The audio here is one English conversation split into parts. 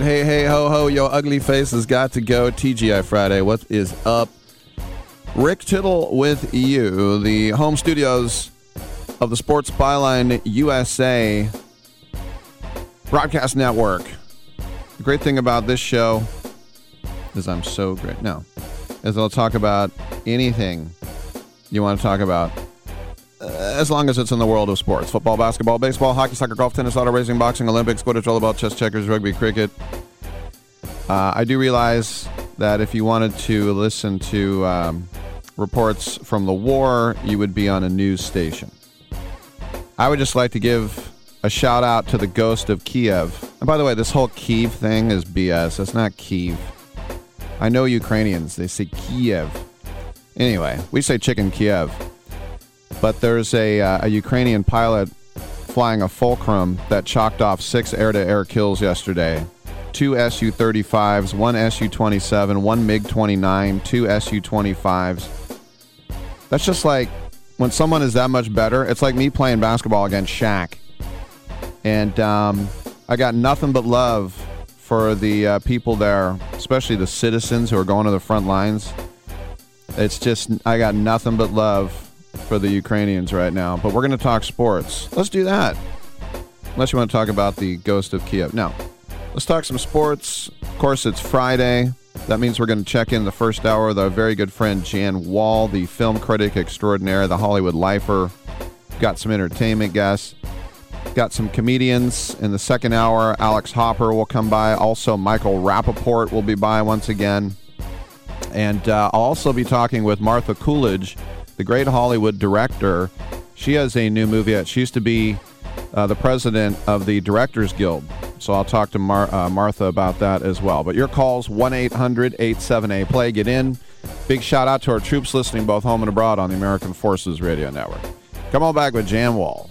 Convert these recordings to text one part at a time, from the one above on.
Right, hey, hey, ho, ho, yo, ugly face has got to go. TGI Friday, what is up? Rick Tittle with you, the home studios of the Sports Byline USA broadcast network. The great thing about this show is I'm so great. No, is I'll talk about anything you want to talk about as long as it's in the world of sports football, basketball, baseball, hockey, soccer, golf, tennis, auto racing, boxing, Olympics, quidditch, about chess, checkers, rugby, cricket. Uh, I do realize that if you wanted to listen to um, reports from the war, you would be on a news station. I would just like to give a shout out to the ghost of Kiev. And by the way, this whole Kiev thing is BS. It's not Kiev. I know Ukrainians, they say Kiev. Anyway, we say chicken Kiev. But there's a, uh, a Ukrainian pilot flying a Fulcrum that chalked off six air to air kills yesterday. Two Su 35s, one Su 27, one MiG 29, two Su 25s. That's just like when someone is that much better, it's like me playing basketball against Shaq. And um, I got nothing but love for the uh, people there, especially the citizens who are going to the front lines. It's just, I got nothing but love for the Ukrainians right now. But we're going to talk sports. Let's do that. Unless you want to talk about the ghost of Kiev. No. Let's talk some sports. Of course, it's Friday. That means we're going to check in the first hour with our very good friend Jan Wall, the film critic extraordinaire, the Hollywood lifer. Got some entertainment guests. Got some comedians in the second hour. Alex Hopper will come by. Also, Michael Rapaport will be by once again. And uh, I'll also be talking with Martha Coolidge, the great Hollywood director. She has a new movie out. She used to be uh, the president of the Directors Guild. So I'll talk to Mar- uh, Martha about that as well. But your calls 1 800 87A play. Get in. Big shout out to our troops listening both home and abroad on the American Forces Radio Network. Come on back with Jan Wall.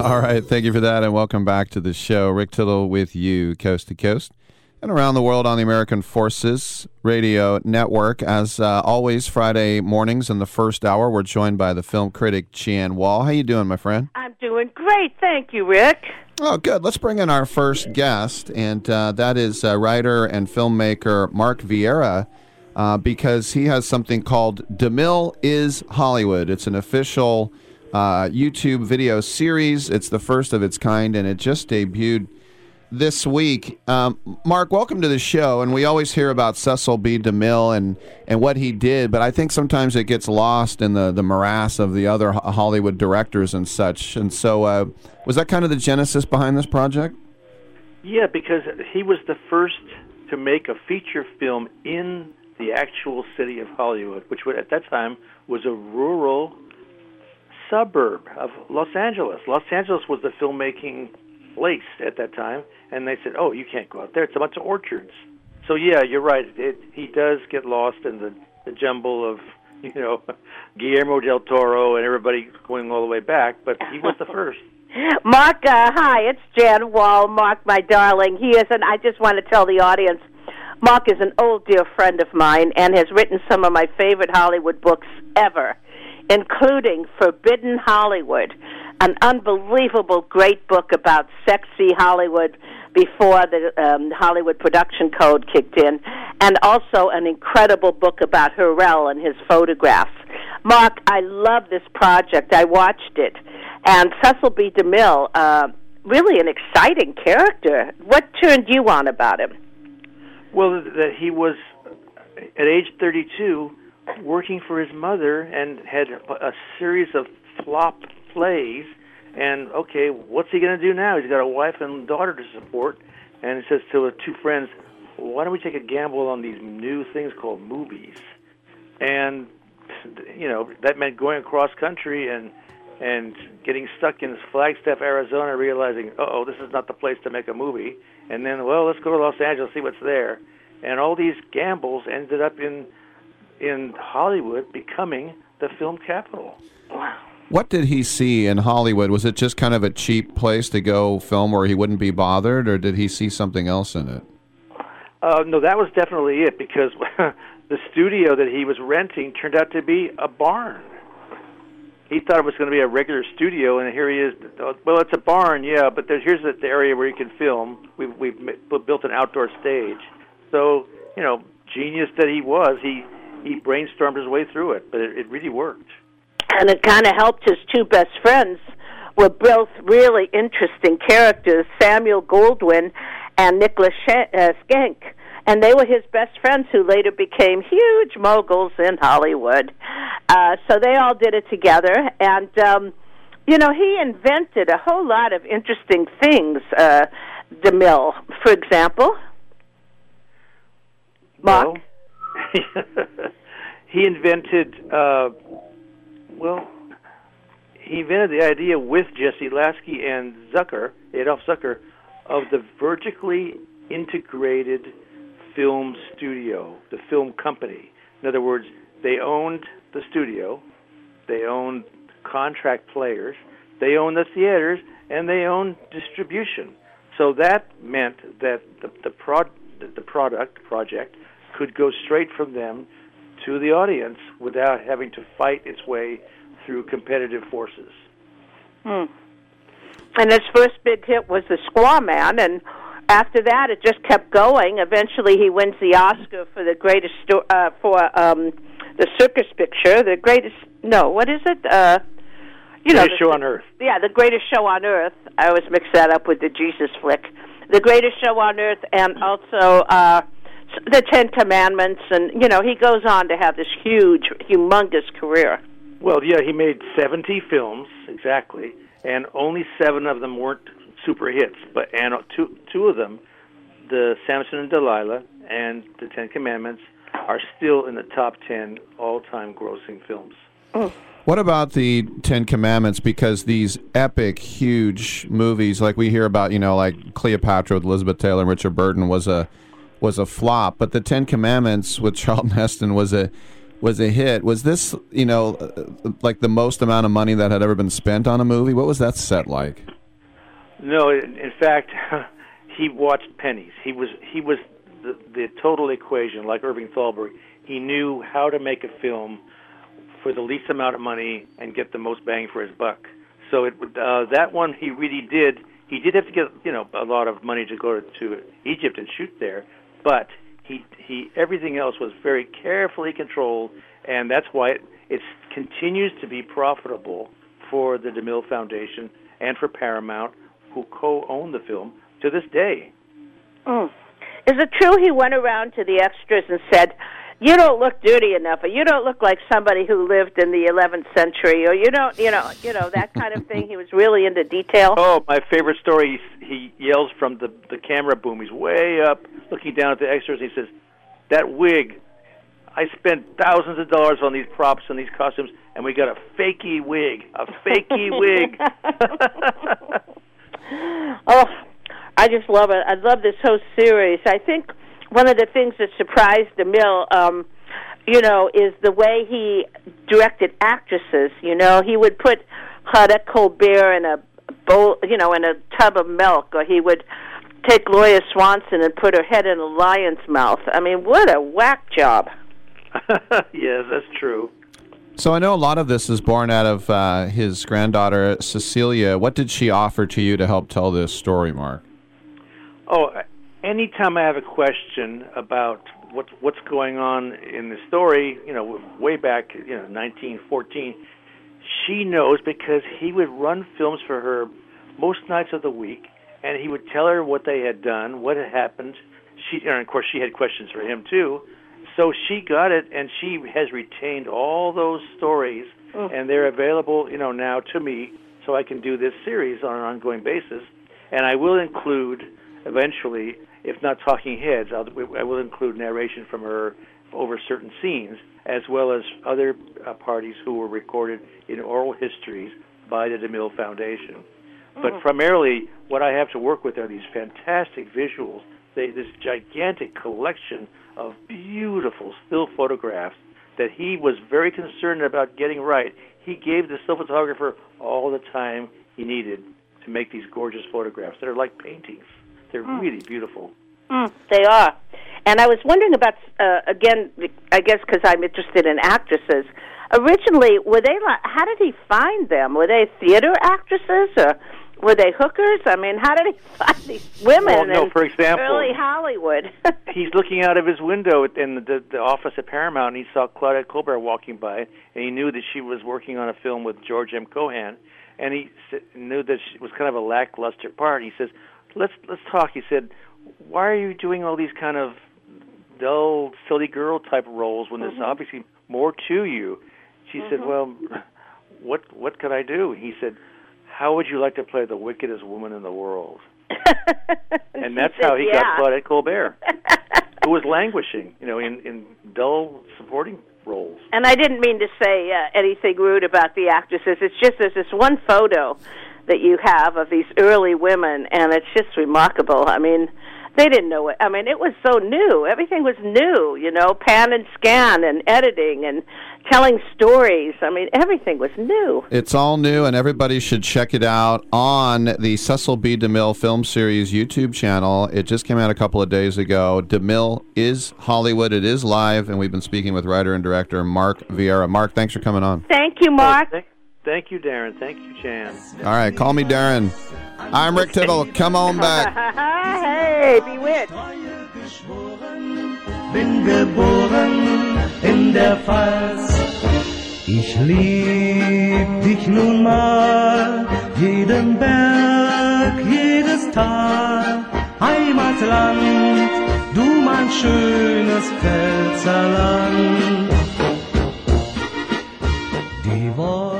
All right. Thank you for that, and welcome back to the show. Rick Tittle with you, coast to coast and around the world on the American Forces Radio Network. As uh, always, Friday mornings in the first hour, we're joined by the film critic Jan Wall. How you doing, my friend? I'm doing great, thank you, Rick. Oh, good. Let's bring in our first guest, and uh, that is uh, writer and filmmaker Mark Vieira. Uh, because he has something called DeMille is Hollywood. It's an official uh, YouTube video series. It's the first of its kind, and it just debuted this week. Um, Mark, welcome to the show. And we always hear about Cecil B. DeMille and, and what he did, but I think sometimes it gets lost in the, the morass of the other Hollywood directors and such. And so, uh, was that kind of the genesis behind this project? Yeah, because he was the first to make a feature film in the actual city of Hollywood, which at that time was a rural suburb of Los Angeles. Los Angeles was the filmmaking place at that time, and they said, "Oh, you can't go out there; it's a bunch of orchards." So yeah, you're right. It, he does get lost in the, the jumble of you know Guillermo del Toro and everybody going all the way back, but he was the first. Mark, uh, hi, it's Jan Wall. Mark, my darling, he is, and I just want to tell the audience, Mark is an old dear friend of mine and has written some of my favorite Hollywood books ever including Forbidden Hollywood, an unbelievable great book about sexy Hollywood before the um, Hollywood Production Code kicked in, and also an incredible book about Hurrell and his photographs. Mark, I love this project. I watched it, and Cecil B. DeMille, uh, really an exciting character. What turned you on about him? Well, that he was at age 32 working for his mother and had a series of flop plays. And okay, what's he going to do now? He's got a wife and daughter to support, and he says to his two friends, "Why don't we take a gamble on these new things called movies?" And you know that meant going across country and and getting stuck in Flagstaff, Arizona, realizing, oh, this is not the place to make a movie. And then, well, let's go to Los Angeles, see what's there. And all these gambles ended up in in Hollywood becoming the film capital. Wow. What did he see in Hollywood? Was it just kind of a cheap place to go film where he wouldn't be bothered, or did he see something else in it? Uh, no, that was definitely it because the studio that he was renting turned out to be a barn. He thought it was going to be a regular studio, and here he is. Well, it's a barn, yeah, but there's, here's the area where you can film. We've we've built an outdoor stage. So you know, genius that he was, he he brainstormed his way through it, but it, it really worked. And it kind of helped his two best friends were both really interesting characters, Samuel Goldwyn and Nicholas uh, Schenck and they were his best friends who later became huge moguls in Hollywood. Uh, so they all did it together, and um, you know he invented a whole lot of interesting things. Uh, DeMille, for example. Mark. Well, he invented. Uh, well, he invented the idea with Jesse Lasky and Zukor, Adolph Zukor, of the vertically integrated film studio, the film company. In other words, they owned the studio, they owned contract players, they owned the theaters, and they owned distribution. So that meant that the the, prod, the product project could go straight from them to the audience without having to fight its way through competitive forces. Hmm. And his first big hit was The Squaw Man, and after that, it just kept going. Eventually, he wins the Oscar for the greatest sto- uh, for um, the circus picture. The greatest no, what is it? Uh, you know, the show on earth. Yeah, the greatest show on earth. I always mix that up with the Jesus flick. The greatest show on earth, and also uh, the Ten Commandments, and you know, he goes on to have this huge, humongous career. Well, yeah, he made seventy films exactly, and only seven of them weren't super hits, but and two two of them, the Samson and Delilah and the Ten Commandments, are still in the top ten all-time grossing films. Oh. What about the Ten Commandments? Because these epic, huge movies, like we hear about, you know, like Cleopatra with Elizabeth Taylor and Richard Burton, was a was a flop. But the Ten Commandments with Charlton Heston was a was a hit. Was this, you know, like the most amount of money that had ever been spent on a movie? What was that set like? No, in, in fact, he watched pennies. He was he was the, the total equation, like Irving Thalberg. He knew how to make a film for the least amount of money and get the most bang for his buck. So it uh, that one he really did. He did have to get you know a lot of money to go to, to Egypt and shoot there, but he he everything else was very carefully controlled, and that's why it it continues to be profitable for the DeMille Foundation and for Paramount who co-owned the film to this day. Mm. Is it true he went around to the extras and said, "You don't look dirty enough, or you don't look like somebody who lived in the 11th century, or you don't, you know, you know that kind of thing." He was really into detail. Oh, my favorite story. He, he yells from the the camera boom. He's way up, looking down at the extras. And he says, "That wig." I spent thousands of dollars on these props and these costumes, and we got a fakey wig, a fakey wig. oh, I just love it. I love this whole series. I think one of the things that surprised DeMille, um, you know, is the way he directed actresses. You know, he would put Claudette Colbert in a bowl, you know, in a tub of milk, or he would take Gloria Swanson and put her head in a lion's mouth. I mean, what a whack job. yes, that's true. So I know a lot of this is born out of uh, his granddaughter Cecilia. What did she offer to you to help tell this story, Mark? Oh, anytime I have a question about what what's going on in the story, you know, way back, you know, 1914, she knows because he would run films for her most nights of the week, and he would tell her what they had done, what had happened. She, and of course, she had questions for him too so she got it, and she has retained all those stories, oh. and they're available, you know, now to me, so I can do this series on an ongoing basis. And I will include eventually, if not talking heads, I'll, I will include narration from her over certain scenes, as well as other uh, parties who were recorded in oral histories by the DeMille Foundation. Mm. But primarily, what I have to work with are these fantastic visuals, they, this gigantic collection of beautiful still photographs that he was very concerned about getting right. he gave the still photographer all the time he needed to make these gorgeous photographs. that are like paintings. They're Mm. really beautiful. Mm, they are. And I was wondering about uh, again. I guess because I'm interested in actresses. Originally, were they? li- How did he find them? Were they theater actresses or were they hookers? I mean, how did he find these women Well, no, in for example- early Hollywood? He's looking out of his window in the, the office at Paramount, and he saw Claudette Colbert walking by, and he knew that she was working on a film with George M. Cohan, and he s- knew that she was kind of a lackluster part. He says, "Let's let's talk." He said, "Why are you doing all these kind of dull, silly girl type roles when there's Mhm. obviously more to you?" She said, Mhm. "Well, what what could I do?" He said, "How would you like to play the wickedest woman in the world?" and that's she how he "Yeah." got at Colbert, who was languishing, you know, in in dull supporting roles. And I didn't mean to say uh, anything rude about the actresses. It's just there's this one photo that you have of these early women, and it's just remarkable. I mean, they didn't know it. I mean, it was so new. Everything was new, you know, pan and scan and editing and telling stories. I mean, everything was new. It's all new, and everybody should check it out on the Cecil B. DeMille Film Series YouTube channel. It just came out a couple of days ago. DeMille is Hollywood. It is live, and we've been speaking with writer and director Mark Vieira. Mark, thanks for coming on. Thank you, Mark. Thank, thank you, Darren. Thank you, Jan. All right, call me Darren. I'm Rick Tittle. Come on back. hey, bewitched. bin geboren in der Pfalz. Ich lieb dich nun mal, jeden Berg, jedes Tal, Heimatland, du mein schönes Pfälzerland. Die Wolken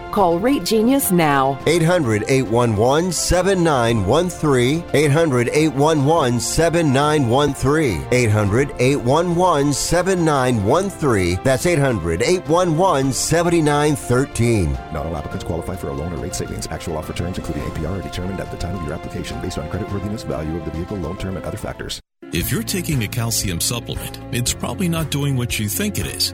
Call Rate Genius now. 800 811 7913. 800 811 7913. 800 811 7913. That's 800 811 7913. Not all applicants qualify for a loan or rate savings. Actual offer terms, including APR, are determined at the time of your application based on creditworthiness, value of the vehicle, loan term, and other factors. If you're taking a calcium supplement, it's probably not doing what you think it is.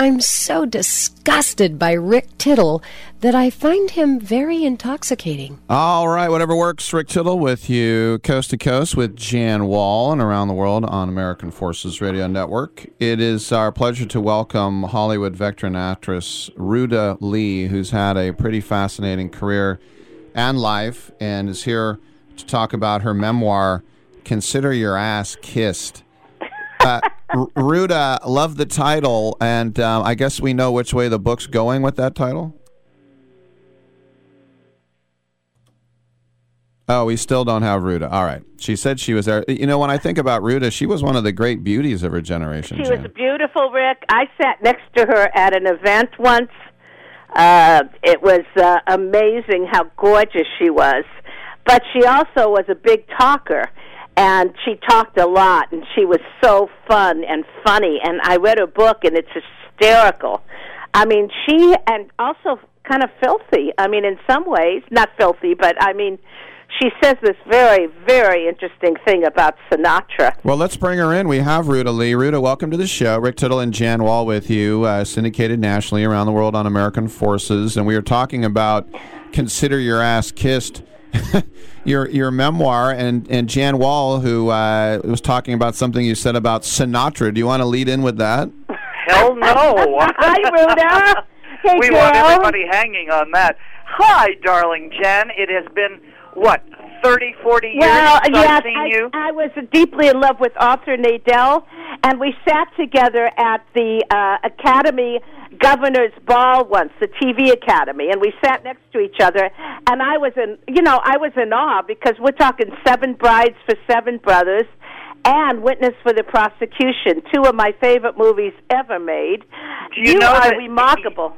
I'm so disgusted by Rick Tittle that I find him very intoxicating. All right, whatever works. Rick Tittle with you, coast to coast with Jan Wall and around the world on American Forces Radio Network. It is our pleasure to welcome Hollywood veteran actress Ruta Lee, who's had a pretty fascinating career and life, and is here to talk about her memoir, "Consider Your Ass Kissed." Uh, R- Ruta, love the title, and uh, I guess we know which way the book's going with that title. Oh, we still don't have Ruta. All right. She said she was there. You know, when I think about Ruta, she was one of the great beauties of her generation. She Jan. was beautiful, Rick. I sat next to her at an event once. Uh, it was uh, amazing how gorgeous she was. But she also was a big talker, and she talked a lot, and she was so fun and funny. And I read her book, and it's hysterical. I mean, she, and also kind of filthy. I mean, in some ways, not filthy, but I mean, she says this very, very interesting thing about Sinatra. Well, let's bring her in. We have Ruta Lee. Ruta, welcome to the show. Rick Tittle and Jan Wall with you, uh, syndicated nationally around the world on American Forces. And we are talking about Consider Your Ass Kissed, your your memoir. And, and Jan Wall, who uh, was talking about something you said about Sinatra. Do you want to lead in with that? Hell no. Hi, Ruta. Hey, we girl. want everybody hanging on that. Hi, darling Jen. It has been, what, 30, 40 years Well, since yes, I've seen I, you? I was deeply in love with Arthur Nadell, and we sat together at the uh, Academy Governor's Ball once, the TV Academy, and we sat next to each other. And I was in, you know, I was in awe because we're talking Seven Brides for Seven Brothers and Witness for the Prosecution, two of my favorite movies ever made. Do you know are that- remarkable.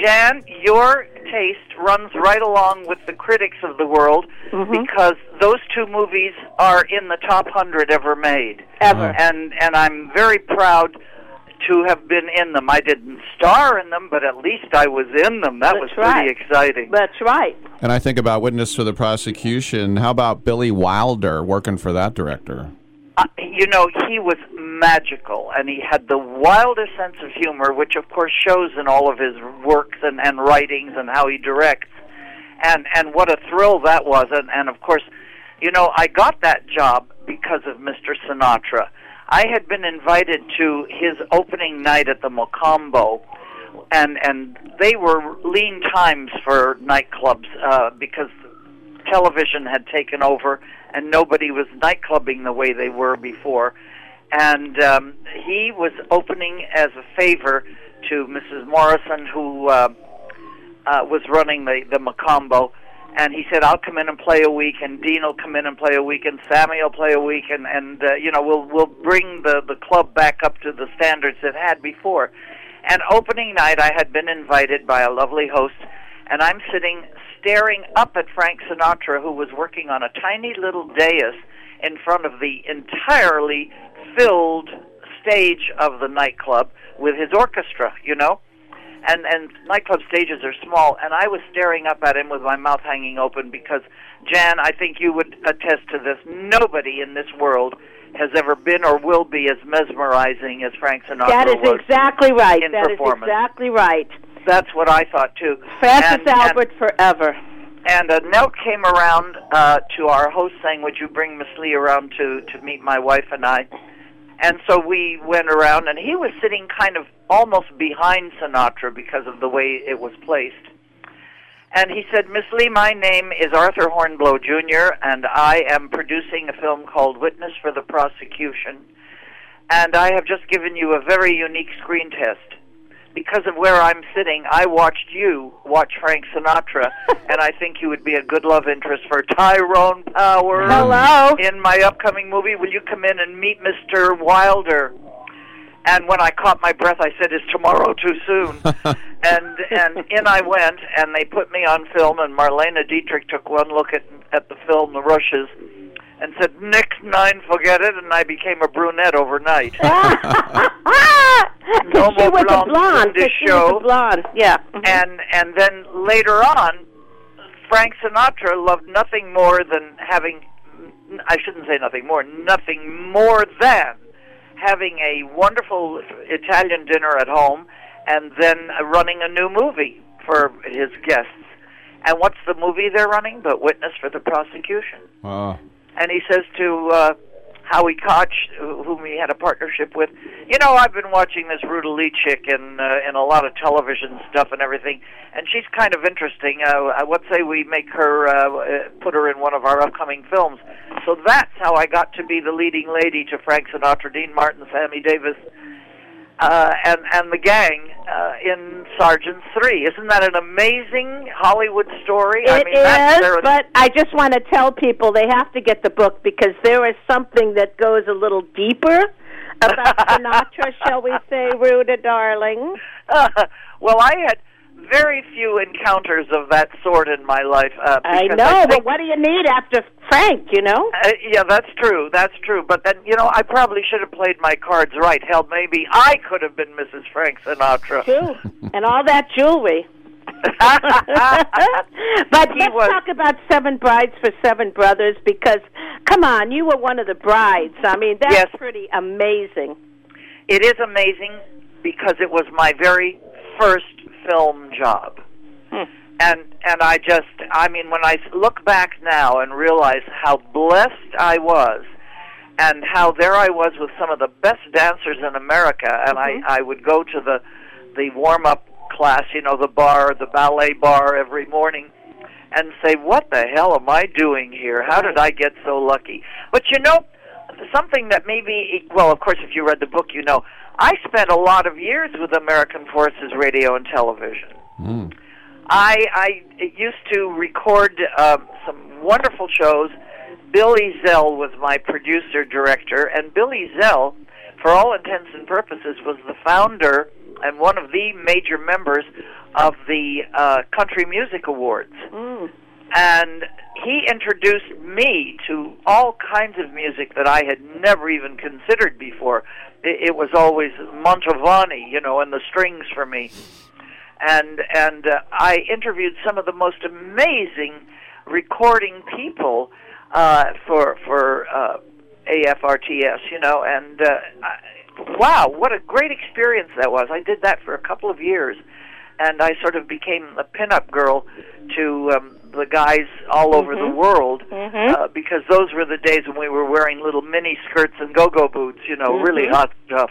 Jan, your taste runs right along with the critics of the world Mm-hmm. because those two movies are in the top hundred ever made. Ever. And and I'm very proud to have been in them. I didn't star in them, but at least I was in them. That was pretty right. exciting. That's right. And I think about Witness for the Prosecution. How about Billy Wilder working for that director? You know, he was magical, and he had the wildest sense of humor, which of course shows in all of his works and, and writings and how he directs. And and what a thrill that was! And and of course, you know, I got that job because of Mr. Sinatra. I had been invited to his opening night at the Mocambo, and and they were lean times for nightclubs uh, because television had taken over and nobody was nightclubbing the way they were before. And um, he was opening as a favor to Mrs. Morrison, who uh, uh, was running the the Mocambo. And he said, "I'll come in and play a week, and Dean will come in and play a week, and Sammy will play a week, and and uh, you know we'll we'll bring the the club back up to the standards it had before." And opening night, I had been invited by a lovely host, and I'm sitting staring up at Frank Sinatra, who was working on a tiny little dais in front of the entirely filled stage of the nightclub with his orchestra, you know? And and nightclub stages are small and I was staring up at him with my mouth hanging open because Jan, I think you would attest to this. Nobody in this world has ever been or will be as mesmerizing as Frank Sinatra That is exactly right. in That is exactly right. That's what I thought too. Francis And- Albert forever. And a note came around uh, to our host saying, "Would you bring Miss Lee around to to meet my wife and I?" And so we went around, and he was sitting kind of almost behind Sinatra because of the way it was placed. And he said, Miss Lee, my name is Arthur Hornblow Jr., and I am producing a film called Witness for the Prosecution. And I have just given you a very unique screen test. Because of where I'm sitting, I watched you watch Frank Sinatra, and I think you would be a good love interest for Tyrone Power. Mm. Hello. In my upcoming movie, will you come in and meet Mr. Wilder? And when I caught my breath, I said, "Is tomorrow too soon?" and and in I went, and they put me on film. And Marlene Dietrich took one look at at the film, The Rushes, and said, "Next nine, forget it." And I became a brunette overnight. no she more was a blonde. in this 'cause she show. was a blonde. Yeah. Mm-hmm. And and then later on, Frank Sinatra loved nothing more than having. I shouldn't say nothing more. Nothing more than having a wonderful Italian dinner at home, and then running a new movie for his guests. And what's the movie they're running? But Witness for the Prosecution. Oh. And he says to uh, Howie Koch, whom he had a partnership with, you know, I've been watching this Ruta Lee chick in uh, in a lot of television stuff and everything, and she's kind of interesting. Uh, uh, what say we make her uh, uh, put her in one of our upcoming films? So that's how I got to be the leading lady to Frank Sinatra, Dean Martin, Sammy Davis, uh, and and the gang uh, in Sergeant Three. Isn't that an amazing Hollywood story? I mean, is, but I just want to tell people they have to get the book because there is something that goes a little deeper about Sinatra, shall we say, Ruta, darling. well, I had very few encounters of that sort in my life. Uh, I know, think- but what do you need after Frank, you know? Uh, yeah, that's true. That's true. But then, you know, I probably should have played my cards right. Hell, maybe I could have been Mrs. Frank Sinatra. True. and all that jewelry. but let's talk about Seven Brides for Seven Brothers because, come on, you were one of the brides. I mean, that's Yes. pretty amazing. It is amazing because it was my very first film job. Hmm. And and I just I mean when I look back now and realize how blessed I was and how there I was with some of the best dancers in America and I mm-hmm. I would go to the the warm up class, you know, the bar, the ballet bar every morning and say, "What the hell am I doing here? How did I get so lucky?" But you know, something that maybe well, of course if you read the book, you know, I spent a lot of years with American Forces Radio and Television. Mm. I I used to record um, some wonderful shows. Billy Zell was my producer director, and Billy Zell, for all intents and purposes, was the founder and one of the major members of the uh, Country Music Awards. And he introduced me to all kinds of music that I had never even considered before. It, it was always Mantovani, you know, and the strings for me and and uh, I interviewed some of the most amazing recording people uh, for for uh, AFRTS, you know, and uh, I, wow, what a great experience that was! I did that for a couple of years, and I sort of became a pinup girl to um, the guys all over the world uh, because those were the days when we were wearing little mini skirts and go-go boots, you know, really Mhm. hot stuff.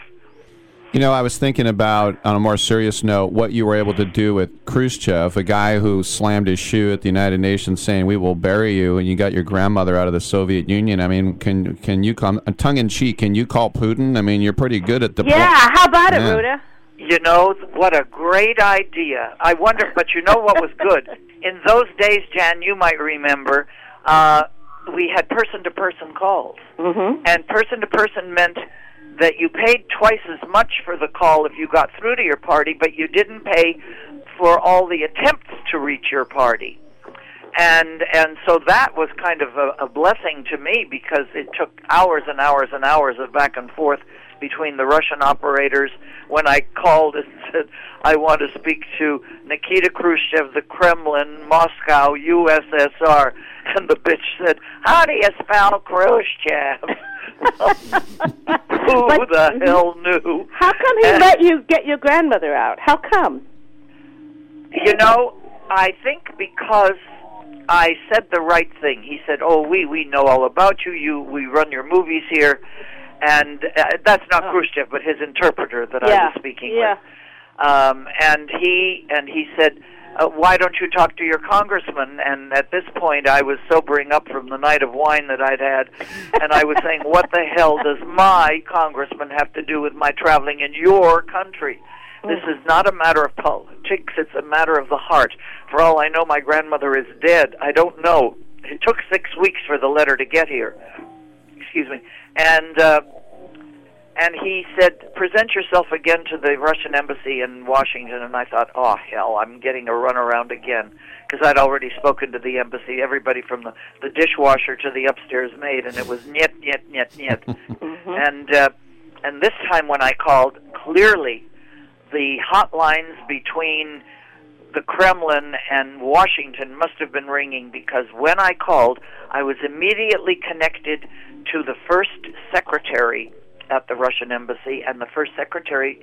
You know, I was thinking about, on a more serious note, what you were able to do with Khrushchev, a guy who slammed his shoe at the United Nations saying, "We will bury you," and you got your grandmother out of the Soviet Union. I mean, can can you come tongue in cheek? Can you call Putin? I mean, you're pretty good at the. Yeah, how about it, Yeah. Ruta? You know what a great idea. I wonder, but you know what was good in those days, Jan. You might remember uh, we had person-to-person calls, mm-hmm. and person-to-person meant that you paid twice as much for the call if you got through to your party, but you didn't pay for all the attempts to reach your party. And and so that was kind of a, a blessing to me because it took hours and hours and hours of back and forth between the Russian operators when I called and said I want to speak to Nikita Khrushchev, the Kremlin, Moscow, USSR, and the bitch said, "How do you spell Khrushchev?" Who the hell knew? How come he And- let you get your grandmother out? How come? You know, I think because I said the right thing. He said, "Oh, we we know all about you. You we run your movies here." And uh, that's not Khrushchev, but his interpreter that I was speaking yeah. with. Um, and he and he said, uh, "Why don't you talk to your congressman?" And at this point, I was sobering up from the night of wine that I'd had, and I was saying, "What the hell does my congressman have to do with my traveling in your country?" This is not a matter of politics, it's a matter of the heart. For all I know, my grandmother is dead. I don't know. It took six weeks for the letter to get here. Excuse me. And, uh, and he said, present yourself again to the Russian embassy in Washington. And I thought, oh, hell, I'm getting a runaround again. Because I'd already spoken to the embassy, everybody from the, the dishwasher to the upstairs maid, and it was niet, niet, niet, niet. And, uh, and this time when I called, clearly the hotlines between the Kremlin and Washington must have been ringing because when I called, I was immediately connected to the first secretary at the Russian embassy, and the first secretary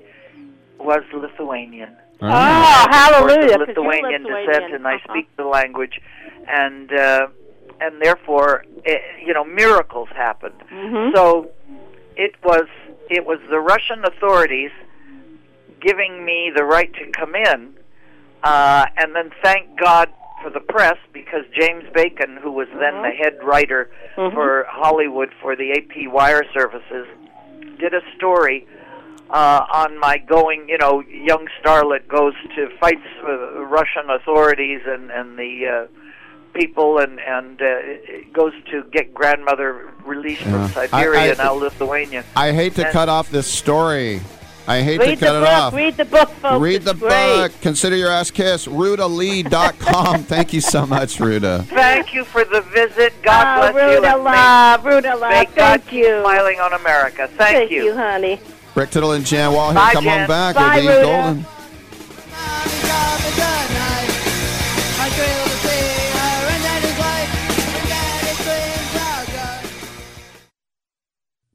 was Lithuanian. Oh, I'm, of course, hallelujah, of 'cause you're Lithuanian Lithuanian. descent, and I Uh-huh. speak the language, and uh, and therefore, eh, you know, miracles happened. Mhm. So it was it was the Russian authorities giving me the right to come in, uh, and then thank God for the press because James Bacon, who was then Mhm. the head writer Mhm. for Hollywood for the AP Wire Services, did a story uh, on my going, you know, young starlet goes to fights uh, Russian authorities and and the uh, people, and and uh, it goes to get grandmother released Yeah. from Siberia, I- I- now Lithuania. I hate to And- cut off this story. I hate Read to cut it book. off. Read the book, folks. Read It's the great. book. Consider your ass kiss. RutaLee.com. Thank you so much, Ruta. Thank you for the visit. God Oh, bless you. Ruta and love, Ruta love. May, may God Thank you. smiling on America. Thank, Thank you, honey. Rick Tittle and Jan Wall here. Bye, Come Jan. on back. Bye, We'll be Ruta. golden.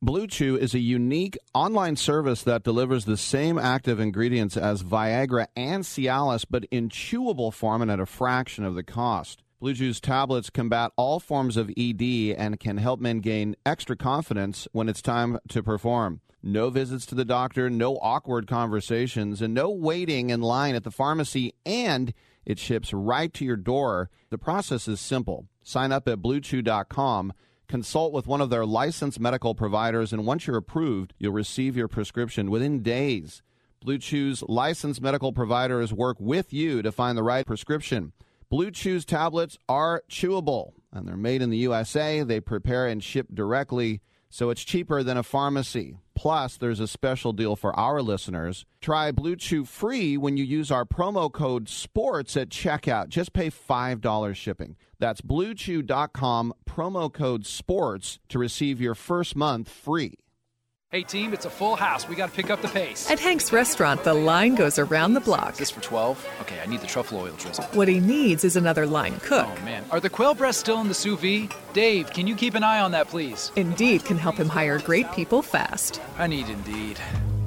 Blue Chew is a unique online service that delivers the same active ingredients as Viagra and Cialis, but in chewable form and at a fraction of the cost. Blue Chew's tablets combat all forms of ED and can help men gain extra confidence when it's time to perform. No visits to the doctor, no awkward conversations, and no waiting in line at the pharmacy, and it ships right to your door. The process is simple. Sign up at bluechew.com consult with one of their licensed medical providers, and once you're approved, you'll receive your prescription within days. Blue Chew's licensed medical providers work with you to find the right prescription. Blue Chew's tablets are chewable, and they're made in the USA. They prepare and ship directly, so it's cheaper than a pharmacy. Plus, there's a special deal for our listeners. Try Blue Chew free when you use our promo code SPORTS at checkout. Just pay $5 shipping. That's bluechew.com, promo code SPORTS to receive your first month free. Hey team, it's a full house. We got to pick up the pace. At Hank's restaurant, the line goes around the block. This for 12? Okay, I need the truffle oil drizzle. What he needs is another line cook. Oh man, are the quail breasts still in the sous vide? Dave, can you keep an eye on that, please? Indeed can help him hire great people fast. I need Indeed.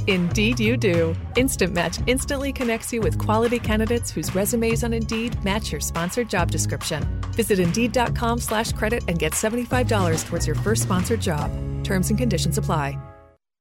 Indeed, you do. Instant Match instantly connects you with quality candidates whose resumes on Indeed match your sponsored job description. Visit Indeed.com slash credit and get $75 towards your first sponsored job. Terms and conditions apply.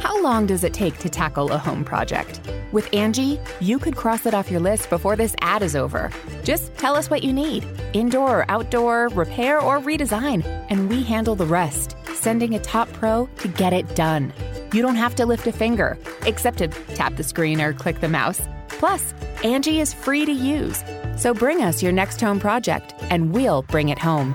How long does it take to tackle a home project? With Angie, you could cross it off your list before this ad is over. Just tell us what you need indoor or outdoor, repair or redesign, and we handle the rest, sending a top pro to get it done. You don't have to lift a finger, except to tap the screen or click the mouse. Plus, Angie is free to use. So bring us your next home project, and we'll bring it home.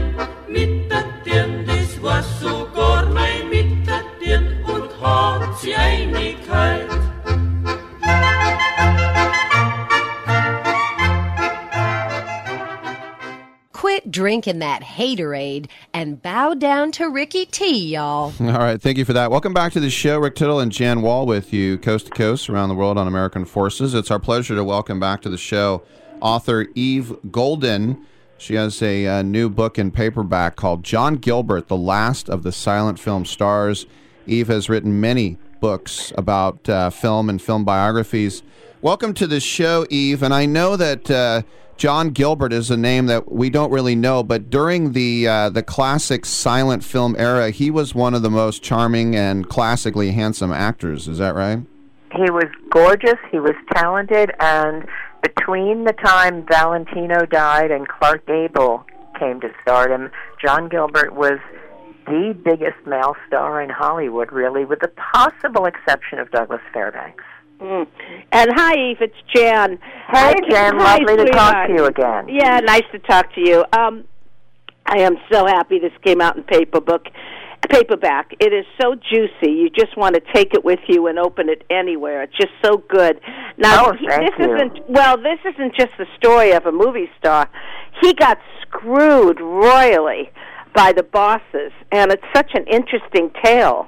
hat Einigkeit. Quit drinking that haterade and bow down to Ricky T, y'all. All right, thank you for that. Welcome back to the show. Rick Tittle and Jan Wall with you, coast to coast, around the world on American Forces. It's our pleasure to welcome back to the show author Eve Golden. She has a uh, new book in paperback called John Gilbert, The Last of the Silent Film Stars. Eve has written many books about uh, film and film biographies. Welcome to the show, Eve. And I know that uh, John Gilbert is a name that we don't really know, but during the uh, the classic silent film era, he was one of the most charming and classically handsome actors. Is that right? He was gorgeous, he was talented, and between the time Valentino died and Clark Gable came to stardom, John Gilbert was the biggest male star in Hollywood, really, with the possible exception of Douglas Fairbanks. Mm. And hi, Eve. It's Jan. Hey, Jan. hi, Lovely to talk to you again. Yeah, nice to talk to you. Um, I am so happy this came out in paper book, paperback. It is so juicy. You just want to take it with you and open it anywhere. It's just so good. Now, Oh, thank this you. isn't well. This isn't just the story of a movie star. He got screwed royally by the bosses, and it's such an interesting tale.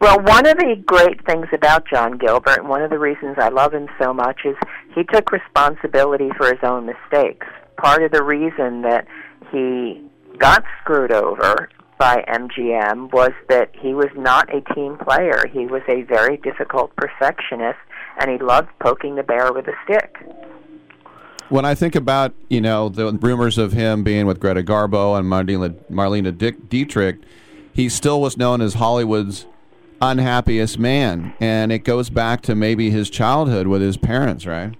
Well, one of the great things about John Gilbert, and one of the reasons I love him so much, is he took responsibility for his own mistakes. Part of the reason that he got screwed over by MGM was that he was not a team player. He was a very difficult perfectionist, and he loved poking the bear with a stick. When I think about you know the rumors of him being with Greta Garbo and Marlena, Marlena Dick, Dietrich, he still was known as Hollywood's unhappiest man, and it goes back to maybe his childhood with his parents, right?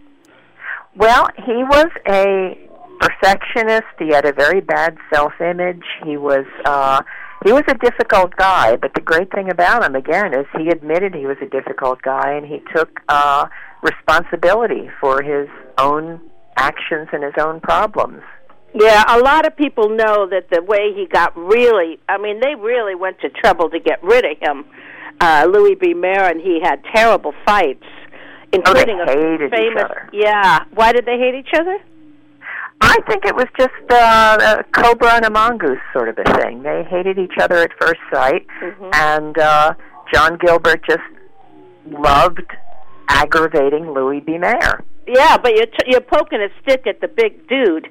Well, he was a perfectionist. He had a very bad self-image. He was uh he was a difficult guy, but the great thing about him again is he admitted he was a difficult guy and he took uh responsibility for his own actions and his own problems. Yeah, a lot of people know that the way he got really, I mean, they really went to trouble to get rid of him. Uh, Louis B. Mayer and he had terrible fights, including Oh, they hated a each famous. other. Yeah, why did they hate each other? I think it was just uh, a cobra and a mongoose sort of a thing. They hated each other at first sight, and uh, John Gilbert just loved aggravating Louis B. Mayer. Yeah, but you're t- you're poking a stick at the big dude.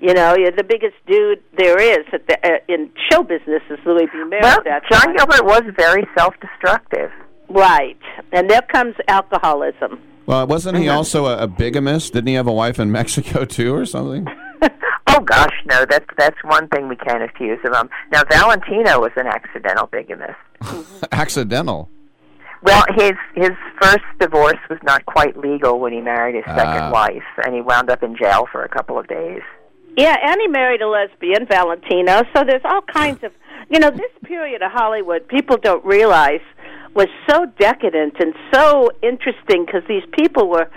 You know, you're the biggest dude there is at the, uh, in show business is Louis B. Mayer. Well, John time. Gilbert was very self-destructive. Right, and there comes alcoholism. Well, wasn't he also a, a bigamist? Didn't he have a wife in Mexico too, or something? Oh gosh, no, that's that's one thing we can't accuse of him. Now Valentino was an accidental bigamist. Accidental. Well, his his first divorce was not quite legal when he married his second Ah. wife, and he wound up in jail for a couple of days. Yeah, and he married a lesbian, Valentino. So there's all kinds of, you know, this period of Hollywood, people don't realize was so decadent and so interesting because these people were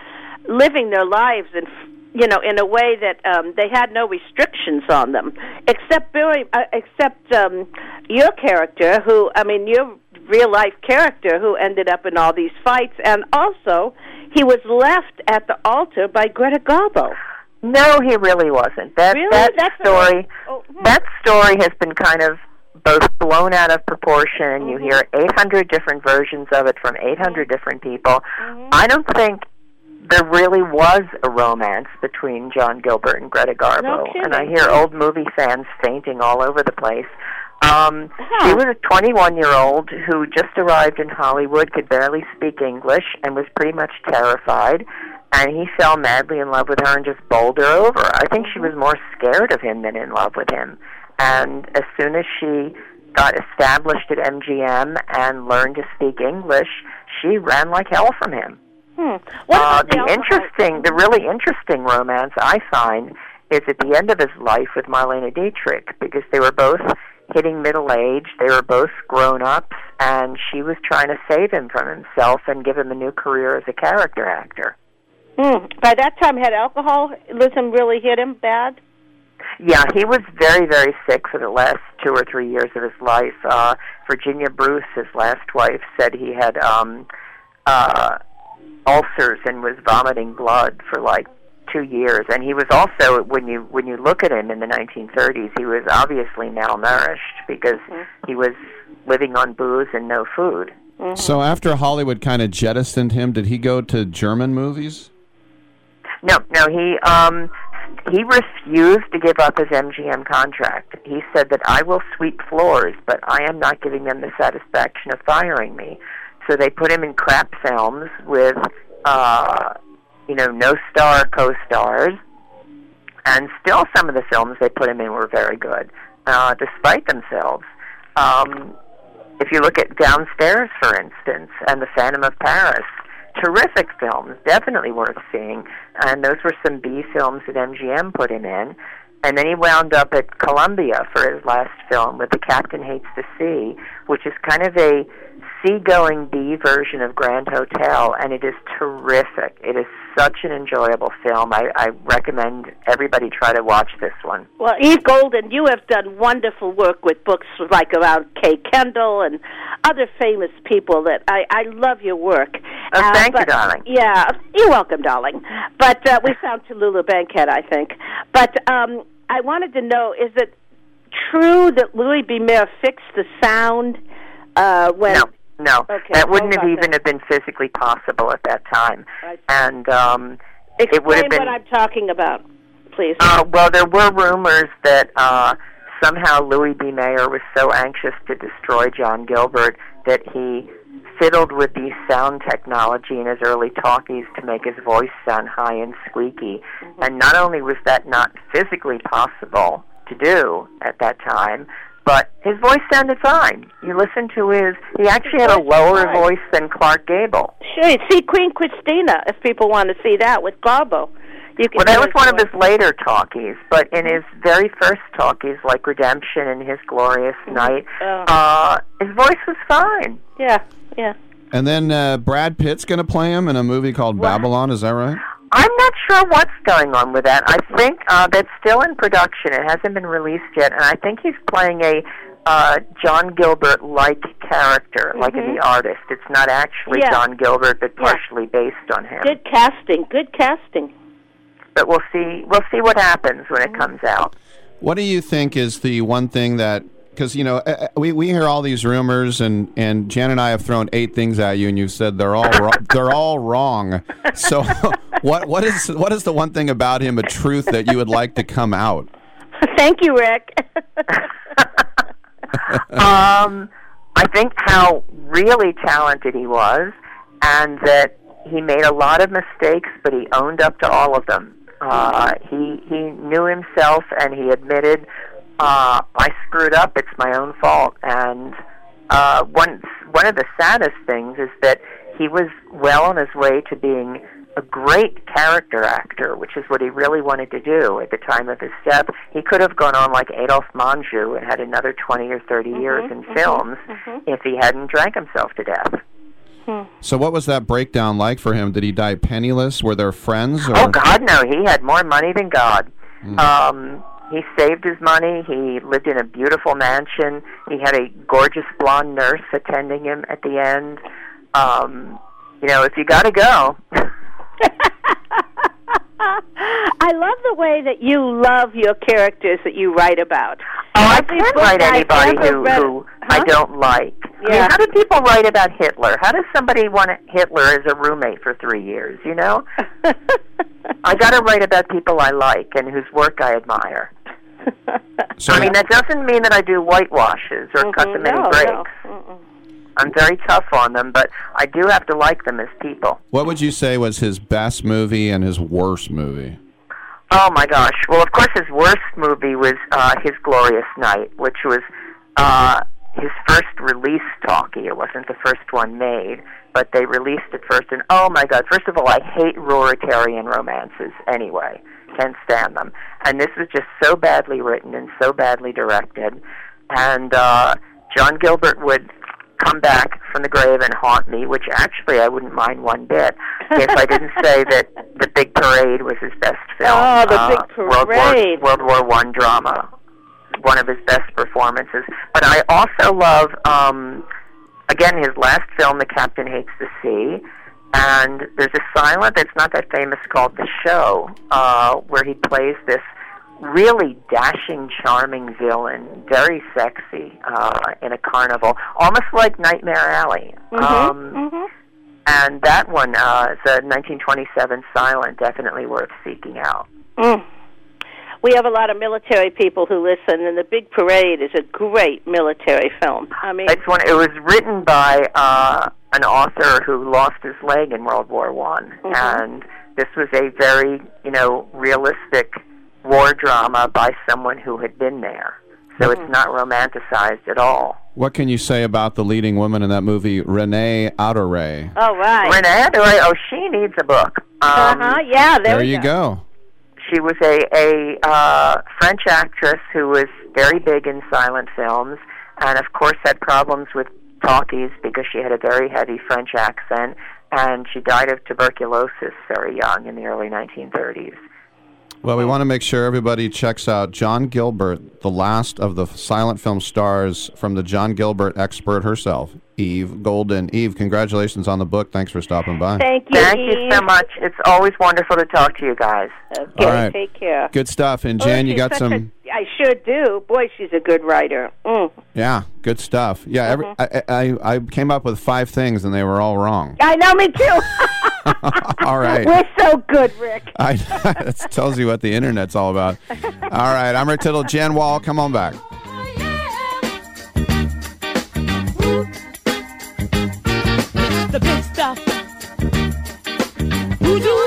living their lives in, you know, in a way that um, they had no restrictions on them, except very, uh, except um, your character, who, I mean, your real life character, who ended up in all these fights, and also he was left at the altar by Greta Garbo. No, he really wasn't. That Really? that That's story Oh, that story has been kind of both blown out of proportion and Mm-hmm. you hear 800 different versions of it from 800 different people. Mm-hmm. I don't think there really was a romance between John Gilbert and Greta Garbo, No and I hear old movie fans fainting all over the place. Um, She was a 21 year old who just arrived in Hollywood, could barely speak English, and was pretty much terrified. And he fell madly in love with her and just bowled her over. I think she was more scared of him than in love with him. And as soon as she got established at MGM and learned to speak English, she ran like hell from him. Hmm. What Uh, the the interesting, the really interesting romance I find is at the end of his life with Marlene Dietrich because they were both hitting middle age, they were both grown ups, and she was trying to save him from himself and give him a new career as a character actor. Hmm. By that time, had alcoholism really hit him bad? Yeah, he was very, very sick for the last two or three years of his life. Uh, Virginia Bruce, his last wife, said he had um, uh, ulcers and was vomiting blood for like two years. And he was also, when you when you look at him in the 1930s, he was obviously malnourished because he was living on booze and no food. So after Hollywood kind of jettisoned him, did he go to German movies? No, no, he um he refused to give up his MGM contract. He said that I will sweep floors, but I am not giving them the satisfaction of firing me. So they put him in crap films with uh you know, no star co-stars. And still some of the films they put him in were very good, uh despite themselves. Um if you look at Downstairs, for instance, and The Phantom of Paris, terrific films, definitely worth seeing. And those were some B films that MGM put him in. And then he wound up at Columbia for his last film with The Captain Hates the Sea, which is kind of a seagoing B version of Grand Hotel, and it is terrific. It is such an enjoyable film. I, I recommend everybody try to watch this one. Well, Eve Golden, you have done wonderful work with books like around Kay Kendall and other famous people that I, I love your work. Oh, Uh, thank you, darling. Yeah, you're welcome, darling. But uh, we found Tallulah Bankhead, I think. But um, I wanted to know: is it true that Louis B. Mayer fixed the sound uh, when? No, no, Okay, that wouldn't have even have been physically possible at that time. And um, it would Explain have been what I'm talking about, please. Uh, well, there were rumors that uh, somehow Louis B. Mayer was so anxious to destroy John Gilbert that he fiddled with the sound technology in his early talkies to make his voice sound high and squeaky. And not only was that not physically possible to do at that time, but his voice sounded fine. You listen to his, he actually had a lower fine. voice than Clark Gable. Sure, see Queen Christina if people want to see that with Garbo. You can Well, that was his one of his later talkies, but in his very first talkies, like Redemption and His Glorious Night, Oh. uh, his voice was fine. Yeah, yeah. And then uh, Brad Pitt's going to play him in a movie called Babylon. Is that right? I'm not sure what's going on with that. I think uh, that's still in production. It hasn't been released yet, and I think he's playing a uh, John Gilbert-like character, like in. The Artist. It's not actually Yeah. John Gilbert, but partially based on him. Good casting. Good casting. But we'll see. We'll see what happens when it comes out. What do you think is the one thing that because you know uh, uh, we, we hear all these rumors and and Jan and I have thrown eight things at you and you've said they're all wrong, they're all wrong. So what what is what is the one thing about him a truth that you would like to come out? Thank you, Rick. um, I think how really talented he was, and that he made a lot of mistakes, but he owned up to all of them. Uh, he he knew himself, and he admitted, uh, "I screwed up. It's my own fault." And uh, one one of the saddest things is that he was well on his way to being a great character actor, which is what he really wanted to do at the time of his death. He could have gone on like Adolphe Menjou and had another 20 or 30 years in films if he hadn't drank himself to death. So what was that breakdown like for him? Did he die penniless? Were there friends? Or? Oh God, no! He had more money than God. Um, he saved his money. He lived in a beautiful mansion. He had a gorgeous blonde nurse attending him at the end. Um, you know, if you got to go, I love the way that you love your characters that you write about. Oh, I can't write anybody who, read- who I don't like. I mean, how do people write about Hitler? How does somebody want Hitler as a roommate for three years? You know, I got to write about people I like and whose work I admire. I mean, that doesn't mean that I do whitewashes or cut them any breaks. no. I'm very tough on them, but I do have to like them as people. What would you say was his best movie and his worst movie? Oh my gosh! Well, of course, his worst movie was uh, His Glorious Night, which was uh, his first release talkie. It wasn't the first one made, but they released it first. And oh my God! First of all, I hate Ruritanian romances. Anyway, can't stand them. And this was just so badly written and so badly directed. And uh, John Gilbert would come back from the grave and haunt me, which actually I wouldn't mind one bit if I didn't say that The Big Parade was his best film. Oh, The uh, Big World War, Parade. World War One drama, one of his best performances. But I also love, um, again, his last film, The Captain Hates the Sea. And there's a silent that's not that famous called The Show, uh, where he plays this really dashing, charming villain, very sexy uh, in a carnival, almost like Nightmare Alley. Mhm, Um, And that one, uh, it's a 1927 silent, definitely worth seeking out. Mm. We have a lot of military people who listen, and The Big Parade is a great military film. I mean, It's one. It was written by uh, an author who lost his leg in World War One, and this was a very, you know, realistic war drama by someone who had been there. So it's not romanticized at all. What can you say about the leading woman in that movie, Renee Adoree? oh right. Renee Adoree, oh, she needs a book. Um, uh huh. Yeah. There, There we you go. go. She was a a uh, French actress who was very big in silent films, and of course had problems with talkies because she had a very heavy French accent, and she died of tuberculosis very young in the early 1930s. Well, we want to make sure everybody checks out John Gilbert, the last of the silent film stars from the John Gilbert expert herself, Eve Golden. Eve, congratulations on the book. Thanks for stopping by. Thank you. Thank you so much. It's always wonderful to talk to you guys. Okay. All right. Take care. Good stuff. And Oh, you got some. a- I sure do. Boy, she's a good writer. Mm. Yeah, good stuff. Yeah, every, I, I I came up with five things and they were all wrong. I know, me too. all right. We're so good, Rick. I, that tells you what the internet's all about. All right, I'm Rick Tittle. Jan Wall, come on back. The big stuff. Who do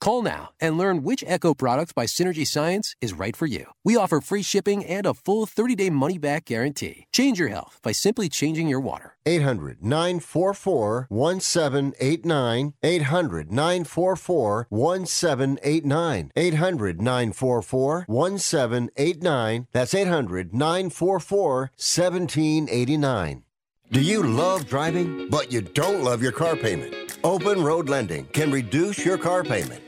Call now and learn which Echo product by Synergy Science is right for you. We offer free shipping and a full 30 day money back guarantee. Change your health by simply changing your water. 800 944 1789. 800 944 1789. 800 944 1789. That's 800 944 1789. Do you love driving, but you don't love your car payment? Open Road Lending can reduce your car payment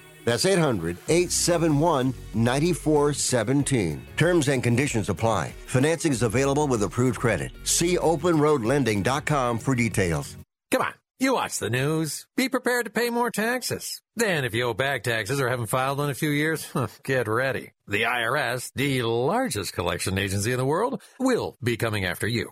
That's 800 871 9417. Terms and conditions apply. Financing is available with approved credit. See openroadlending.com for details. Come on, you watch the news. Be prepared to pay more taxes. Then, if you owe back taxes or haven't filed in a few years, get ready. The IRS, the largest collection agency in the world, will be coming after you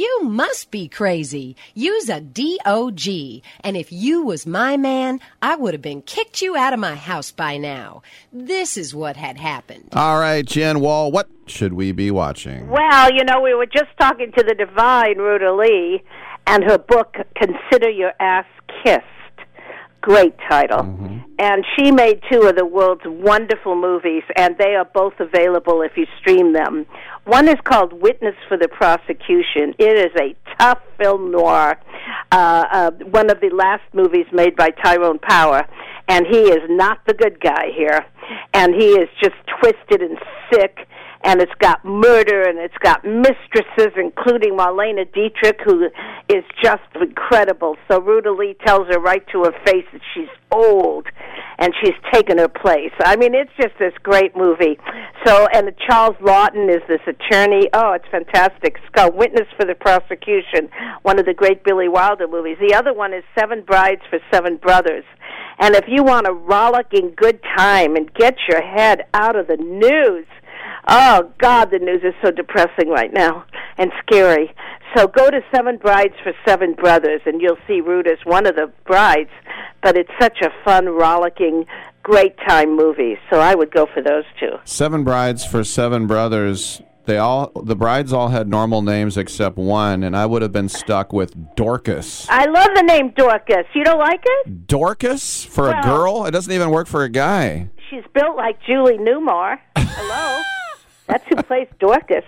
You must be crazy. Use a DOG. And if you was my man, I would have been kicked you out of my house by now. This is what had happened. All right, Jan Wall, what should we be watching? Well, you know, we were just talking to the divine Ruta Lee and her book, Consider Your Ass Kissed. Great title. And she made two of the world's wonderful movies, and they are both available if you stream them. One is called Witness for the Prosecution. It is a tough film noir, uh, uh, one of the last movies made by Tyrone Power, and he is not the good guy here. And he is just twisted and sick and it's got murder and it's got mistresses, including Marlena Dietrich, who is just incredible. So Ruta Lee tells her right to her face that she's old and she's taken her place. I mean, it's just this great movie. So, and Charles Laughton is this attorney. Oh, it's fantastic. Called Witness for the Prosecution, one of the great Billy Wilder movies. The other one is Seven Brides for Seven Brothers. And if you want a rollicking good time and get your head out of the news, Oh God, the news is so depressing right now and scary. So go to Seven Brides for Seven Brothers, and you'll see Ruta as one of the brides. But it's such a fun, rollicking, great time movie. So I would go for those two. Seven brides for seven brothers. They all the brides all had normal names except one, and I would have been stuck with Dorcas. I love the name Dorcas. You don't like it? Dorcas for a girl? It doesn't even work for a guy. She's built like Julie Newmar. Hello, that's who plays Dorcas.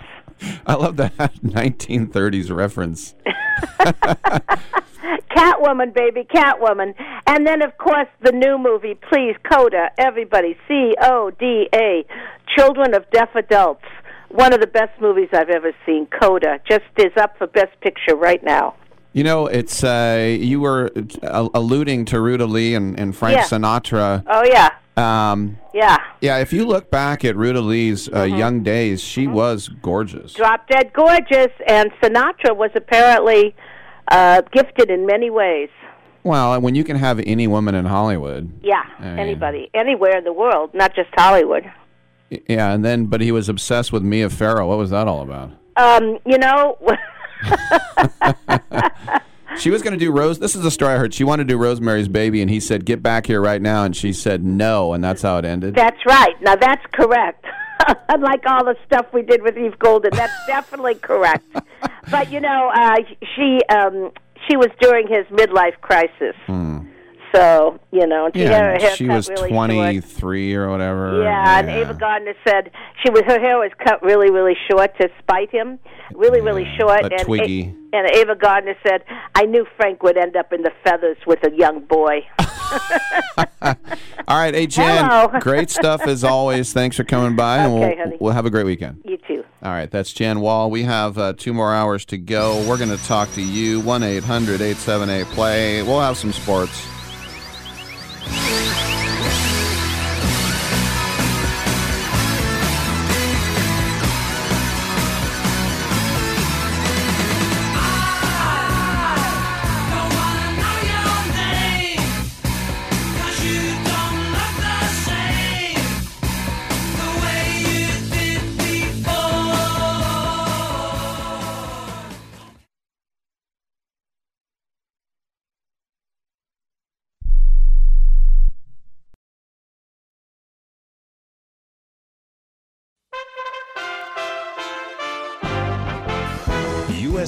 I love that 1930s reference. Catwoman, baby, Catwoman. And then, of course, the new movie, please, Coda, everybody, C O D A, Children of Deaf Adults. One of the best movies I've ever seen, Coda. Just is up for Best Picture right now. You know, it's uh, you were uh, alluding to Ruta Lee and, and Frank Yeah. Sinatra. Oh, yeah. Um, Yeah. yeah, if you look back at Ruta Lee's uh, Mm-hmm. young days, she was gorgeous. Drop Dead Gorgeous. And Sinatra was apparently uh, gifted in many ways. Well, when you can have any woman in Hollywood, Yeah, I mean- anybody, anywhere in the world, not just Hollywood. yeah, and then but he was obsessed with Mia Farrow. What was that all about? Um, you know, She was going to do Rose. This is the story I heard. She wanted to do Rosemary's Baby, and he said, "Get back here right now," and she said no, and that's how it ended. That's right. Now that's correct. Unlike all the stuff we did with Eve Golden, that's definitely correct. But you know, uh, she um, she was during his midlife crisis, so you know, she yeah, she was really twenty-three or whatever. Yeah, and Ava Gardner said she was her hair was cut really, really short to spite him, really, really short. a and A- and Ava Gardner said, "I knew Frank would end up in the feathers with a young boy." All right, hey Hello. great stuff as always. Thanks for coming by, and Okay, we'll, honey. we'll have a great weekend. you too. All right, that's Jan Wall. We have uh, two more hours to go. We're going to talk to you. 1 800 878 play. We'll have some sports. Thank you.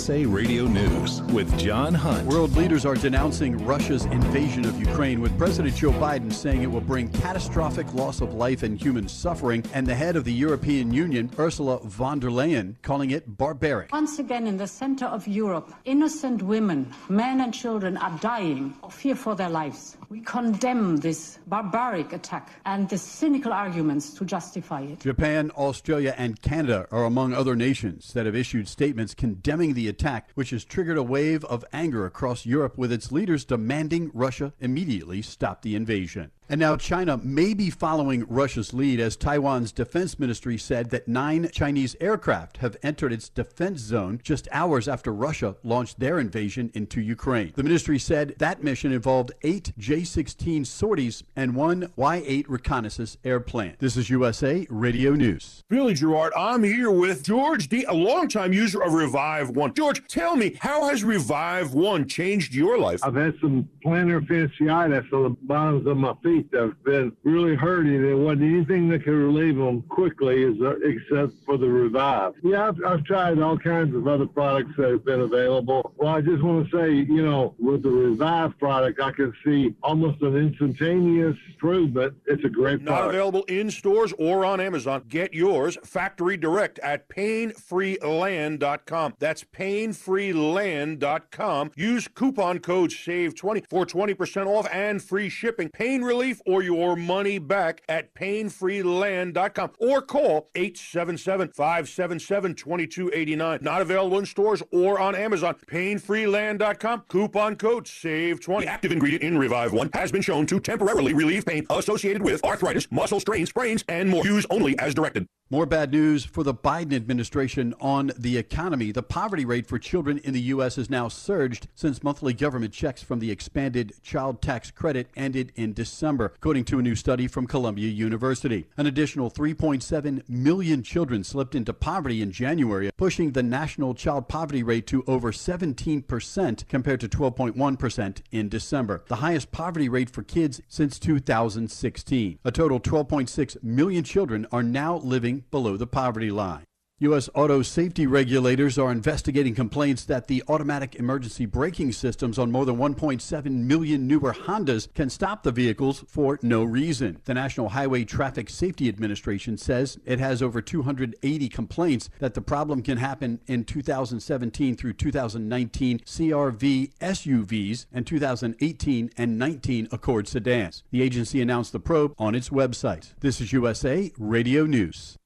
USA Radio News with John Hunt. World leaders are denouncing Russia's invasion of Ukraine, with President Joe Biden saying it will bring catastrophic loss of life and human suffering, and the head of the European Union, Ursula von der Leyen, calling it barbaric. Once again, in the center of Europe, innocent women, men, and children are dying of fear for their lives. We condemn this barbaric attack and the cynical arguments to justify it. Japan, Australia, and Canada are among other nations that have issued statements condemning the attack, which has triggered a wave of anger across Europe, with its leaders demanding Russia immediately stop the invasion. And now China may be following Russia's lead as Taiwan's defense ministry said that nine Chinese aircraft have entered its defense zone just hours after Russia launched their invasion into Ukraine. The ministry said that mission involved eight J 16 sorties and one Y 8 reconnaissance airplane. This is USA Radio News. Billy Gerard, I'm here with George D, a longtime user of Revive One. George, tell me, how has Revive One changed your life? I've had some plantar fasciitis on the bottoms of my feet that have been really hurting. There wasn't anything that can relieve them quickly is, uh, except for the Revive. Yeah, I've, I've tried all kinds of other products that have been available. Well, I just want to say, you know, with the Revive product, I can see almost an instantaneous improvement. It's a great Not product. available in stores or on Amazon. Get yours factory direct at painfreeland.com. That's painfreeland.com. Use coupon code SAVE20 for 20% off and free shipping. Pain relief or your money back at painfreeland.com or call 877-577-2289. Not available in stores or on Amazon. Painfreeland.com. Coupon code SAVE20. The active ingredient in Revive 1 has been shown to temporarily relieve pain associated with arthritis, muscle strains, sprains, and more. Use only as directed. More bad news for the Biden administration on the economy. The poverty rate for children in the U.S. has now surged since monthly government checks from the expanded child tax credit ended in December, according to a new study from Columbia University. An additional 3.7 million children slipped into poverty in January, pushing the national child poverty rate to over 17% compared to 12.1% in December, the highest poverty rate for kids since 2016. A total 12.6 million children are now living below the poverty line. U.S. auto safety regulators are investigating complaints that the automatic emergency braking systems on more than 1.7 million newer Hondas can stop the vehicles for no reason. The National Highway Traffic Safety Administration says it has over 280 complaints that the problem can happen in 2017 through 2019 CRV SUVs and 2018 and 19 Accord sedans. The agency announced the probe on its website. This is USA Radio News.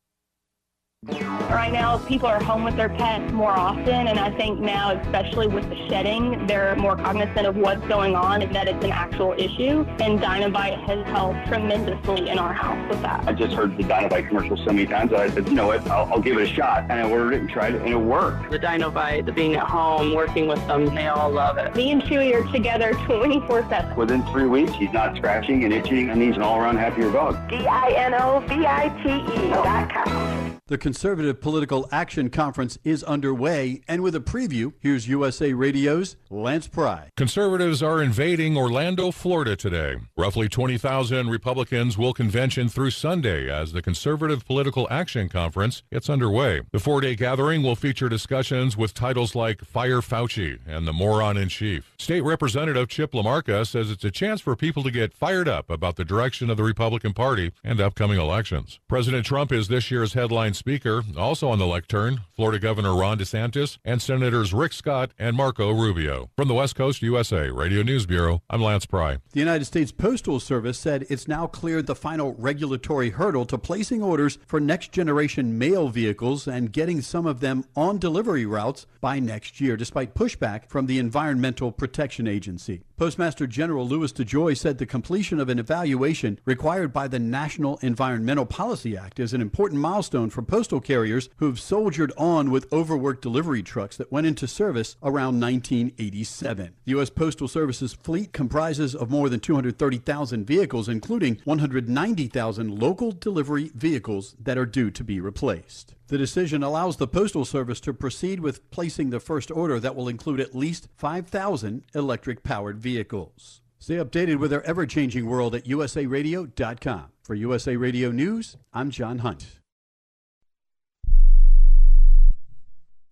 Right now, people are home with their pets more often, and I think now, especially with the shedding, they're more cognizant of what's going on and that it's an actual issue. And Dinovite has helped tremendously in our house with that. I just heard the Dinovite commercial so many times that I said, you know what, I'll, I'll give it a shot. And I ordered it and tried it, and it worked. The Dinovite, the being at home, working with them, they all love it. Me and Chewy are together 24-7. Within three weeks, he's not scratching and itching, and he's an all-around happier dog. D-I-N-O-V-I-T-E dot com. Conservative Political Action Conference is underway, and with a preview, here's USA Radio's Lance Pry. Conservatives are invading Orlando, Florida today. Roughly 20,000 Republicans will convention through Sunday as the Conservative Political Action Conference gets underway. The four day gathering will feature discussions with titles like Fire Fauci and the Moron in Chief. State Representative Chip LaMarca says it's a chance for people to get fired up about the direction of the Republican Party and upcoming elections. President Trump is this year's headline Speaker. Also on the lectern, Florida Governor Ron DeSantis and Senators Rick Scott and Marco Rubio. From the West Coast USA Radio News Bureau, I'm Lance Pry. The United States Postal Service said it's now cleared the final regulatory hurdle to placing orders for next generation mail vehicles and getting some of them on delivery routes by next year, despite pushback from the Environmental Protection Agency. Postmaster General Louis DeJoy said the completion of an evaluation required by the National Environmental Policy Act is an important milestone for postal carriers who've soldiered on with overworked delivery trucks that went into service around 1987. The U.S. Postal Service's fleet comprises of more than 230,000 vehicles, including 190,000 local delivery vehicles that are due to be replaced. The decision allows the Postal Service to proceed with placing the first order that will include at least 5,000 electric powered vehicles. Stay updated with our ever changing world at usaradio.com. For USA Radio News, I'm John Hunt.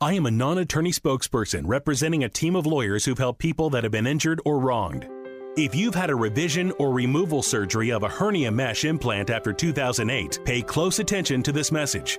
I am a non attorney spokesperson representing a team of lawyers who've helped people that have been injured or wronged. If you've had a revision or removal surgery of a hernia mesh implant after 2008, pay close attention to this message.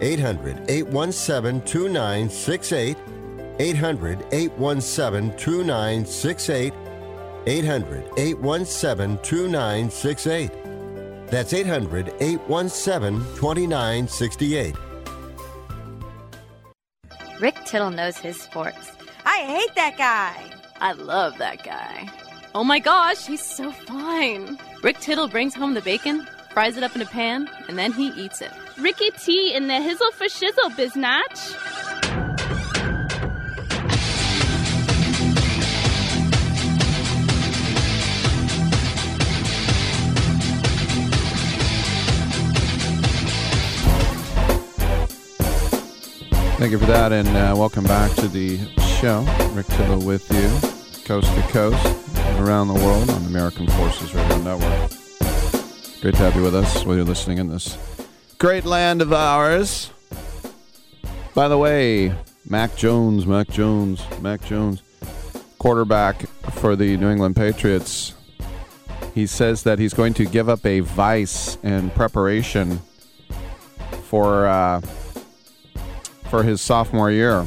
800 817 2968. 800 817 2968. 800 817 2968. That's 800 817 2968. Rick Tittle knows his sports. I hate that guy. I love that guy. Oh my gosh, he's so fine. Rick Tittle brings home the bacon, fries it up in a pan, and then he eats it. Ricky T in the hizzle for shizzle, biznatch. Thank you for that, and uh, welcome back to the show. Rick Tittle with you, coast to coast, around the world on American Forces Radio Network. Great to have you with us while you're listening in this great land of ours. By the way, Mac Jones, Mac Jones, Mac Jones, quarterback for the New England Patriots. He says that he's going to give up a vice in preparation for uh, for his sophomore year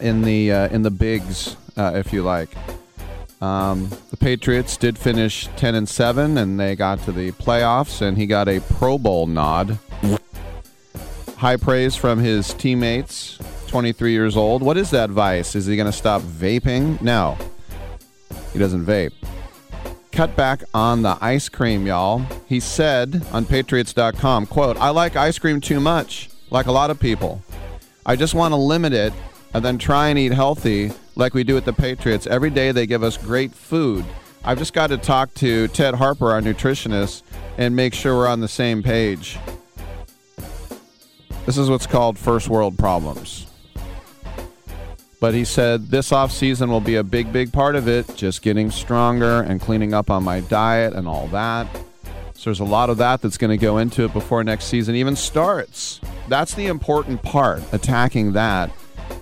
in the uh, in the bigs, uh, if you like. Um, the Patriots did finish ten and seven, and they got to the playoffs, and he got a Pro Bowl nod. High praise from his teammates. Twenty three years old. What is that vice? Is he going to stop vaping? No, he doesn't vape. Cut back on the ice cream, y'all. He said on Patriots.com, "quote I like ice cream too much, like a lot of people." I just want to limit it and then try and eat healthy like we do at the Patriots. Every day they give us great food. I've just got to talk to Ted Harper, our nutritionist, and make sure we're on the same page. This is what's called first world problems. But he said this off season will be a big, big part of it, just getting stronger and cleaning up on my diet and all that. So there's a lot of that that's going to go into it before next season even starts. That's the important part, attacking that.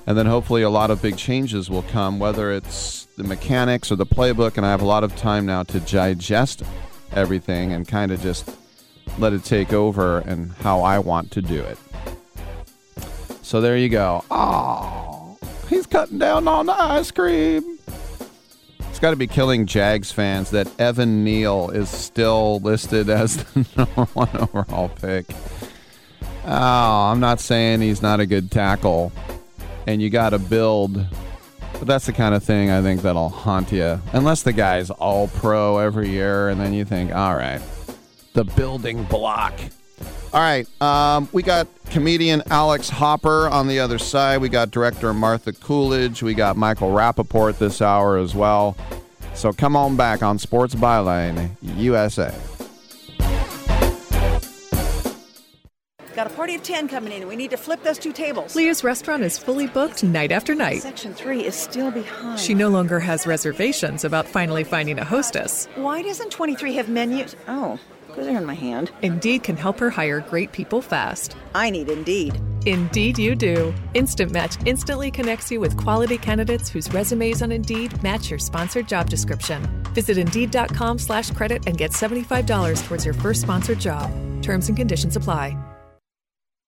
And then hopefully a lot of big changes will come, whether it's the mechanics or the playbook. And I have a lot of time now to digest everything and kind of just let it take over and how I want to do it. So there you go. Oh, he's cutting down on the ice cream. It's got to be killing Jags fans that Evan Neal is still listed as the number one overall pick. Oh, I'm not saying he's not a good tackle, and you got to build, but that's the kind of thing I think that'll haunt you. Unless the guy's all pro every year, and then you think, all right, the building block. All right, um, we got comedian Alex Hopper on the other side. We got director Martha Coolidge. We got Michael Rapaport this hour as well. So come on back on Sports Byline USA. Got a party of 10 coming in, and we need to flip those two tables. Leah's restaurant is fully booked night after night. Section 3 is still behind. She no longer has reservations about finally finding a hostess. Why doesn't 23 have menus? Oh, because they're in my hand. Indeed can help her hire great people fast. I need Indeed. Indeed, you do. Instant Match instantly connects you with quality candidates whose resumes on Indeed match your sponsored job description. Visit Indeed.com slash credit and get $75 towards your first sponsored job. Terms and conditions apply.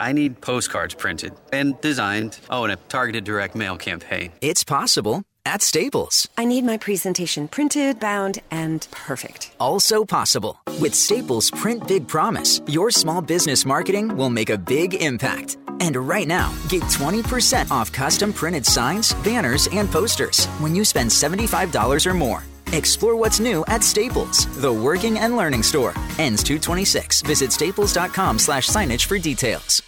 I need postcards printed and designed. Oh, and a targeted direct mail campaign. It's possible at Staples. I need my presentation printed, bound, and perfect. Also possible. With Staples Print Big Promise, your small business marketing will make a big impact. And right now, get 20% off custom printed signs, banners, and posters when you spend $75 or more. Explore what's new at Staples, the working and learning store. Ends 226. Visit staples.com slash signage for details.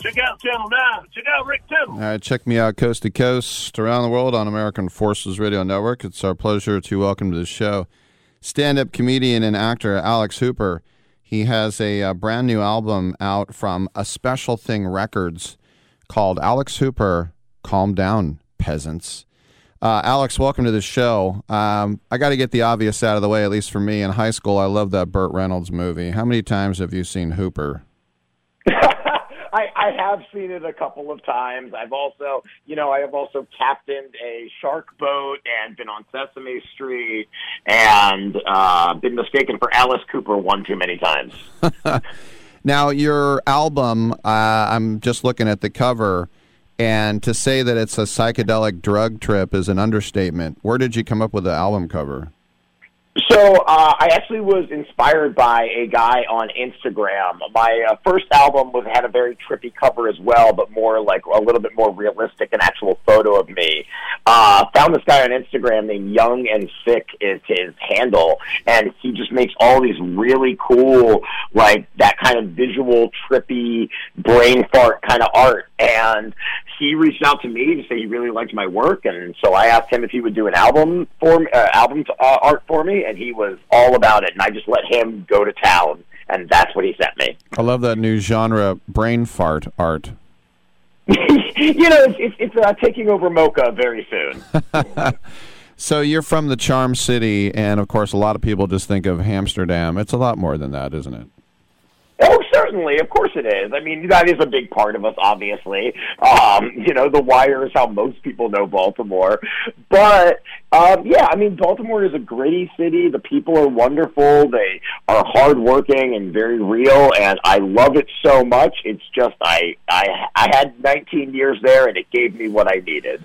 check out Channel 9. Check out Rick Tittle. All right, check me out coast to coast around the world on American Forces Radio Network. It's our pleasure to welcome to the show stand up comedian and actor Alex Hooper. He has a, a, brand new album out from A Special Thing Records called Alex Hooper Calm Down, Peasants. Uh, Alex, welcome to the show. Um, I got to get the obvious out of the way, at least for me. In high school, I loved that Burt Reynolds movie. How many times have you seen Hooper? I, I have seen it a couple of times. I've also, you know, I have also captained a shark boat and been on Sesame Street and uh, been mistaken for Alice Cooper one too many times. now, your album, uh, I'm just looking at the cover, and to say that it's a psychedelic drug trip is an understatement. Where did you come up with the album cover? So uh, I actually was inspired by a guy on Instagram. My uh, first album was had a very trippy cover as well, but more like a little bit more realistic, an actual photo of me. Uh, found this guy on Instagram named Young and Sick is his handle, and he just makes all these really cool, like that kind of visual, trippy, brain fart kind of art. And he reached out to me to say he really liked my work, and so I asked him if he would do an album for uh, album to, uh, art for me, and he was all about it. And I just let him go to town and that's what he sent me. I love that new genre, brain fart art. you know, it's it's, it's uh, taking over Mocha very soon. so you're from the Charm City, and of course, a lot of people just think of Amsterdam. It's a lot more than that, isn't it? Oh, certainly. Of course it is. I mean, that is a big part of us, obviously. Um, you know, The Wire is how most people know Baltimore. But, um, yeah, I mean, Baltimore is a gritty city. The people are wonderful. They are hardworking and very real, and I love it so much. It's just, I, I, I had 19 years there, and it gave me what I needed.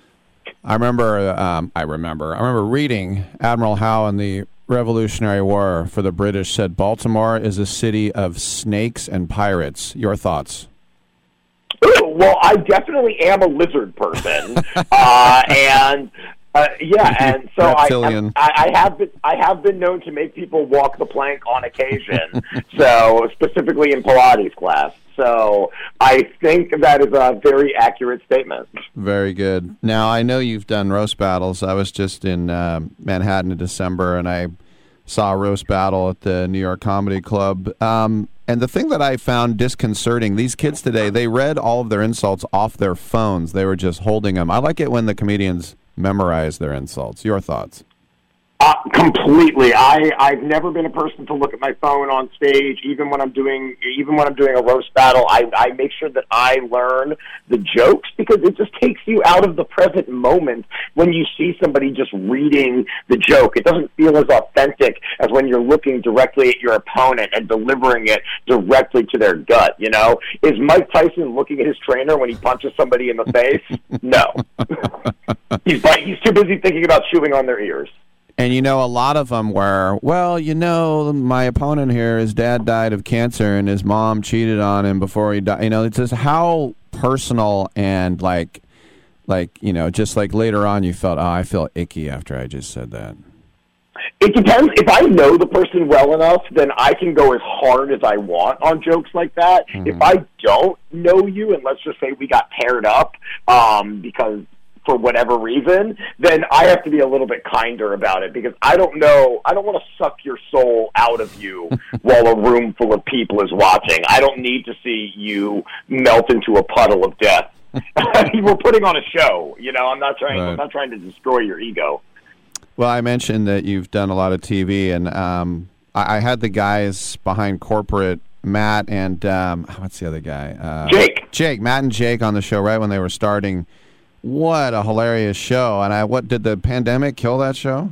I remember, um, I remember, I remember reading Admiral Howe in the Revolutionary War for the British said Baltimore is a city of snakes and pirates. Your thoughts? Well, I definitely am a lizard person, uh, and uh, yeah, and so I, I, I have been I have been known to make people walk the plank on occasion. so specifically in Pilates class. So I think that is a very accurate statement. Very good. Now I know you've done roast battles. I was just in uh, Manhattan in December, and I saw a roast battle at the New York Comedy Club. Um, and the thing that I found disconcerting, these kids today, they read all of their insults off their phones. They were just holding them. I like it when the comedians memorize their insults. Your thoughts? Uh, completely. I I've never been a person to look at my phone on stage, even when I'm doing even when I'm doing a roast battle. I I make sure that I learn the jokes because it just takes you out of the present moment when you see somebody just reading the joke. It doesn't feel as authentic as when you're looking directly at your opponent and delivering it directly to their gut. You know, is Mike Tyson looking at his trainer when he punches somebody in the face? no, he's he's too busy thinking about chewing on their ears. And you know, a lot of them were, well, you know, my opponent here, his dad died of cancer and his mom cheated on him before he died. You know, it's just how personal and like, like, you know, just like later on you felt, oh, I feel icky after I just said that. It depends. If I know the person well enough, then I can go as hard as I want on jokes like that. Mm-hmm. If I don't know you, and let's just say we got paired up um, because for whatever reason, then I have to be a little bit kinder about it because I don't know. I don't want to suck your soul out of you while a room full of people is watching. I don't need to see you melt into a puddle of death. We're putting on a show. You know, I'm not trying. Right. I'm not trying to destroy your ego. Well, I mentioned that you've done a lot of TV, and um, I, I had the guys behind corporate Matt and um, what's the other guy? Uh, Jake. Jake, Matt and Jake on the show right when they were starting. What a hilarious show! And I, what did the pandemic kill that show?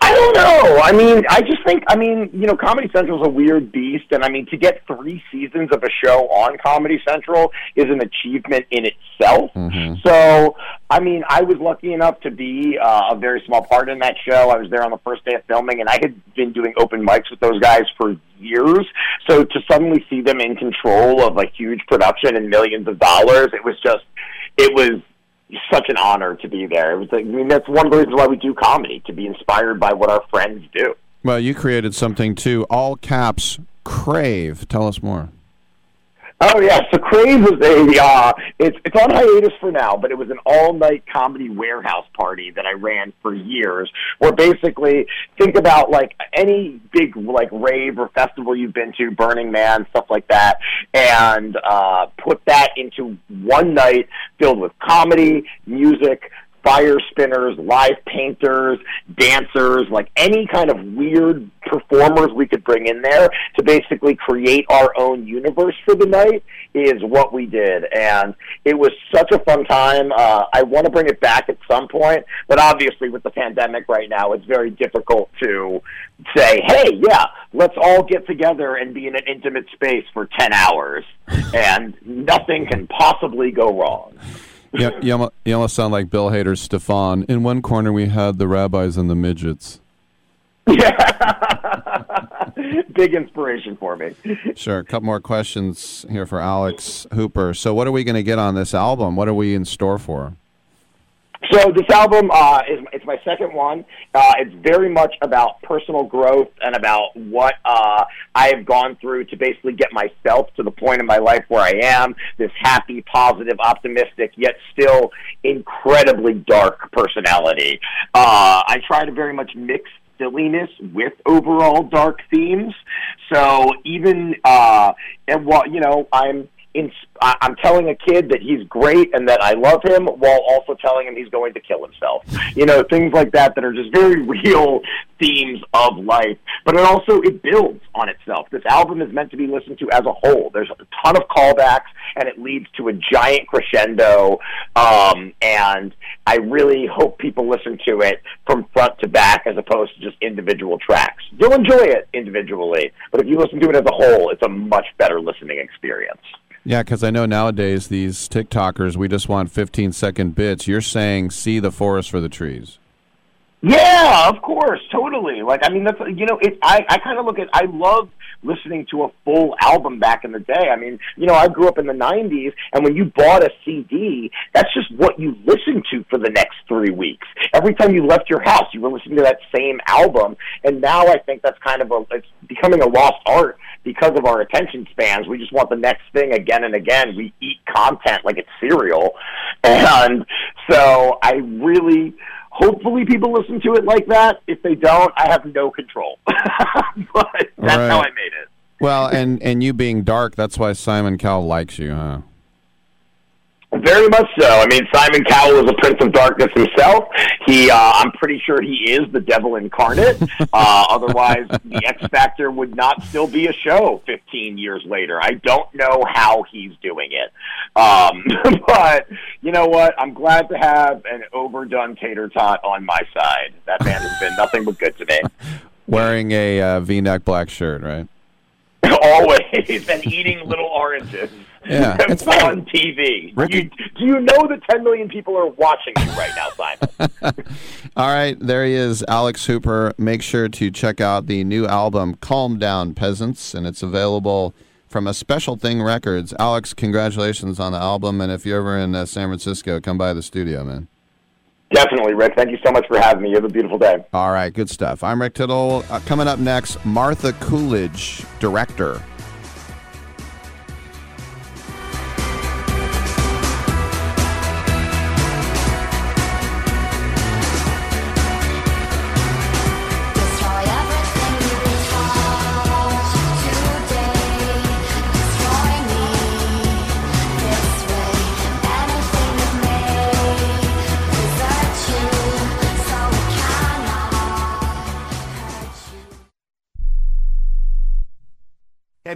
I don't know. I mean, I just think, I mean, you know, Comedy Central is a weird beast, and I mean, to get three seasons of a show on Comedy Central is an achievement in itself. Mm-hmm. So, I mean, I was lucky enough to be uh, a very small part in that show. I was there on the first day of filming, and I had been doing open mics with those guys for years. So to suddenly see them in control of a huge production and millions of dollars, it was just it was such an honor to be there. It was like, I mean, that's one of the reasons why we do comedy to be inspired by what our friends do. Well, you created something too. All caps crave. Tell us more. Oh yeah, so Crave was a uh, it's it's on hiatus for now, but it was an all night comedy warehouse party that I ran for years. Where basically think about like any big like rave or festival you've been to, Burning Man, stuff like that, and uh, put that into one night filled with comedy, music, fire spinners, live painters, dancers, like any kind of weird performers we could bring in there to basically create our own universe for the night is what we did. And it was such a fun time. Uh, I want to bring it back at some point, but obviously with the pandemic right now, it's very difficult to say, hey, yeah, let's all get together and be in an intimate space for 10 hours and nothing can possibly go wrong you, you, you almost sound like Bill Hader's Stefan. In one corner, we had the rabbis and the midgets. Yeah. Big inspiration for me. Sure. A couple more questions here for Alex Hooper. So, what are we going to get on this album? What are we in store for? So this album uh, is it's my second one. Uh, it's very much about personal growth and about what uh, I have gone through to basically get myself to the point in my life where I am. This happy, positive, optimistic, yet still incredibly dark personality. Uh, I try to very much mix silliness with overall dark themes. So even uh, and what you know, I'm in, I'm telling a kid that he's great and that I love him while also telling him he's going to kill himself. You know, things like that that are just very real themes of life. But it also it builds on itself. This album is meant to be listened to as a whole. There's a ton of callbacks and it leads to a giant crescendo. Um, and I really hope people listen to it from front to back as opposed to just individual tracks. You'll enjoy it individually, but if you listen to it as a whole, it's a much better listening experience. Yeah, because I know nowadays these TikTokers, we just want 15 second bits. You're saying see the forest for the trees. Yeah, of course, totally. Like, I mean, that's you know, it. I I kind of look at. I love listening to a full album back in the day. I mean, you know, I grew up in the '90s, and when you bought a CD, that's just what you listened to for the next three weeks. Every time you left your house, you were listening to that same album. And now I think that's kind of a. It's becoming a lost art because of our attention spans. We just want the next thing again and again. We eat content like it's cereal, and so I really Hopefully, people listen to it like that. If they don't, I have no control. but that's right. how I made it. Well, and and you being dark, that's why Simon Cowell likes you, huh? Very much so. I mean, Simon Cowell is a prince of darkness himself. He, uh, I'm pretty sure he is the devil incarnate. Uh, otherwise, the X Factor would not still be a show 15 years later. I don't know how he's doing it. Um, but you know what? I'm glad to have an overdone tater tot on my side. That man has been nothing but good to me. Wearing a uh, V-neck black shirt, right? Always, and eating little oranges. Yeah, it's fine. on TV. Ricky... You, do you know that 10 million people are watching you right now, Simon? All right, there he is, Alex Hooper. Make sure to check out the new album, Calm Down Peasants, and it's available from a Special Thing Records. Alex, congratulations on the album, and if you're ever in uh, San Francisco, come by the studio, man. Definitely, Rick. Thank you so much for having me. You have a beautiful day. All right, good stuff. I'm Rick Tittle. Uh, coming up next, Martha Coolidge, director.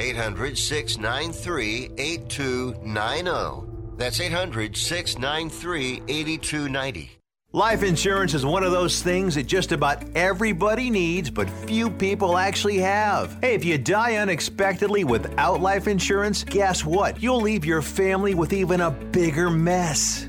800 693 8290. That's 800 693 8290. Life insurance is one of those things that just about everybody needs, but few people actually have. Hey, if you die unexpectedly without life insurance, guess what? You'll leave your family with even a bigger mess.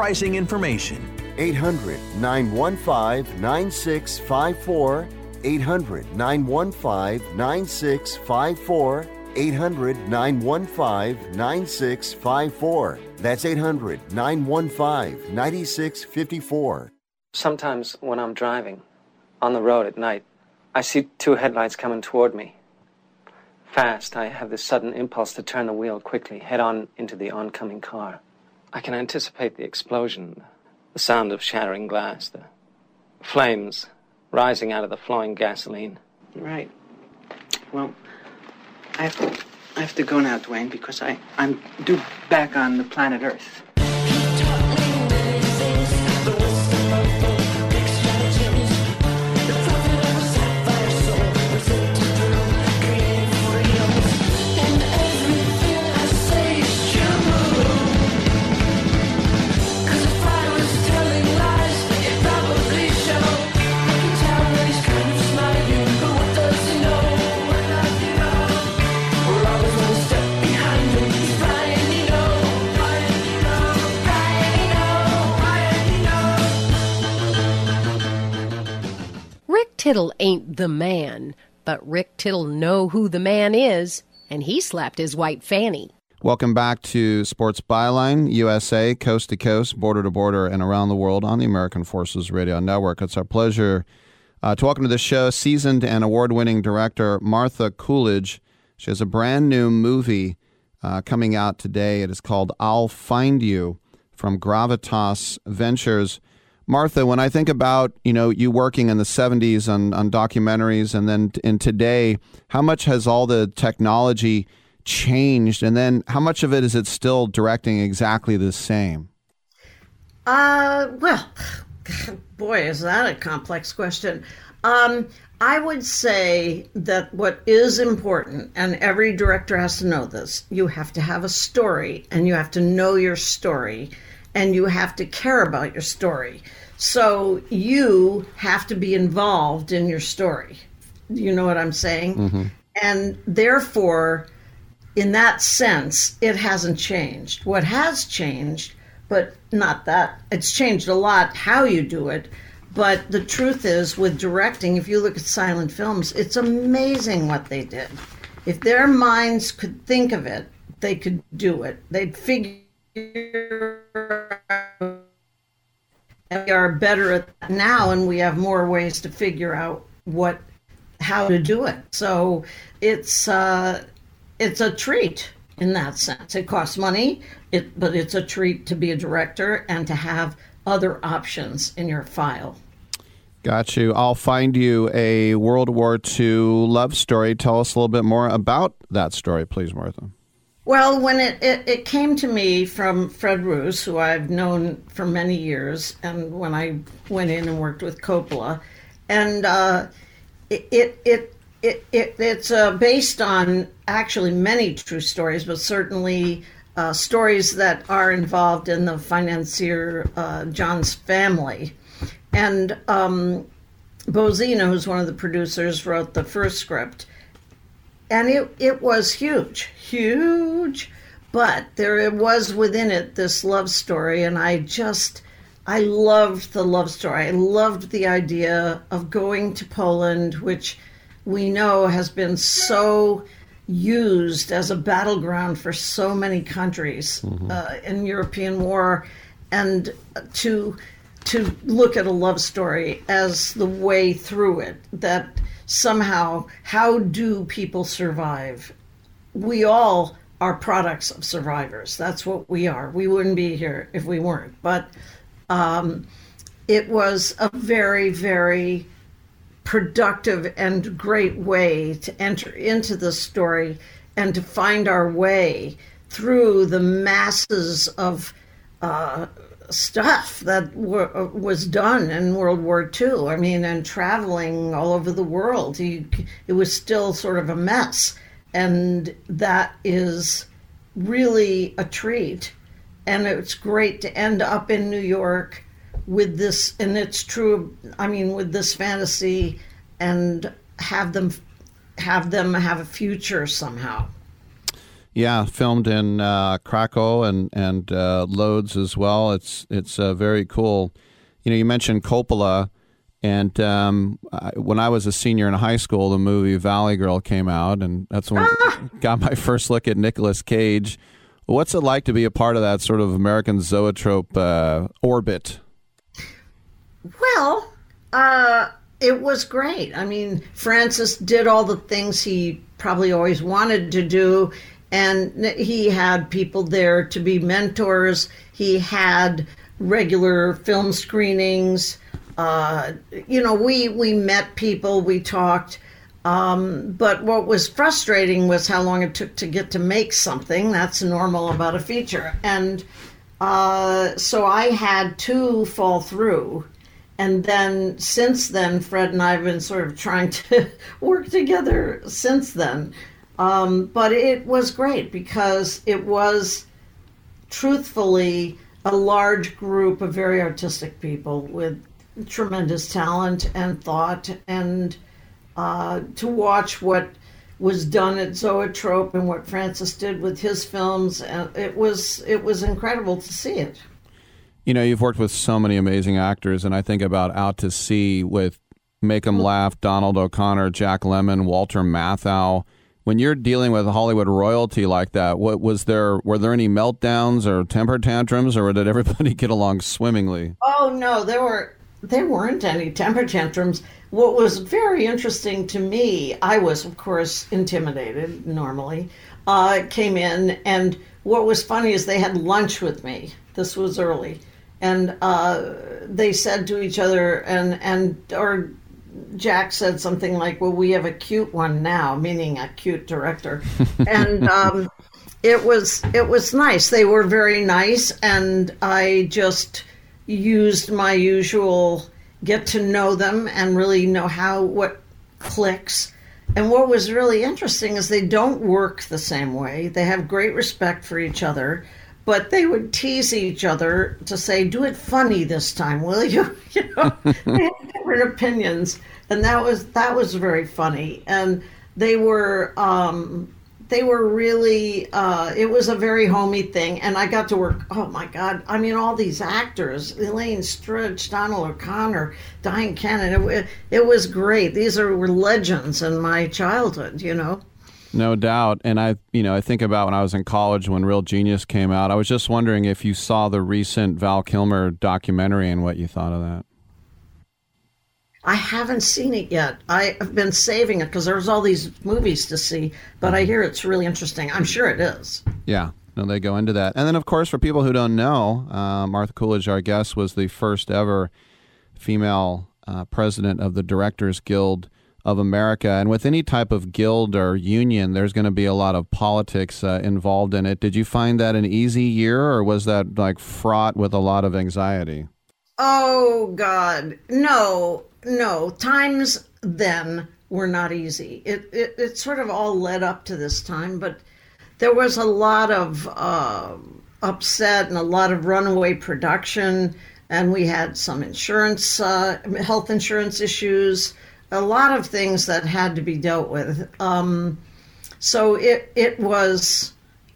pricing information. 800 915 9654. 800 915 9654. 800 915 9654. That's 800 915 9654. Sometimes when I'm driving on the road at night, I see two headlights coming toward me. Fast, I have this sudden impulse to turn the wheel quickly, head on into the oncoming car. I can anticipate the explosion, the sound of shattering glass, the flames rising out of the flowing gasoline. Right. Well, I have to, I have to go now, Dwayne, because I, I'm due back on the planet Earth. Tittle ain't the man, but Rick Tittle know who the man is, and he slapped his white fanny. Welcome back to Sports Byline USA, coast to coast, border to border, and around the world on the American Forces Radio Network. It's our pleasure uh, to welcome to the show seasoned and award winning director Martha Coolidge. She has a brand new movie uh, coming out today. It is called I'll Find You from Gravitas Ventures. Martha, when I think about you know you working in the '70s on, on documentaries, and then in today, how much has all the technology changed, and then how much of it is it still directing exactly the same? Uh, well, boy, is that a complex question. Um, I would say that what is important, and every director has to know this, you have to have a story, and you have to know your story, and you have to care about your story. So you have to be involved in your story. You know what I'm saying? Mm-hmm. And therefore, in that sense, it hasn't changed. What has changed, but not that, it's changed a lot how you do it. But the truth is, with directing, if you look at silent films, it's amazing what they did. If their minds could think of it, they could do it. They'd figure we are better at that now and we have more ways to figure out what how to do it so it's uh it's a treat in that sense it costs money it but it's a treat to be a director and to have other options in your file Got you. I'll find you a World War II love story. Tell us a little bit more about that story, please, Martha. Well, when it, it, it, came to me from Fred Roos, who I've known for many years, and when I went in and worked with Coppola, and uh, it, it, it, it, it, it's uh, based on actually many true stories, but certainly uh, stories that are involved in the financier uh, John's family. And um, Bozina, who's one of the producers, wrote the first script and it, it was huge, huge. But there was within it this love story, and I just, I loved the love story. I loved the idea of going to Poland, which we know has been so used as a battleground for so many countries mm-hmm. uh, in European war, and to to look at a love story as the way through it that somehow, how do people survive? We all are products of survivors. That's what we are. We wouldn't be here if we weren't. But um, it was a very, very productive and great way to enter into the story and to find our way through the masses of uh, stuff that were, was done in World War II. I mean, and traveling all over the world, you, it was still sort of a mess. And that is really a treat. And it's great to end up in New York with this, and it's true, I mean, with this fantasy and have them have them have a future somehow. Yeah, filmed in uh, Krakow and and uh, Lodz as well. It's it's uh, very cool. You know, you mentioned Coppola, and um, I, when I was a senior in high school, the movie Valley Girl came out, and that's when I got my first look at Nicolas Cage. What's it like to be a part of that sort of American zoetrope uh, orbit? Well, uh, it was great. I mean, Francis did all the things he probably always wanted to do and he had people there to be mentors. He had regular film screenings. Uh, you know, we we met people, we talked. Um, but what was frustrating was how long it took to get to make something. That's normal about a feature, and uh, so I had to fall through. And then since then, Fred and I have been sort of trying to work together since then. Um, but it was great because it was truthfully a large group of very artistic people with tremendous talent and thought. And uh, to watch what was done at Zoetrope and what Francis did with his films, it was it was incredible to see it. You know, you've worked with so many amazing actors, and I think about Out to Sea with Make 'em Laugh, Donald O'Connor, Jack Lemmon, Walter Matthau when you're dealing with Hollywood royalty like that, what was there? Were there any meltdowns or temper tantrums, or did everybody get along swimmingly? Oh no, there were there weren't any temper tantrums. What was very interesting to me, I was of course intimidated normally. Uh, came in, and what was funny is they had lunch with me. This was early, and uh, they said to each other, and and or Jack said something like, "Well, we have a cute one now," meaning a cute director, and um, it was it was nice. They were very nice, and I just used my usual get to know them and really know how what clicks. And what was really interesting is they don't work the same way. They have great respect for each other, but they would tease each other to say, "Do it funny this time, will you?" you know, they had different opinions, and that was that was very funny. And they were um, they were really uh, it was a very homey thing, and I got to work. Oh my God! I mean, all these actors: Elaine Stritch, Donald O'Connor, Dyan Cannon. It, it was great. These are were legends in my childhood. You know. No doubt. And I, you know, I think about when I was in college when Real Genius came out. I was just wondering if you saw the recent Val Kilmer documentary and what you thought of that. I haven't seen it yet. I've been saving it because there's all these movies to see, but I hear it's really interesting. I'm sure it is. Yeah. No, they go into that. And then, of course, for people who don't know, uh, Martha Coolidge, our guest, was the first ever female uh, president of the Directors Guild of America. And with any type of guild or union, there's going to be a lot of politics uh, involved in it. Did you find that an easy year, or was that like fraught with a lot of anxiety? Oh, God. No, no. Times then were not easy. It, it, it sort of all led up to this time, but there was a lot of uh, upset and a lot of runaway production. And we had some insurance, uh, health insurance issues a lot of things that had to be dealt with. Um, so it it was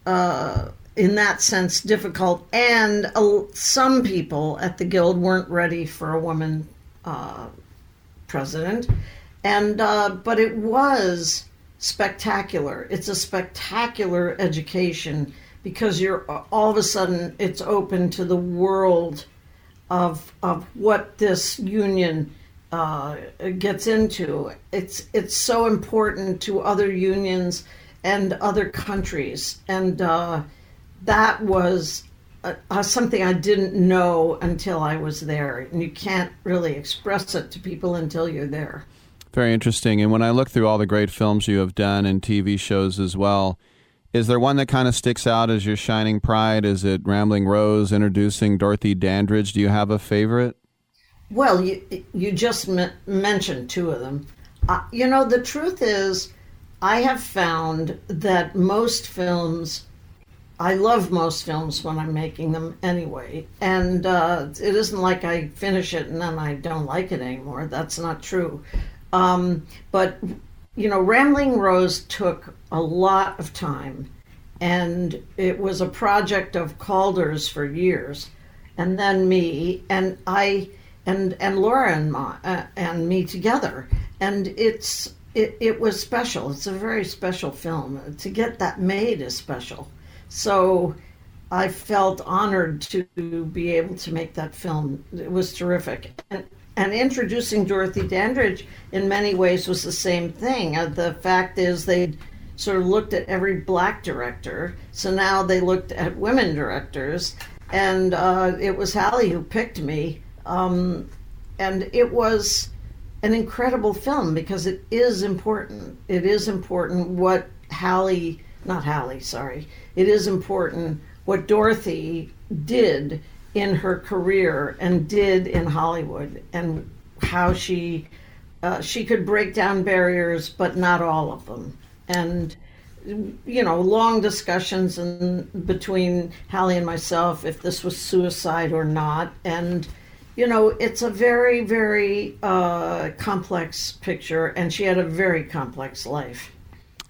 uh, in that sense difficult, and uh, some people at the guild weren't ready for a woman uh, president, and uh, but it was spectacular. It's a spectacular education because you're all of a sudden it's open to the world of of what this union uh, gets into. It's it's so important to other unions and other countries, and uh, that was uh, something I didn't know until I was there, and you can't really express it to people until you're there. Very interesting. And when I look through all the great films you have done and TV shows as well, is there one that kind of sticks out as your shining pride? Is it Rambling Rose introducing Dorothy Dandridge? Do you have a favorite? Well, you you just m- mentioned two of them. Uh, you know, the truth is, I have found that most films, I love most films when I'm making them anyway, and uh, it isn't like I finish it and then I don't like it anymore. That's not true. Um, but you know, Rambling Rose took a lot of time, and it was a project of Calder's for years, and then me, and I, and and Laura and, my, uh, and me together, and it's it, it was special. It's a very special film. To get that made is special. So I felt honored to be able to make that film. It was terrific. And and introducing Dorothy Dandridge in many ways was the same thing. Uh, the fact is, they sort of looked at every black director, so now they looked at women directors, and uh, it was Halle who picked me. Um, and it was an incredible film because it is important. It is important what Halle, not Halle, sorry, it is important what Dorothy did in her career and did in Hollywood, and how she uh, she could break down barriers, but not all of them. And you know, long discussions in, between Halle and myself if this was suicide or not, and you know, it's a very, very uh, complex picture, and she had a very complex life.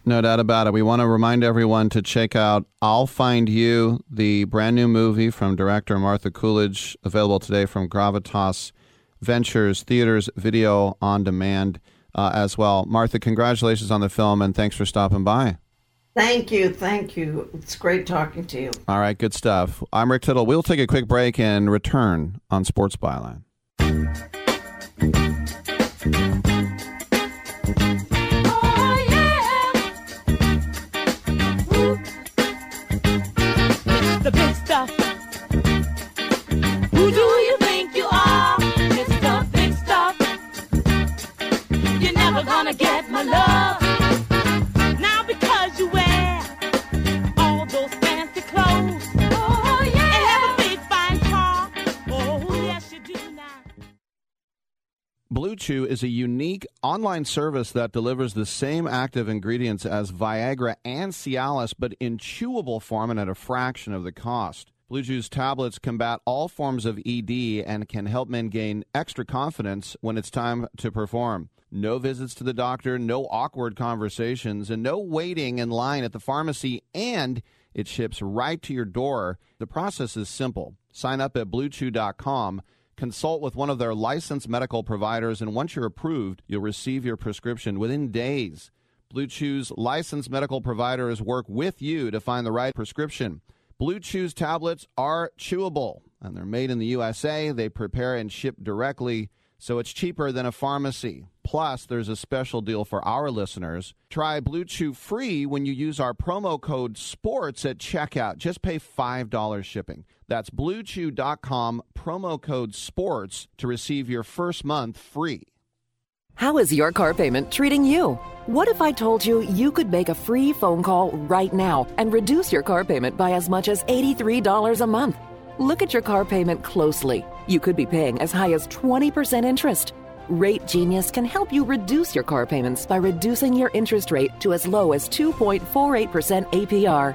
No doubt about it. We want to remind everyone to check out I'll Find You, the brand new movie from director Martha Coolidge, available today from Gravitas Ventures Theaters Video on Demand uh, as well. Martha, congratulations on the film and thanks for stopping by. Thank you. Thank you. It's great talking to you. All right, good stuff. I'm Rick Tittle. We'll take a quick break and return on Sports Byline. Oh, the big stuff. Who do you Blue Chew is a unique online service that delivers the same active ingredients as Viagra and Cialis, but in chewable form and at a fraction of the cost. Blue Chew's tablets combat all forms of ED and can help men gain extra confidence when it's time to perform. No visits to the doctor, no awkward conversations, and no waiting in line at the pharmacy, and it ships right to your door. The process is simple. Sign up at bluechew.com consult with one of their licensed medical providers, and once you're approved, you'll receive your prescription within days. Blue Chew's licensed medical providers work with you to find the right prescription. Blue Chew's tablets are chewable, and they're made in the USA. They prepare and ship directly, so it's cheaper than a pharmacy. Plus, there's a special deal for our listeners. Try Blue Chew free when you use our promo code SPORTS at checkout. Just pay $5 shipping. That's bluechew.com, promo code SPORTS to receive your first month free. How is your car payment treating you? What if I told you you could make a free phone call right now and reduce your car payment by as much as $83 a month? Look at your car payment closely. You could be paying as high as 20% interest. Rate Genius can help you reduce your car payments by reducing your interest rate to as low as 2.48% APR.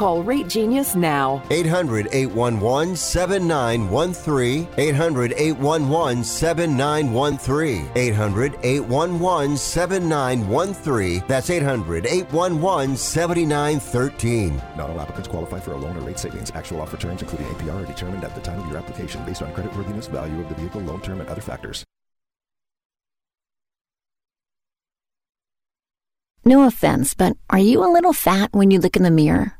Call Rate Genius now. 800 811 7913. 800 811 7913. 800 811 7913. That's 800 811 7913. Not all applicants qualify for a loan or rate savings. Actual offer terms, including APR, are determined at the time of your application based on creditworthiness, value of the vehicle, loan term, and other factors. No offense, but are you a little fat when you look in the mirror?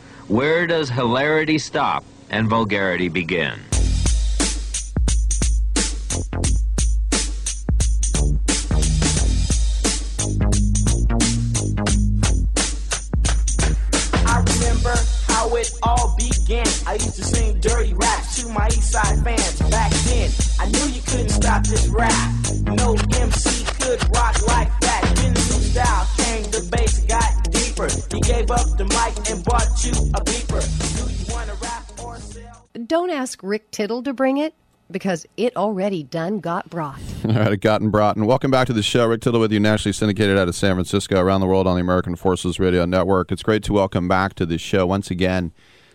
Where does hilarity stop and vulgarity begin? I remember how it all began. I used to sing dirty raps to my fans back then. I knew you couldn't stop this rap. No MC could rock like that. New style got. He gave up the mic and bought you a beeper. Do you wanna rap or sell? Don't ask Rick Tittle to bring it because it already done got brought. All right, it gotten brought. And welcome back to the show. Rick Tittle with you, nationally syndicated out of San Francisco, around the world on the American Forces Radio Network. It's great to welcome back to the show once again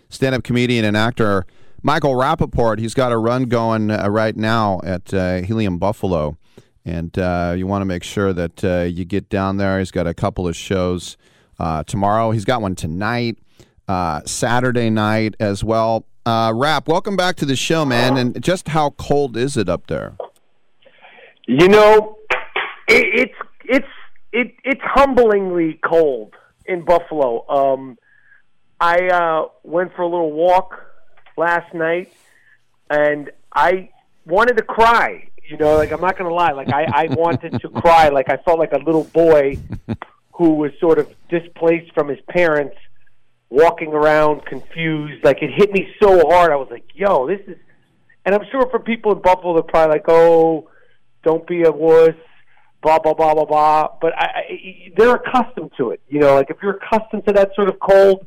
stand up comedian and actor Michael Rapaport. He's got a run going uh, right now at uh, Helium Buffalo. And uh, you want to make sure that uh, you get down there. He's got a couple of shows uh, tomorrow. He's got one tonight, uh, Saturday night as well. Uh, Rap, welcome back to the show, man. And just how cold is it up there? You know, it, it's it's it, it's humblingly cold in Buffalo. Um, I uh, went for a little walk last night, and I wanted to cry. You know, like I'm not to lie, like I, I wanted to cry. Like I felt like a little boy who was sort of displaced from his parents, walking around confused. Like it hit me so hard. I was like, "Yo, this is." And I'm sure for people in Buffalo, they're probably like, "Oh, don't be a wuss." Blah blah blah blah blah. But I, I, they're accustomed to it. You know, like if you're accustomed to that sort of cold,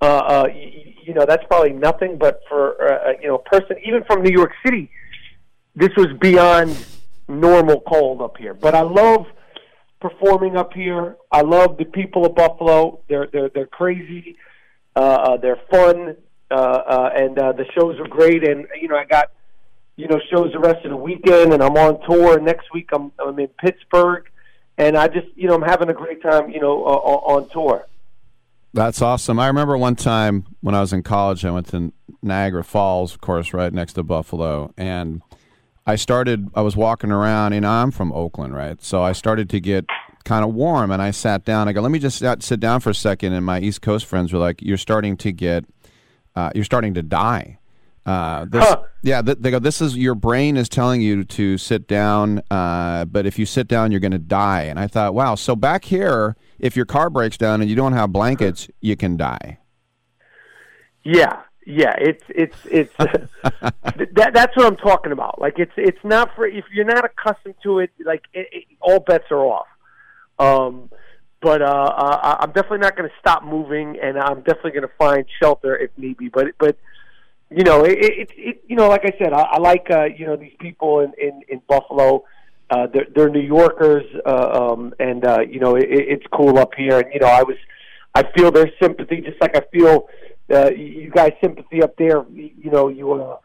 uh, uh, you, you know that's probably nothing. But for uh, you know a person, even from New York City, this was beyond normal cold up here. But I love performing up here. I love the people of Buffalo. They're they're they're crazy. Uh, uh, they're fun, uh, uh, and uh, the shows are great. And you know, I got you know shows the rest of the weekend, and I'm on tour. Next week, I'm I'm in Pittsburgh, and I just you know I'm having a great time. You know, uh, on tour. That's awesome. I remember one time when I was in college, I went to Niagara Falls, of course, right next to Buffalo, and I started. I was walking around, and I'm from Oakland, right? So I started to get kind of warm, and I sat down. I go, "Let me just sit, sit down for a second. And my East Coast friends were like, "You're starting to get, uh, you're starting to die." Uh, this, Yeah, th- they go. This is your brain is telling you to sit down, uh, but if you sit down, you're going to die. And I thought, wow. So back here, if your car breaks down and you don't have blankets, you can die. Yeah, yeah, it's it's it's that that's what I'm talking about. Like it's it's not for if you're not accustomed to it. Like it, it, all bets are off. Um, but uh, uh, I'm definitely not going to stop moving, and I'm definitely going to find shelter if need be. But but you know, it, it, it you know, like I said, I, I like uh, you know these people in in, in Buffalo. Uh, they're, they're New Yorkers, uh, um, and uh, you know it, it's cool up here. And you know, I was, I feel their sympathy, just like I feel uh, you guys' sympathy up there. You know, you, uh,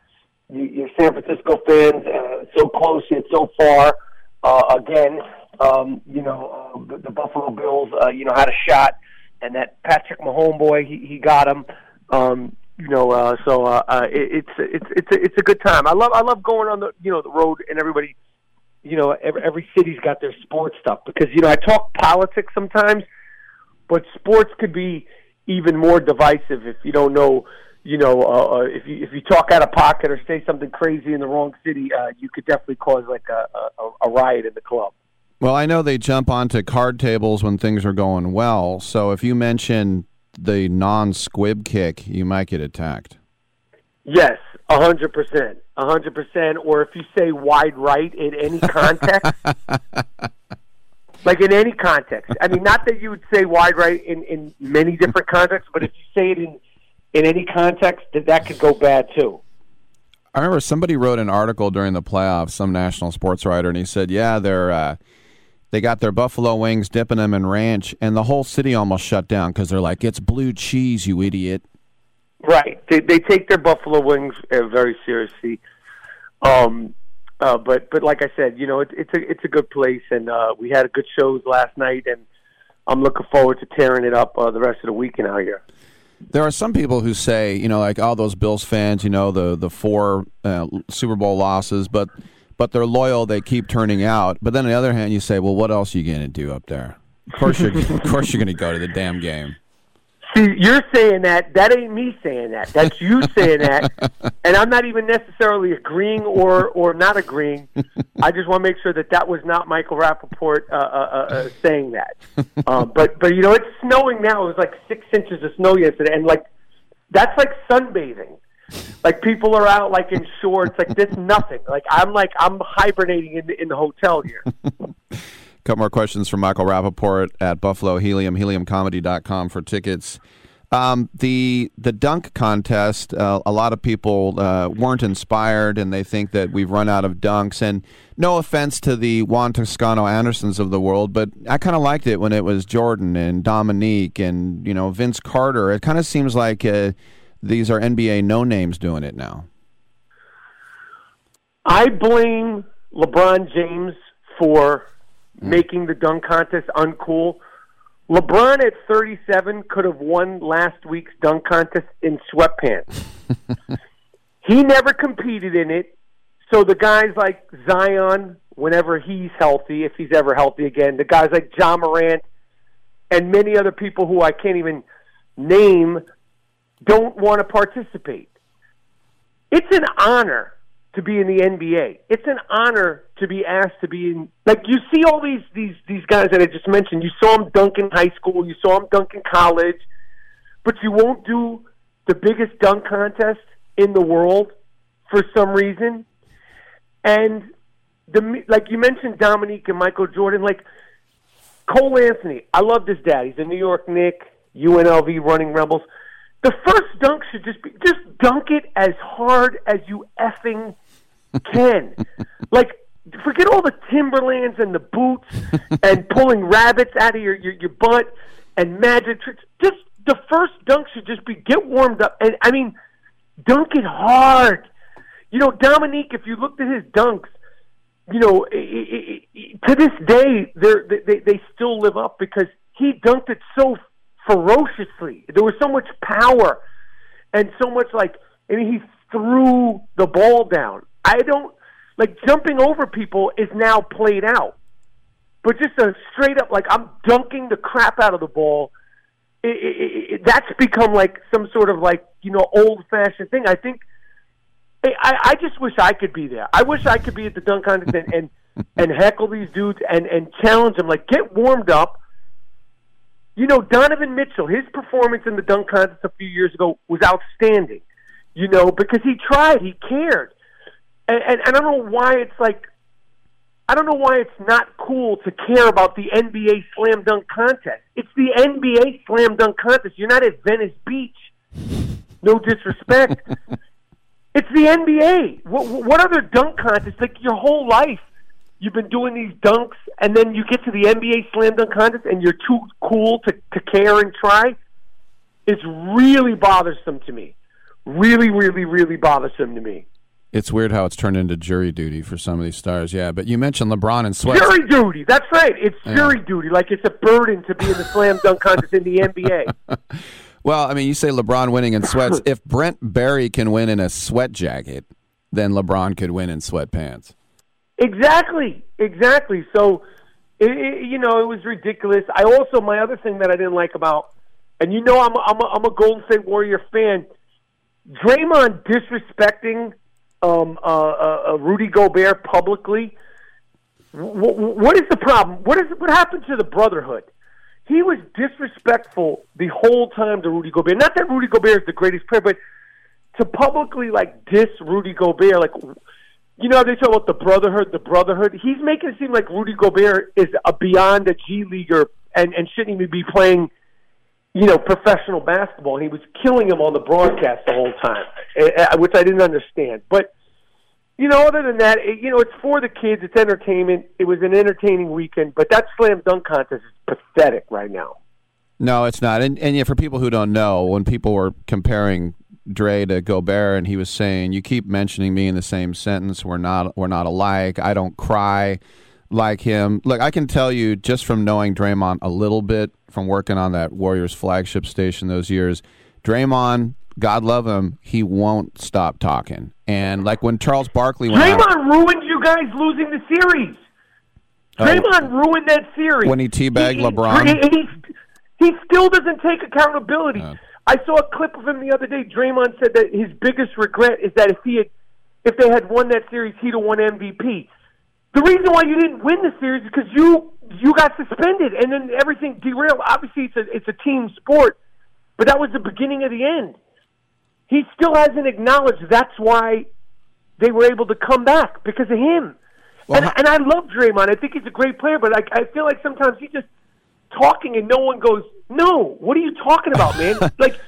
you you're San Francisco fans, uh, so close yet so far. Uh, again, um, you know, uh, the, the Buffalo Bills, uh, you know, had a shot, and that Patrick Mahomes boy, he, he got him. Um, you know, uh, so uh, uh, it, it's it's it's a, it's a good time. I love I love going on the you know the road and everybody, you know, every, every city's got their sports stuff because you know I talk politics sometimes, but sports could be even more divisive if you don't know. You know, uh, uh, if you if you talk out of pocket or say something crazy in the wrong city, uh, you could definitely cause like a, a, a riot in the club. Well, I know they jump onto card tables when things are going well. So if you mention the non-squib kick, you might get attacked. Yes, a hundred percent, a hundred percent. Or if you say wide right in any context, like in any context. I mean, not that you would say wide right in in many different contexts, but if you say it in in any context, that that could go bad too. I remember somebody wrote an article during the playoffs, some national sports writer, and he said, "Yeah, they're uh, they got their buffalo wings, dipping them in ranch, and the whole city almost shut down because they're like, it's blue cheese, you idiot." Right. They they take their buffalo wings uh, very seriously. Um, uh, but but like I said, you know, it, it's a it's a good place, and uh, we had a good shows last night, and I'm looking forward to tearing it up uh, the rest of the weekend out here. There are some people who say, you know, like all those Bills fans, you know, the the four uh, Super Bowl losses, but but they're loyal. They keep turning out. But then on the other hand, you say, well, what else are you going to do up there? Of course, you're of course you're going to go to the damn game. See, you're saying that. That ain't me saying that. That's you saying that. And I'm not even necessarily agreeing or or not agreeing. I just want to make sure that that was not Michael Rapaport uh, uh, uh, uh, saying that. Um, but but you know, it's snowing now. It was like six inches of snow yesterday, and like that's like sunbathing. Like people are out like in shorts, like this nothing. Like I'm like I'm hibernating in the, in the hotel here. couple more questions from Michael Rapaport at Buffalo Helium, heliumcomedy.com for tickets. Um, the the dunk contest, uh, a lot of people uh, weren't inspired, and they think that we've run out of dunks. And no offense to the Juan Toscano Andersons of the world, but I kind of liked it when it was Jordan and Dominique and you know Vince Carter. It kind of seems like uh, these are NBA no names doing it now. I blame LeBron James for Mm. making the dunk contest uncool. LeBron at 37 could have won last week's dunk contest in sweatpants. he never competed in it. So the guys like Zion, whenever he's healthy, if he's ever healthy again, the guys like Ja Morant and many other people who I can't even name don't want to participate. It's an honor to be in the NBA. It's an honor to be asked to be in. Like you see all these these these guys that I just mentioned. You saw them dunk in high school. You saw them dunk in college, but you won't do the biggest dunk contest in the world for some reason. And the like you mentioned Dominique and Michael Jordan. Like Cole Anthony, I love this dad. He's a New York Knick, UNLV running Rebels. The first dunk should just be just dunk it as hard as you effing can. like forget all the Timberlands and the boots and pulling rabbits out of your, your your butt and magic tricks. Just the first dunk should just be get warmed up and I mean dunk it hard. You know, Dominique, if you looked at his dunks, you know, i i i to this day, they're, they they still live up because he dunked it so ferociously. There was so much power and so much like I mean, he threw the ball down. I don't like jumping over people is now played out, but just a straight up like I'm dunking the crap out of the ball. It, it, it, that's become like some sort of like you know old fashioned thing. I think I, I just wish I could be there. I wish I could be at the dunk contest and, and and heckle these dudes and and challenge them. Like get warmed up. You know, Donovan Mitchell, his performance in the dunk contest a few years ago was outstanding. You know, because he tried, he cared, and, and, and I don't know why it's like, I don't know why it's not cool to care about the NBA slam dunk contest. It's the NBA slam dunk contest. You're not at Venice Beach. No disrespect. It's the NBA. What, what other dunk contest? Like your whole life, you've been doing these dunks, and then you get to the NBA slam dunk contest, and you're too cool to, to care and try. It's really bothersome to me. Really, really, really bothersome to me. It's weird how it's turned into jury duty for some of these stars. Yeah, but you mentioned LeBron and sweat. Jury duty. That's right. It's yeah. jury duty. Like it's a burden to be in the slam dunk contest in the NBA. Well, I mean, you say LeBron winning in sweats. if Brent Barry can win in a sweat jacket, then LeBron could win in sweatpants. Exactly, exactly. So, it, it, you know, it was ridiculous. I also my other thing that I didn't like about, and you know, I'm a, I'm a, I'm a Golden State Warrior fan. Draymond disrespecting um, uh, uh, uh, Rudy Gobert publicly. W- what is the problem? What is what happened to the brotherhood? he was disrespectful the whole time to Rudy Gobert. Not that Rudy Gobert is the greatest player, but to publicly like diss Rudy Gobert, like you know, they talk about the brotherhood, the brotherhood. He's making it seem like Rudy Gobert is a beyond a G leaguer and and shouldn't even be playing, you know, professional basketball. He was killing him on the broadcast the whole time, eh, eh, which I didn't understand. But you know, other than that, it, you know, it's for the kids. It's entertainment. It was an entertaining weekend, but that slam dunk contest is pathetic right now. No, it's not. And and yeah, for people who don't know, when people were comparing Dre to Gobert, and he was saying, "You keep mentioning me in the same sentence. We're not we're not alike. I don't cry like him." Look, I can tell you just from knowing Draymond a little bit from working on that Warriors flagship station those years, Draymond, God love him, he won't stop talking. And like when Charles Barkley went out, Draymond ruined you guys losing the series. Oh. Draymond ruined that series. when he teabagged He- LeBron. he, he, he still doesn't take accountability. I saw a clip of him the other day. Draymond said that his biggest regret is that if he had, if they had won that series, he'd have won MVP. The reason why you didn't win the series is because you you got suspended, and then everything derailed. Obviously, it's a it's a team sport, but that was the beginning of the end. He still hasn't acknowledged that's why they were able to come back because of him. and, and I love Draymond. I think he's a great player, but I, I feel like sometimes he's just talking and no one goes, "No, what are you talking about, man?" like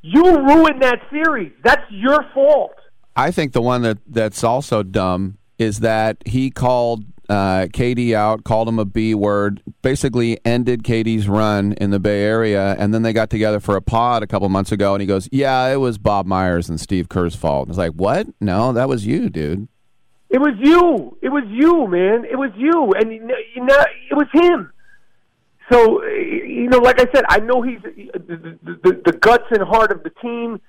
you ruined that series. That's your fault. I think the one that that's also dumb is that he called uh, KD out, called him a B word, basically ended KD's run in the Bay Area, and then they got together for a pod a couple months ago, and he goes, "Yeah, it was Bob Myers and Steve Kerr's fault." It's like, what? No, that was you, dude. It was you. It was you, man. It was you, and you know, it was him. So you know, like I said, I know he's the, the, the guts and heart of the team.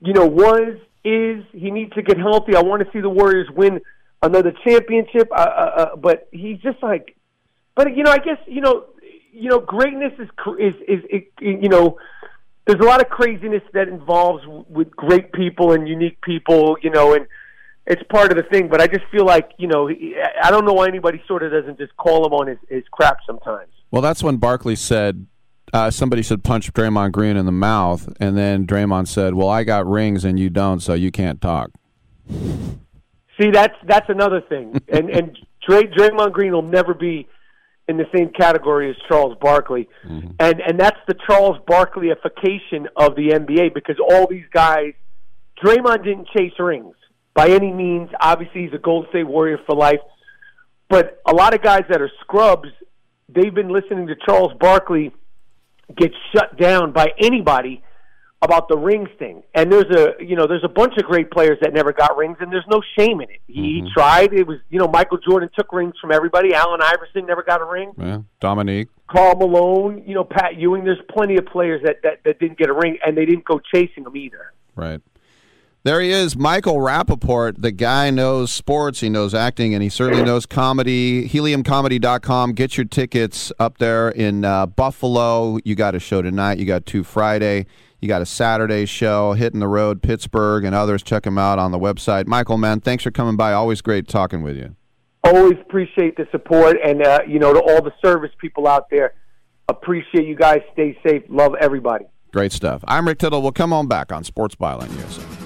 You know, was is he needs to get healthy. I want to see the Warriors win another championship. Uh, uh, uh, but he's just like, but you know, I guess you know, you know, greatness is is is, is you know. There's a lot of craziness that involves with great people and unique people, you know, and it's part of the thing. But I just feel like, you know, I don't know why anybody sort of doesn't just call him on his, his crap sometimes. Well, that's when Barkley said uh, somebody said punch Draymond Green in the mouth, and then Draymond said, "Well, I got rings and you don't, so you can't talk." See, that's that's another thing, and and Dray, Draymond Green will never be in the same category as Charles Barkley, mm-hmm. and and that's the Charles Barkleyification of the NBA because all these guys, Draymond didn't chase rings by any means. Obviously, he's a Golden State Warrior for life, but a lot of guys that are scrubs, they've been listening to Charles Barkley get shut down by anybody about the rings thing. And there's a you know there's a bunch of great players that never got rings, and there's no shame in it. He, he tried. It was you know Michael Jordan took rings from everybody. Allen Iverson never got a ring. Yeah, Dominique. Karl Malone, you know Pat Ewing. There's plenty of players that that, that didn't get a ring, and they didn't go chasing them either. Right. There he is, Michael Rapaport. The guy knows sports, he knows acting, and he certainly knows comedy. Heliumcomedy.com. Get your tickets up there in uh, Buffalo. You got a show tonight. You got two Friday. You got a Saturday show, hitting the road, Pittsburgh, and others. Check them out on the website. Michael, man, thanks for coming by. Always great talking with you. Always appreciate the support, and uh, you know to all the service people out there. Appreciate you guys. Stay safe. Love everybody. Great stuff. I'm Rick Tittle. We'll come on back on Sports Byline USA.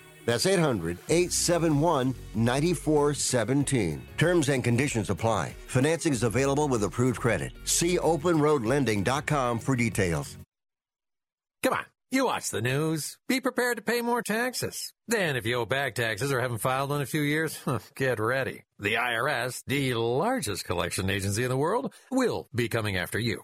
That's 800 871 9417. Terms and conditions apply. Financing is available with approved credit. See openroadlending.com for details. Come on, you watch the news. Be prepared to pay more taxes. Then, if you owe back taxes or haven't filed in a few years, get ready. The IRS, the largest collection agency in the world, will be coming after you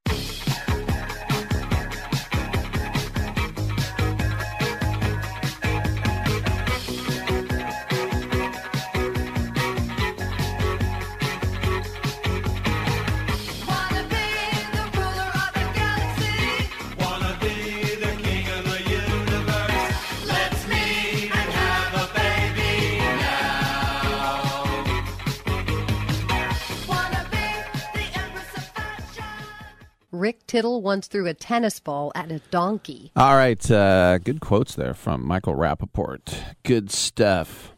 Rick Tittle once threw a tennis ball at a donkey. All right, uh, good quotes there from Michael Rapaport. Good stuff.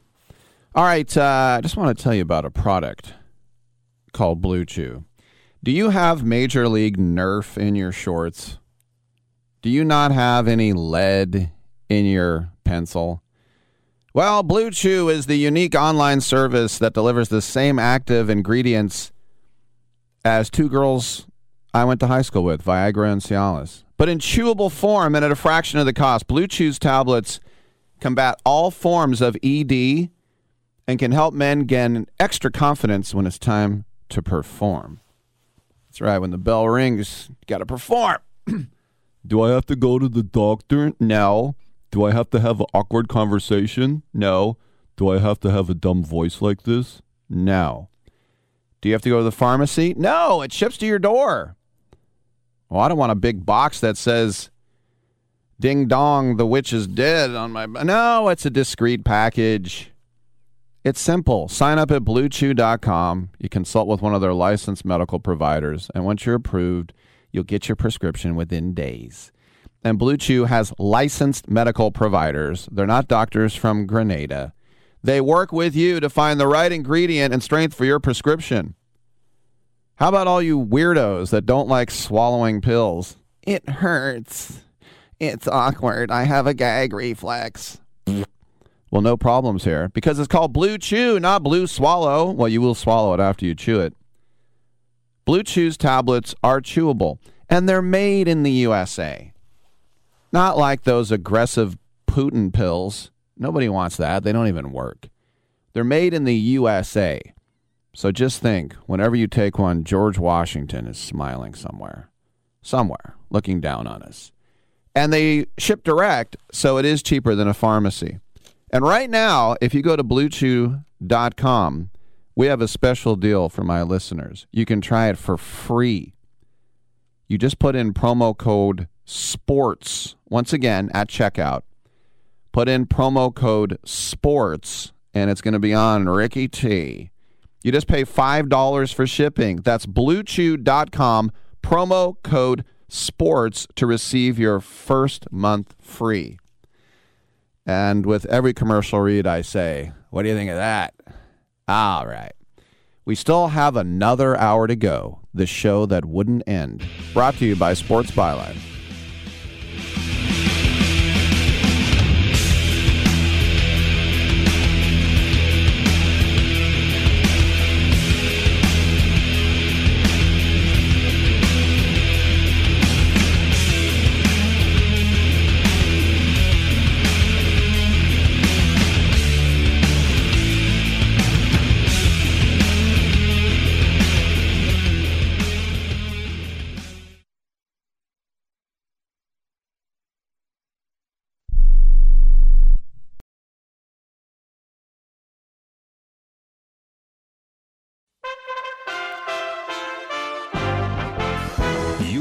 All right, uh, I just want to tell you about a product called Blue Chew. Do you have Major League Nerf in your shorts? Do you not have any lead in your pencil? Well, Blue Chew is the unique online service that delivers the same active ingredients as two girls I went to high school with, Viagra and Cialis. But in chewable form and at a fraction of the cost, Blue Chew's tablets combat all forms of ED and can help men gain extra confidence when it's time to perform. That's right, when the bell rings, you got to perform. Do I have to go to the doctor? No. Do I have to have an awkward conversation? No. Do I have to have a dumb voice like this? No. Do you have to go to the pharmacy? No, it ships to your door. Well, I don't want a big box that says Ding dong, the witch is dead on my. No, it's a discreet package. It's simple. Sign up at bluechew.com. You consult with one of their licensed medical providers, and once you're approved, you'll get your prescription within days. And Blue Chew has licensed medical providers. They're not doctors from Grenada. They work with you to find the right ingredient and strength for your prescription. How about all you weirdos that don't like swallowing pills? It hurts. It's awkward. I have a gag reflex. Well, no problems here because it's called Blue Chew, not Blue Swallow. Well, you will swallow it after you chew it. Blue Chew's tablets are chewable and they're made in the USA. Not like those aggressive Putin pills Nobody wants that. They don't even work. They're made in the USA. So just think whenever you take one, George Washington is smiling somewhere, somewhere, looking down on us. And they ship direct, so it is cheaper than a pharmacy. And right now, if you go to bluechew.com, we have a special deal for my listeners. You can try it for free. You just put in promo code SPORTS once again at checkout. Put in promo code SPORTS, and it's going to be on Ricky T. You just pay $5 for shipping. That's bluechew.com, promo code SPORTS to receive your first month free. And with every commercial read, I say, What do you think of that? All right. We still have another hour to go. The show that wouldn't end. Brought to you by Sports Byline.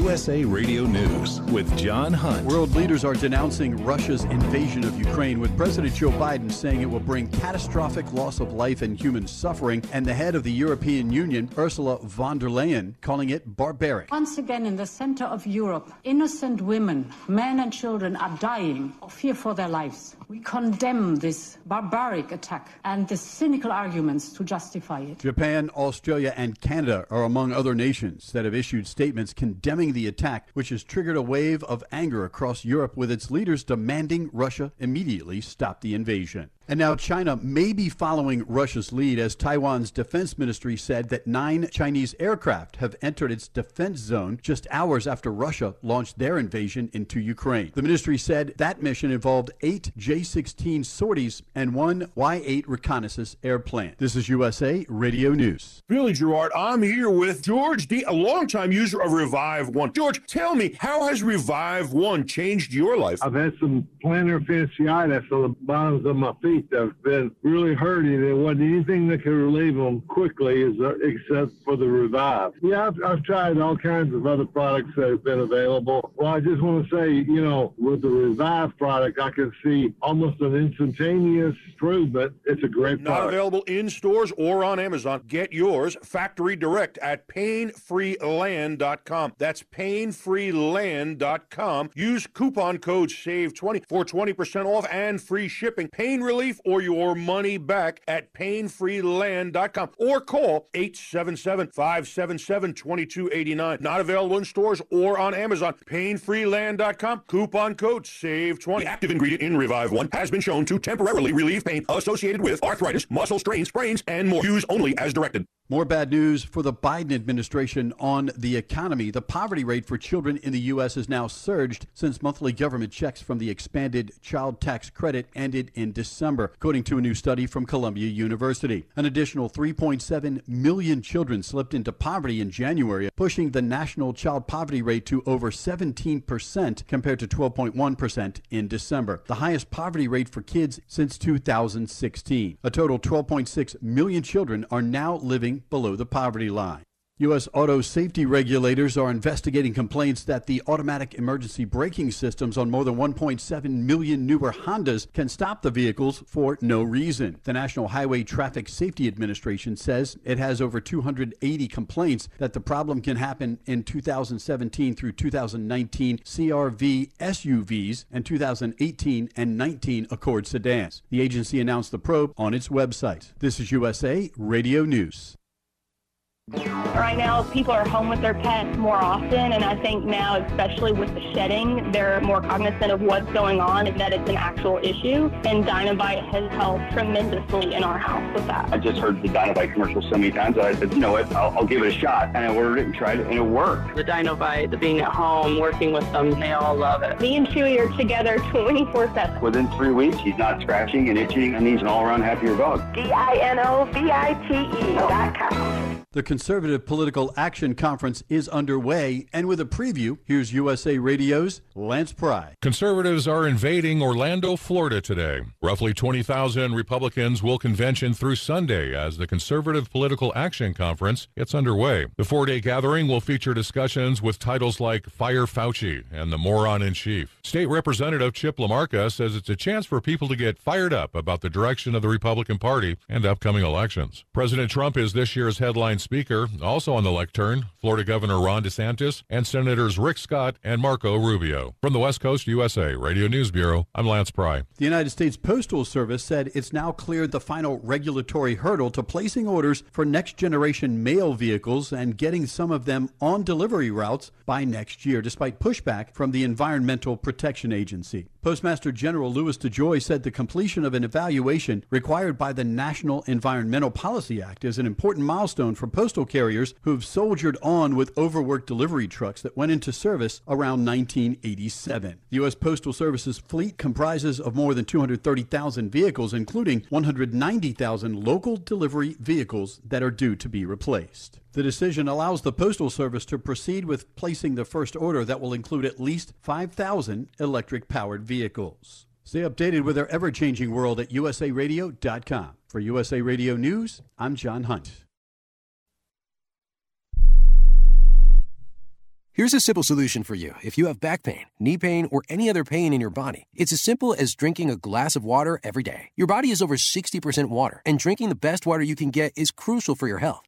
USA Radio News with John Hunt. World leaders are denouncing Russia's invasion of Ukraine, with President Joe Biden saying it will bring catastrophic loss of life and human suffering, and the head of the European Union, Ursula von der Leyen, calling it barbaric. Once again, in the center of Europe, innocent women, men, and children are dying of fear for their lives. We condemn this barbaric attack and the cynical arguments to justify it. Japan, Australia, and Canada are among other nations that have issued statements condemning the attack, which has triggered a wave of anger across Europe, with its leaders demanding Russia immediately stop the invasion. And now China may be following Russia's lead as Taiwan's defense ministry said that nine Chinese aircraft have entered its defense zone just hours after Russia launched their invasion into Ukraine. The ministry said that mission involved eight J 16 sorties and one Y 8 reconnaissance airplane. This is USA Radio News. Billy Gerard, I'm here with George D, a longtime user of Revive One. George, tell me, how has Revive One changed your life? I've had some plantar fasciitis on the bottoms of my feet that have been really hurting. There wasn't anything that can relieve them quickly is, uh, except for the Revive. Yeah, I've, I've tried all kinds of other products that have been available. Well, I just want to say, you know, with the Revive product, I can see almost an instantaneous improvement. It's a great product. Not product. available in stores or on Amazon. Get yours factory direct at painfreeland.com. That's painfreeland.com. Use coupon code SAVE20 for 20% off and free shipping. Pain relief or your money back at painfreeland.com or call 877-577-2289. Not available in stores or on Amazon. Painfreeland.com. Coupon code SAVE20. The active ingredient in Revive 1 has been shown to temporarily relieve pain associated with arthritis, muscle strains, sprains, and more. Use only as directed. More bad news for the Biden administration on the economy. The poverty rate for children in the U.S. has now surged since monthly government checks from the expanded child tax credit ended in December, according to a new study from Columbia University. An additional 3.7 million children slipped into poverty in January, pushing the national child poverty rate to over 17% compared to 12.1% in December, the highest poverty rate for kids since 2016. A total 12.6 million children are now living below the poverty line. U.S. auto safety regulators are investigating complaints that the automatic emergency braking systems on more than 1.7 million newer Hondas can stop the vehicles for no reason. The National Highway Traffic Safety Administration says it has over 280 complaints that the problem can happen in 2017 through 2019 CRV SUVs and 2018 and 19 Accord sedans. The agency announced the probe on its website. This is USA Radio News. Right now, people are home with their pets more often, and I think now, especially with the shedding, they're more cognizant of what's going on and that it's an actual issue. And Dinovite has helped tremendously in our house with that. I just heard the Dinovite commercial so many times that I said, you know what, I'll, I'll give it a shot. And I ordered it and tried it, and it worked. The Dinovite, the being at home, working with them, they all love it. Me and Chewy are together 24-7. Within three weeks, he's not scratching and itching, and he's an all-around happier dog. D-I-N-O-V-I-T-E dot com. Conservative Political Action Conference is underway, and with a preview, here's USA Radio's Lance Pry. Conservatives are invading Orlando, Florida today. Roughly 20,000 Republicans will convention through Sunday as the Conservative Political Action Conference gets underway. The four day gathering will feature discussions with titles like Fire Fauci and the Moron in Chief. State Representative Chip LaMarca says it's a chance for people to get fired up about the direction of the Republican Party and upcoming elections. President Trump is this year's headline speaker. Also on the lectern, Florida Governor Ron DeSantis and Senators Rick Scott and Marco Rubio. From the West Coast USA Radio News Bureau, I'm Lance Pry. The United States Postal Service said it's now cleared the final regulatory hurdle to placing orders for next generation mail vehicles and getting some of them on delivery routes by next year, despite pushback from the Environmental Protection Agency. Postmaster General Louis DeJoy said the completion of an evaluation required by the National Environmental Policy Act is an important milestone for postal carriers who've soldiered on with overworked delivery trucks that went into service around 1987. The U.S. Postal Service's fleet comprises of more than 230,000 vehicles, including 190,000 local delivery vehicles that are due to be replaced. The decision allows the Postal Service to proceed with placing the first order that will include at least 5,000 electric powered vehicles. Stay updated with our ever changing world at usaradio.com. For USA Radio News, I'm John Hunt. Here's a simple solution for you if you have back pain, knee pain, or any other pain in your body. It's as simple as drinking a glass of water every day. Your body is over 60% water, and drinking the best water you can get is crucial for your health.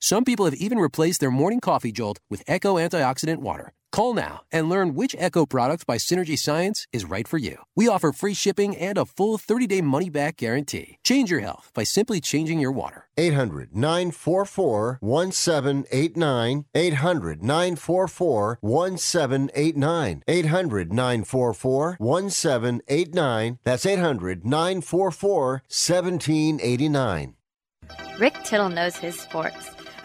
Some people have even replaced their morning coffee jolt with Echo Antioxidant Water. Call now and learn which Echo product by Synergy Science is right for you. We offer free shipping and a full 30 day money back guarantee. Change your health by simply changing your water. 800 944 1789. 800 944 1789. 800 944 1789. That's 800 944 1789. Rick Tittle knows his sports.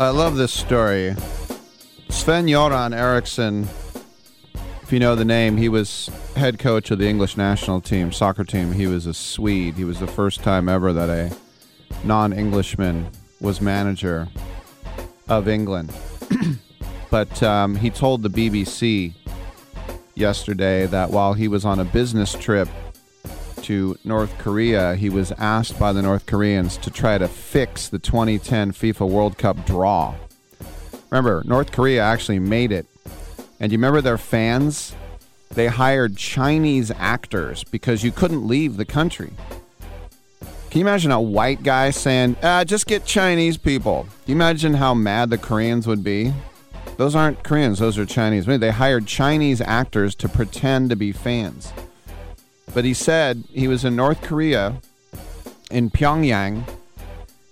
I love this story. Sven Göran Eriksson, if you know the name, he was head coach of the English national team, soccer team. He was a Swede. He was the first time ever that a non Englishman was manager of England. but um, he told the BBC yesterday that while he was on a business trip to North Korea, he was asked by the North Koreans to try to fix the 2010 FIFA World Cup draw. Remember, North Korea actually made it. And you remember their fans? They hired Chinese actors because you couldn't leave the country. Can you imagine a white guy saying, ah, just get Chinese people? Do you imagine how mad the Koreans would be? Those aren't Koreans, those are Chinese. They hired Chinese actors to pretend to be fans. But he said he was in North Korea, in Pyongyang,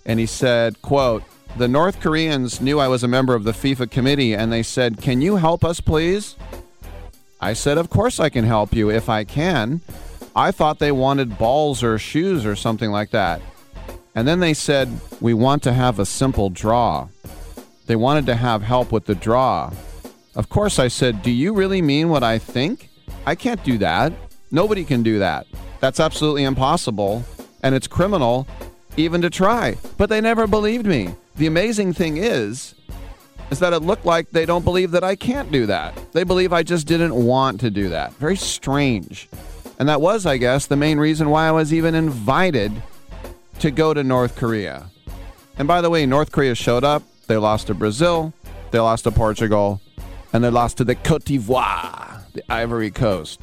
and he said, quote, the North Koreans knew I was a member of the FIFA committee and they said, Can you help us, please? I said, Of course I can help you if I can. I thought they wanted balls or shoes or something like that. And then they said, We want to have a simple draw. They wanted to have help with the draw. Of course, I said, Do you really mean what I think? I can't do that. Nobody can do that. That's absolutely impossible, and it's criminal even to try. But they never believed me. The amazing thing is, is that it looked like they don't believe that I can't do that. They believe I just didn't want to do that. Very strange. And that was, I guess, the main reason why I was even invited to go to North Korea. And by the way, North Korea showed up. They lost to Brazil, they lost to Portugal, and they lost to the Cote d'Ivoire, the Ivory Coast.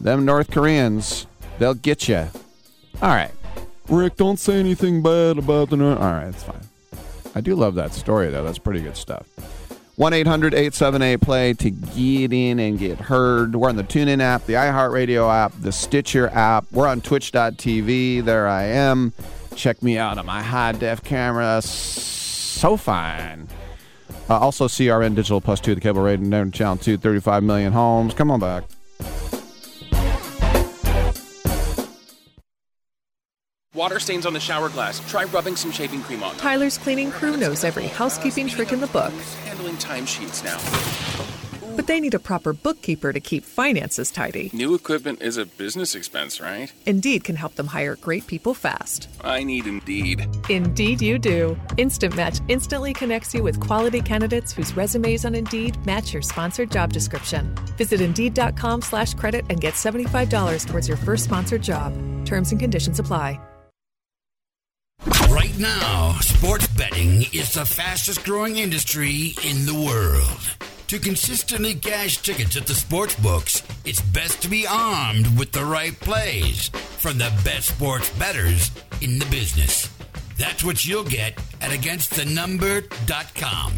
Them North Koreans, they'll get you. All right. Rick, don't say anything bad about the North. All right, it's fine. I do love that story, though. That's pretty good stuff. 1 800 878 play to get in and get heard. We're on the TuneIn app, the iHeartRadio app, the Stitcher app. We're on twitch.tv. There I am. Check me out on my high def camera. So fine. Uh, also, CRN Digital Plus 2, the cable rating, channel 2, 35 million homes. Come on back. Water stains on the shower glass. Try rubbing some shaving cream on them. Tyler's cleaning crew knows every housekeeping trick in the book. Handling timesheets now. But they need a proper bookkeeper to keep finances tidy. New equipment is a business expense, right? Indeed can help them hire great people fast. I need Indeed. Indeed, you do. Instant Match instantly connects you with quality candidates whose resumes on Indeed match your sponsored job description. Visit Indeed.com/slash credit and get seventy-five dollars towards your first sponsored job. Terms and conditions apply. Right now, sports betting is the fastest growing industry in the world. To consistently cash tickets at the sports books, it's best to be armed with the right plays from the best sports bettors in the business. That's what you'll get at againstthenumber.com.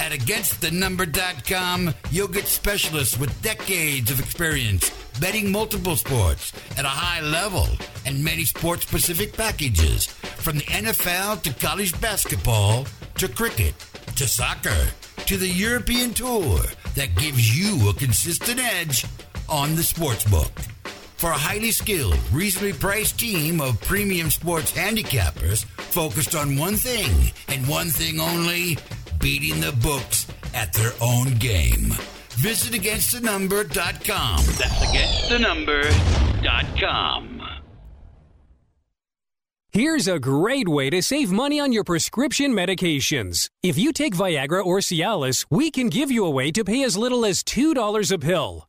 At againstthenumber.com, you'll get specialists with decades of experience betting multiple sports at a high level and many sports specific packages from the NFL to college basketball to cricket to soccer to the European tour that gives you a consistent edge on the sports book. For a highly skilled, reasonably priced team of premium sports handicappers focused on one thing and one thing only beating the books at their own game. Visit againstthenumber.com. That's againstthenumber.com. Here's a great way to save money on your prescription medications. If you take Viagra or Cialis, we can give you a way to pay as little as $2 a pill.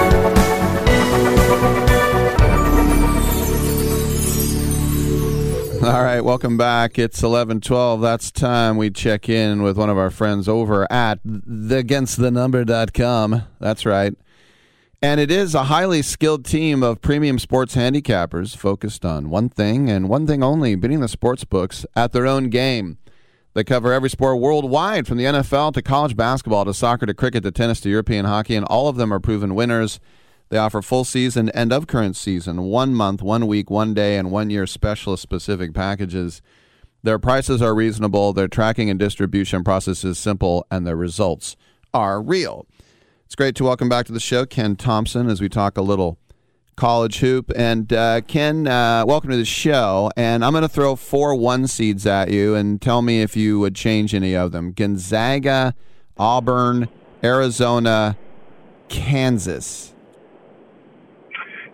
All right, welcome back. It's 11:12. That's time we check in with one of our friends over at theagainstthenumber.com. That's right. And it is a highly skilled team of premium sports handicappers focused on one thing and one thing only, beating the sports books at their own game. They cover every sport worldwide, from the NFL to college basketball to soccer to cricket to tennis to European hockey, and all of them are proven winners. They offer full season and of current season, one month, one week, one day, and one year specialist specific packages. Their prices are reasonable, their tracking and distribution process is simple, and their results are real. It's great to welcome back to the show Ken Thompson as we talk a little college hoop. And uh, Ken, uh, welcome to the show. And I'm going to throw four one seeds at you and tell me if you would change any of them Gonzaga, Auburn, Arizona, Kansas.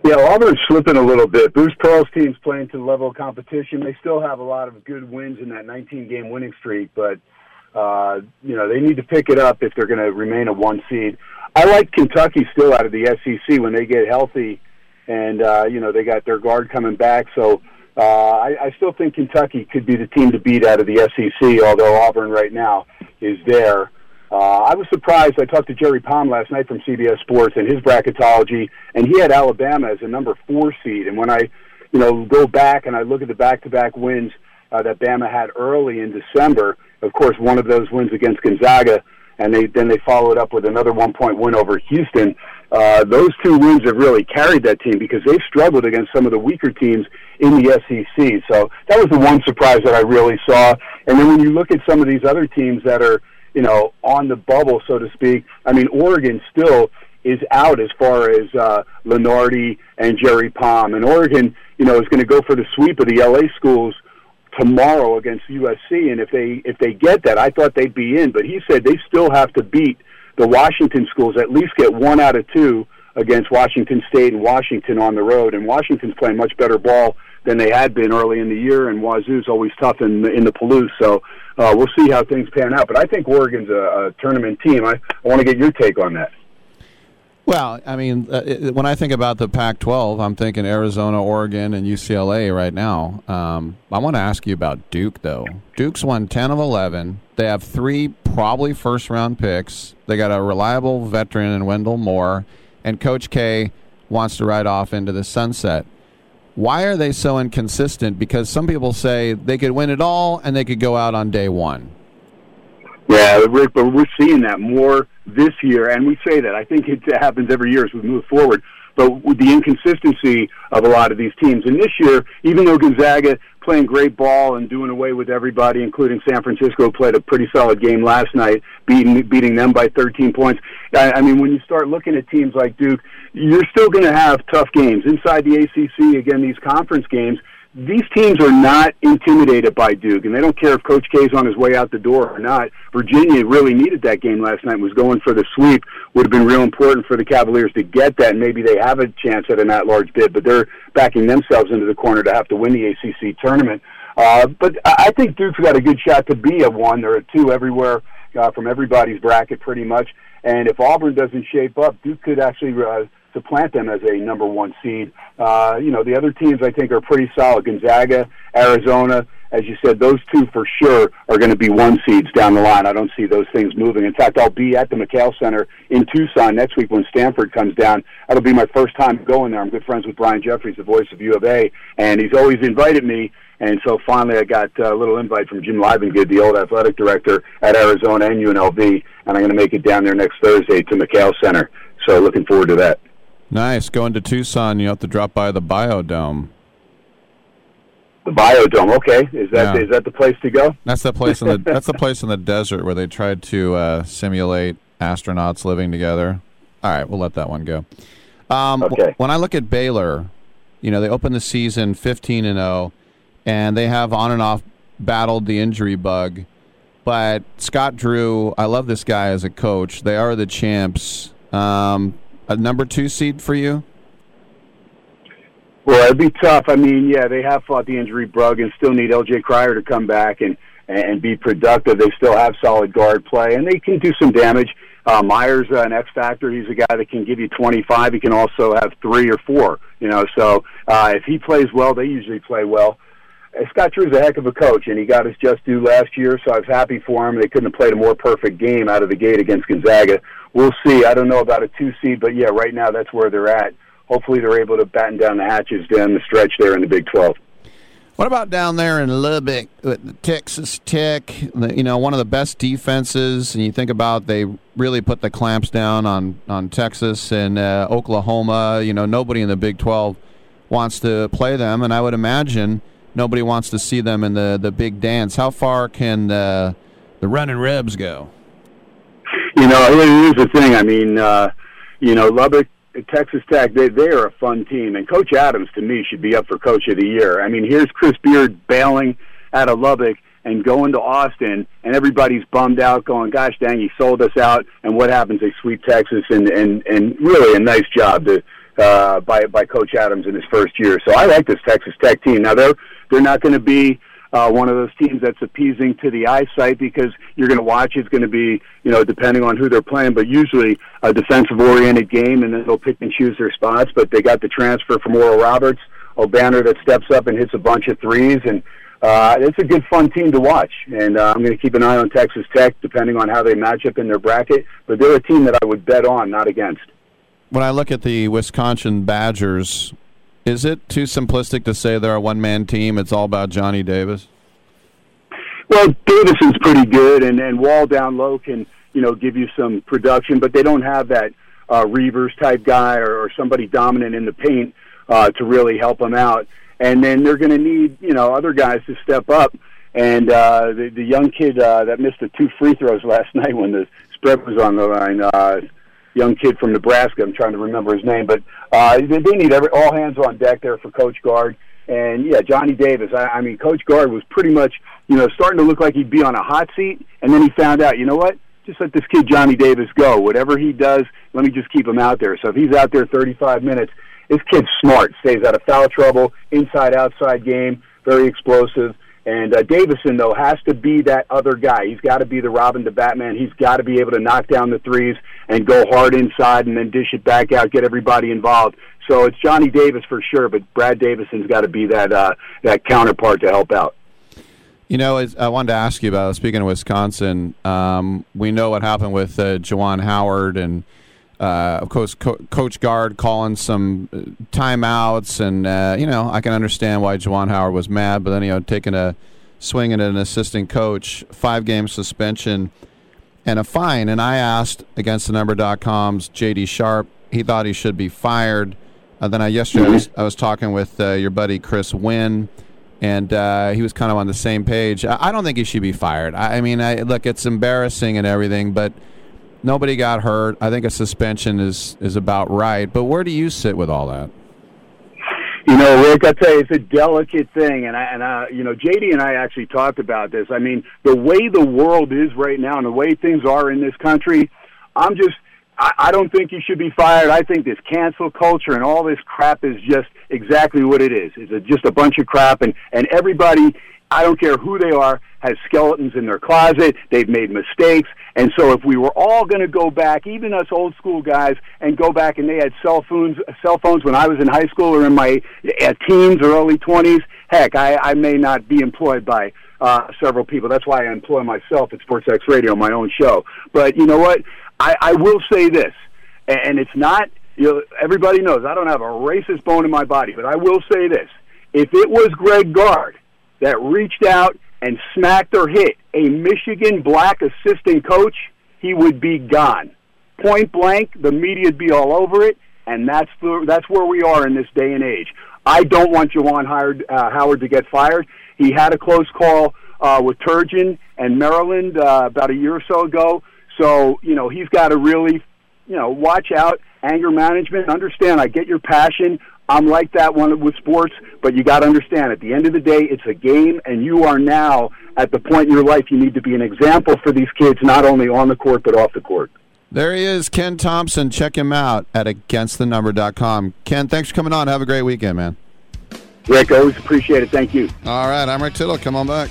Yeah, Auburn's slipping a little bit. Bruce Pearl's team's playing to the level of competition. They still have a lot of good wins in that 19 game winning streak, but uh, you know they need to pick it up if they're going to remain a one seed. I like Kentucky still out of the SEC when they get healthy, and uh, you know they got their guard coming back. So uh, I, I still think Kentucky could be the team to beat out of the SEC. Although Auburn right now is there. Uh, I was surprised. I talked to Jerry Palm last night from CBS Sports and his bracketology, and he had Alabama as a number four seed. And when I, you know, go back and I look at the back-to-back wins uh, that Bama had early in December, of course, one of those wins against Gonzaga, and they then they followed up with another one-point win over Houston. Uh, those two wins have really carried that team because they've struggled against some of the weaker teams in the SEC. So that was the one surprise that I really saw. And then when you look at some of these other teams that are you know, on the bubble, so to speak. I mean, Oregon still is out as far as uh, Lunardi and Jerry Palm, and Oregon, you know, is going to go for the sweep of the LA schools tomorrow against USC. And if they if they get that, I thought they'd be in, but he said they still have to beat the Washington schools, at least get one out of two against Washington State and Washington on the road. And Washington's playing much better ball than they had been early in the year, and Wazoo's always tough in the, in the Palouse. So uh, we'll see how things pan out. But I think Oregon's a, a tournament team. I, I want to get your take on that. Well, I mean, uh, it, when I think about the Pac-12, I'm thinking Arizona, Oregon, and UCLA right now. Um, I want to ask you about Duke, though. Duke's won 10 of 11. They have three probably first-round picks. They got a reliable veteran in Wendell Moore, and Coach K wants to ride off into the sunset. Why are they so inconsistent? Because some people say they could win it all and they could go out on day one. Yeah, Rick, but we're seeing that more this year, and we say that. I think it happens every year as we move forward. But with the inconsistency of a lot of these teams, and this year, even though Gonzaga playing great ball and doing away with everybody, including San Francisco, played a pretty solid game last night, beating beating them by 13 points. I, I mean, when you start looking at teams like Duke, you're still going to have tough games inside the ACC. Again, these conference games these teams are not intimidated by Duke, and they don't care if Coach K is on his way out the door or not. Virginia really needed that game last night. Was going for the sweep. Would have been real important for the Cavaliers to get that. And maybe they have a chance at an at-large bid, but they're backing themselves into the corner to have to win the ACC tournament. Uh, but I think Duke's got a good shot to be a one or a two everywhere uh, from everybody's bracket, pretty much. And if Auburn doesn't shape up, Duke could actually uh, supplant them as a number one seed. Uh, you know, the other teams I think are pretty solid. Gonzaga, Arizona, as you said, those two for sure are going to be one seeds down the line. I don't see those things moving. In fact, I'll be at the McKale Center in Tucson next week when Stanford comes down. That'll be my first time going there. I'm good friends with Brian Jeffries, the voice of U of A, and he's always invited me. And so finally, I got a little invite from Jim Livengood, the old athletic director at Arizona and UNLV, and I'm going to make it down there next Thursday to McKale Center. So looking forward to that. Nice. Going to Tucson, you have to drop by the Biodome. The Biodome, okay. Is that yeah. is that the place to go? That's the place in the that's the place in the desert where they tried to uh, simulate astronauts living together. All right, we'll let that one go. Um, okay. When I look at Baylor, you know they opened the season 15 and 0, and they have on and off battled the injury bug. But Scott Drew, I love this guy as a coach. They are the champs. Um, a number two seed for you? Well, it'd be tough. I mean, yeah, they have fought the injury bug and still need LJ Cryer to come back and and be productive. They still have solid guard play and they can do some damage. Uh, Myers, uh, an X factor. He's a guy that can give you 25. He can also have three or four. You know, so uh, if he plays well, they usually play well. Uh, Scott Drew's a heck of a coach, and he got his just due last year, so I was happy for him. They couldn't have played a more perfect game out of the gate against Gonzaga we'll see. I don't know about a two seed, but yeah, right now that's where they're at. Hopefully, they're able to batten down the hatches down the stretch there in the Big 12. What about down there in Lubbock Texas Tech? You know, one of the best defenses, and you think about they really put the clamps down on on Texas and uh, Oklahoma. You know, nobody in the Big Twelve wants to play them, and I would imagine nobody wants to see them in the the big dance. How far can the the running Rebs go? You know, here's the thing. I mean, uh, you know, Lubbock, Texas Tech, they they are a fun team, and Coach Adams to me should be up for Coach of the Year. I mean, here's Chris Beard bailing out of Lubbock and going to Austin, and everybody's bummed out, going, "Gosh dang, he sold us out." And what happens? They sweep Texas, and and and really a nice job to uh, by by Coach Adams in his first year. So I like this Texas Tech team. Now they're they're not going to be uh, one of those teams that's appeasing to the eyesight because you're going to watch it's going to be you know depending on who they're playing, but usually a defensive oriented game, and then they'll pick and choose their spots. But they got the transfer from Oral Roberts, Obanor that steps up and hits a bunch of threes and. Uh, it's a good, fun team to watch, and uh, I'm going to keep an eye on Texas Tech, depending on how they match up in their bracket. But they're a team that I would bet on, not against. When I look at the Wisconsin Badgers, is it too simplistic to say they're a one man team? It's all about Johnny Davis. Well, Davis is pretty good, and and Wall down low can you know give you some production, but they don't have that uh, Reavers type guy or, or somebody dominant in the paint uh, to really help them out. And then they're going to need you know other guys to step up. And uh, the the young kid uh, that missed the two free throws last night when the spread was on the line, uh, young kid from Nebraska. I'm trying to remember his name, but uh, they, they need every all hands on deck there for Coach Gard. And yeah, Johnny Davis. I, I mean, Coach Gard was pretty much, you know, starting to look like he'd be on a hot seat, and then he found out, you know what? Just let this kid Johnny Davis go. Whatever he does, let me just keep him out there. So if he's out there 35 minutes, this kid's smart. Stays out of foul trouble, inside outside game, very explosive. And uh, Davison though has to be that other guy. He's got to be the Robin to Batman. He's got to be able to knock down the threes and go hard inside and then dish it back out, get everybody involved. So it's Johnny Davis for sure, but Brad Davison's got to be that uh, that counterpart to help out. You know, I wanted to ask you about speaking of Wisconsin. Um, we know what happened with uh, Juwan Howard and, uh, of course, Co- Coach Gard calling some uh, timeouts, and uh, you know I can understand why Juwan Howard was mad, but then you know taking a swing at an assistant coach, five game suspension, and a fine. And I asked against the number.com's JD Sharp, he thought he should be fired. Uh, then I yesterday I was, I was talking with uh, your buddy Chris Wynn, and uh, he was kind of on the same page. I, I don't think he should be fired. I, I mean, I, look, it's embarrassing and everything, but nobody got hurt. I think a suspension is is about right. But where do you sit with all that? You know, Rick, I tell you, it's a delicate thing, and I, and I, you know, JD and I actually talked about this. I mean, the way the world is right now, and the way things are in this country, I'm just, I, don't think you should be fired. I think this cancel culture and all this crap is just exactly what it is. It's just a bunch of crap, and and everybody, I don't care who they are, has skeletons in their closet. They've made mistakes, and so if we were all going to go back, even us old school guys, and go back and they had cell phones, cell phones when I was in high school or in my uh, teens or early twenties, heck, I, I may not be employed by uh, several people. That's why I employ myself at Sports X Radio, my own show. But you know what? I, I will say this, and, and it's not. You know, everybody knows I don't have a racist bone in my body, but I will say this: if it was Greg Gard that reached out and smacked or hit a Michigan black assistant coach, he would be gone. Point blank, the media'd be all over it, and that's the, that's where we are in this day and age. I don't want Juwan Howard, uh, Howard to get fired. He had a close call uh, with Turgeon and Maryland uh, about a year or so ago. So you know he's got to really, you know, watch out, anger management. Understand, I get your passion. I'm like that one with sports, but you got to understand. At the end of the day, it's a game, and you are now at the point in your life you need to be an example for these kids, not only on the court but off the court. There he is, Ken Thompson. Check him out at againstthenumber.com. Ken, thanks for coming on. Have a great weekend, man. Rick, always appreciate it. Thank you. All right, I'm Rick Tittle. Come on back.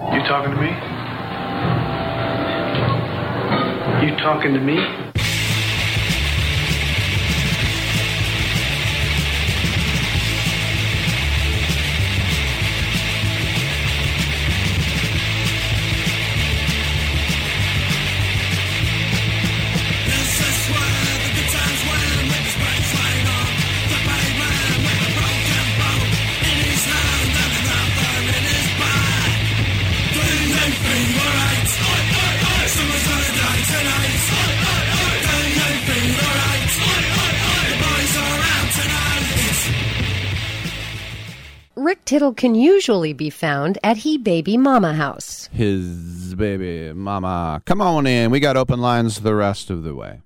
You talking to me? You talking to me? Rick Tittle can usually be found at He Baby Mama House. His baby mama. Come on in. We got open lines the rest of the way.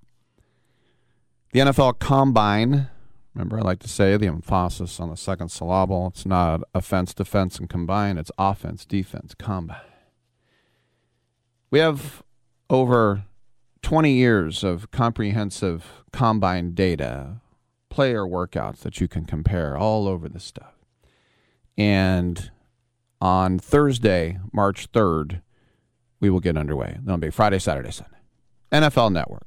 The NFL Combine. Remember, I like to say the emphasis on the second syllable. It's not offense, defense, and combine. It's offense, defense, combine. We have over 20 years of comprehensive combine data, player workouts that you can compare all over the stuff. And on Thursday, March 3rd, we will get underway. That'll be Friday, Saturday, Sunday. NFL Network.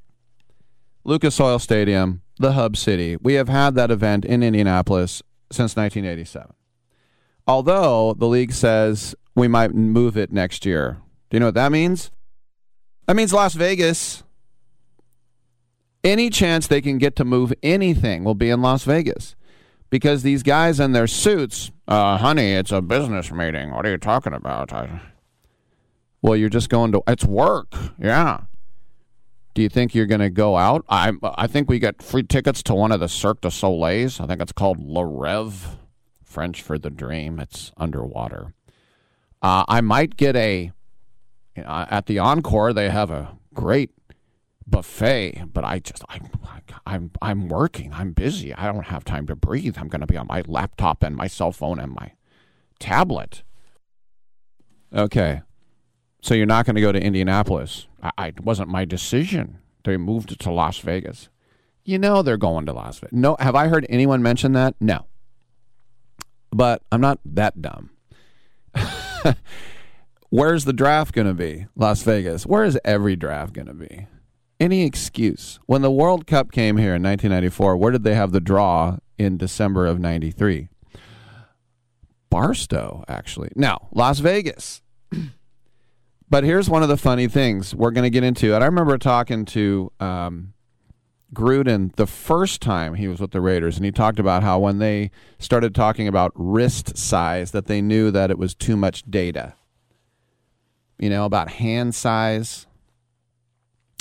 Lucas Oil Stadium, the hub city. We have had that event in Indianapolis since 1987. Although the league says we might move it next year. Do you know what that means? That means Las Vegas. Any chance they can get to move anything will be in Las Vegas because these guys in their suits, uh, honey, it's a business meeting. What are you talking about? I, well, you're just going to, it's work. Yeah. Do you think you're going to go out? I I think we got free tickets to one of the Cirque du Soleils. I think it's called Le Rêve French for the dream. It's underwater. Uh, I might get a. Know, at the Encore, they have a great buffet, but I just I'm I'm I'm working. I'm busy. I don't have time to breathe. I'm going to be on my laptop and my cell phone and my tablet. Okay. So you're not going to go to Indianapolis. I, I it wasn't my decision. They moved to Las Vegas. You know they're going to Las Vegas. No, have I heard anyone mention that? No. But I'm not that dumb. Where's the draft going to be? Las Vegas. Where is every draft going to be? Any excuse. When the World Cup came here in 1994, where did they have the draw in December of 93? Barstow, actually. Now, Las Vegas. but here's one of the funny things we're going to get into. And I remember talking to um, Gruden the first time he was with the Raiders, and he talked about how when they started talking about wrist size, that they knew that it was too much data. You know, about hand size.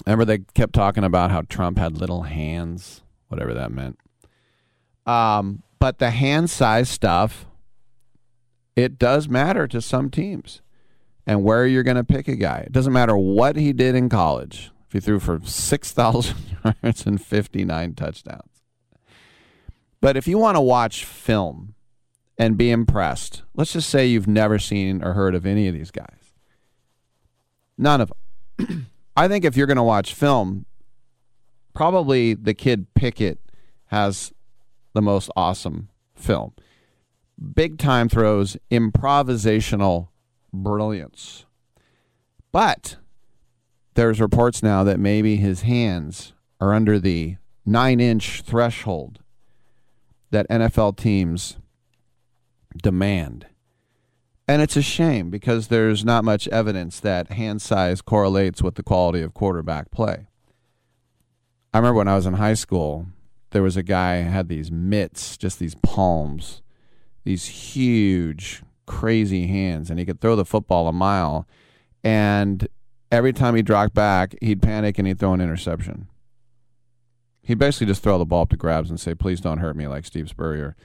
Remember, they kept talking about how Trump had little hands, whatever that meant. Um, but the hand size stuff, it does matter to some teams and where you're going to pick a guy. It doesn't matter what he did in college. If he threw for 6,000 yards and 59 touchdowns. But if you want to watch film and be impressed, let's just say you've never seen or heard of any of these guys. None of them. I think if you're going to watch film, probably the kid Pickett has the most awesome film. Big time throws, improvisational brilliance. But there's reports now that maybe his hands are under the nine inch threshold that NFL teams demand. And it's a shame because there's not much evidence that hand size correlates with the quality of quarterback play. I remember when I was in high school, there was a guy had these mitts, just these palms, these huge, crazy hands, and he could throw the football a mile. And every time he dropped back, he'd panic and he'd throw an interception. He'd basically just throw the ball up to grabs and say, please don't hurt me, like Steve Spurrier.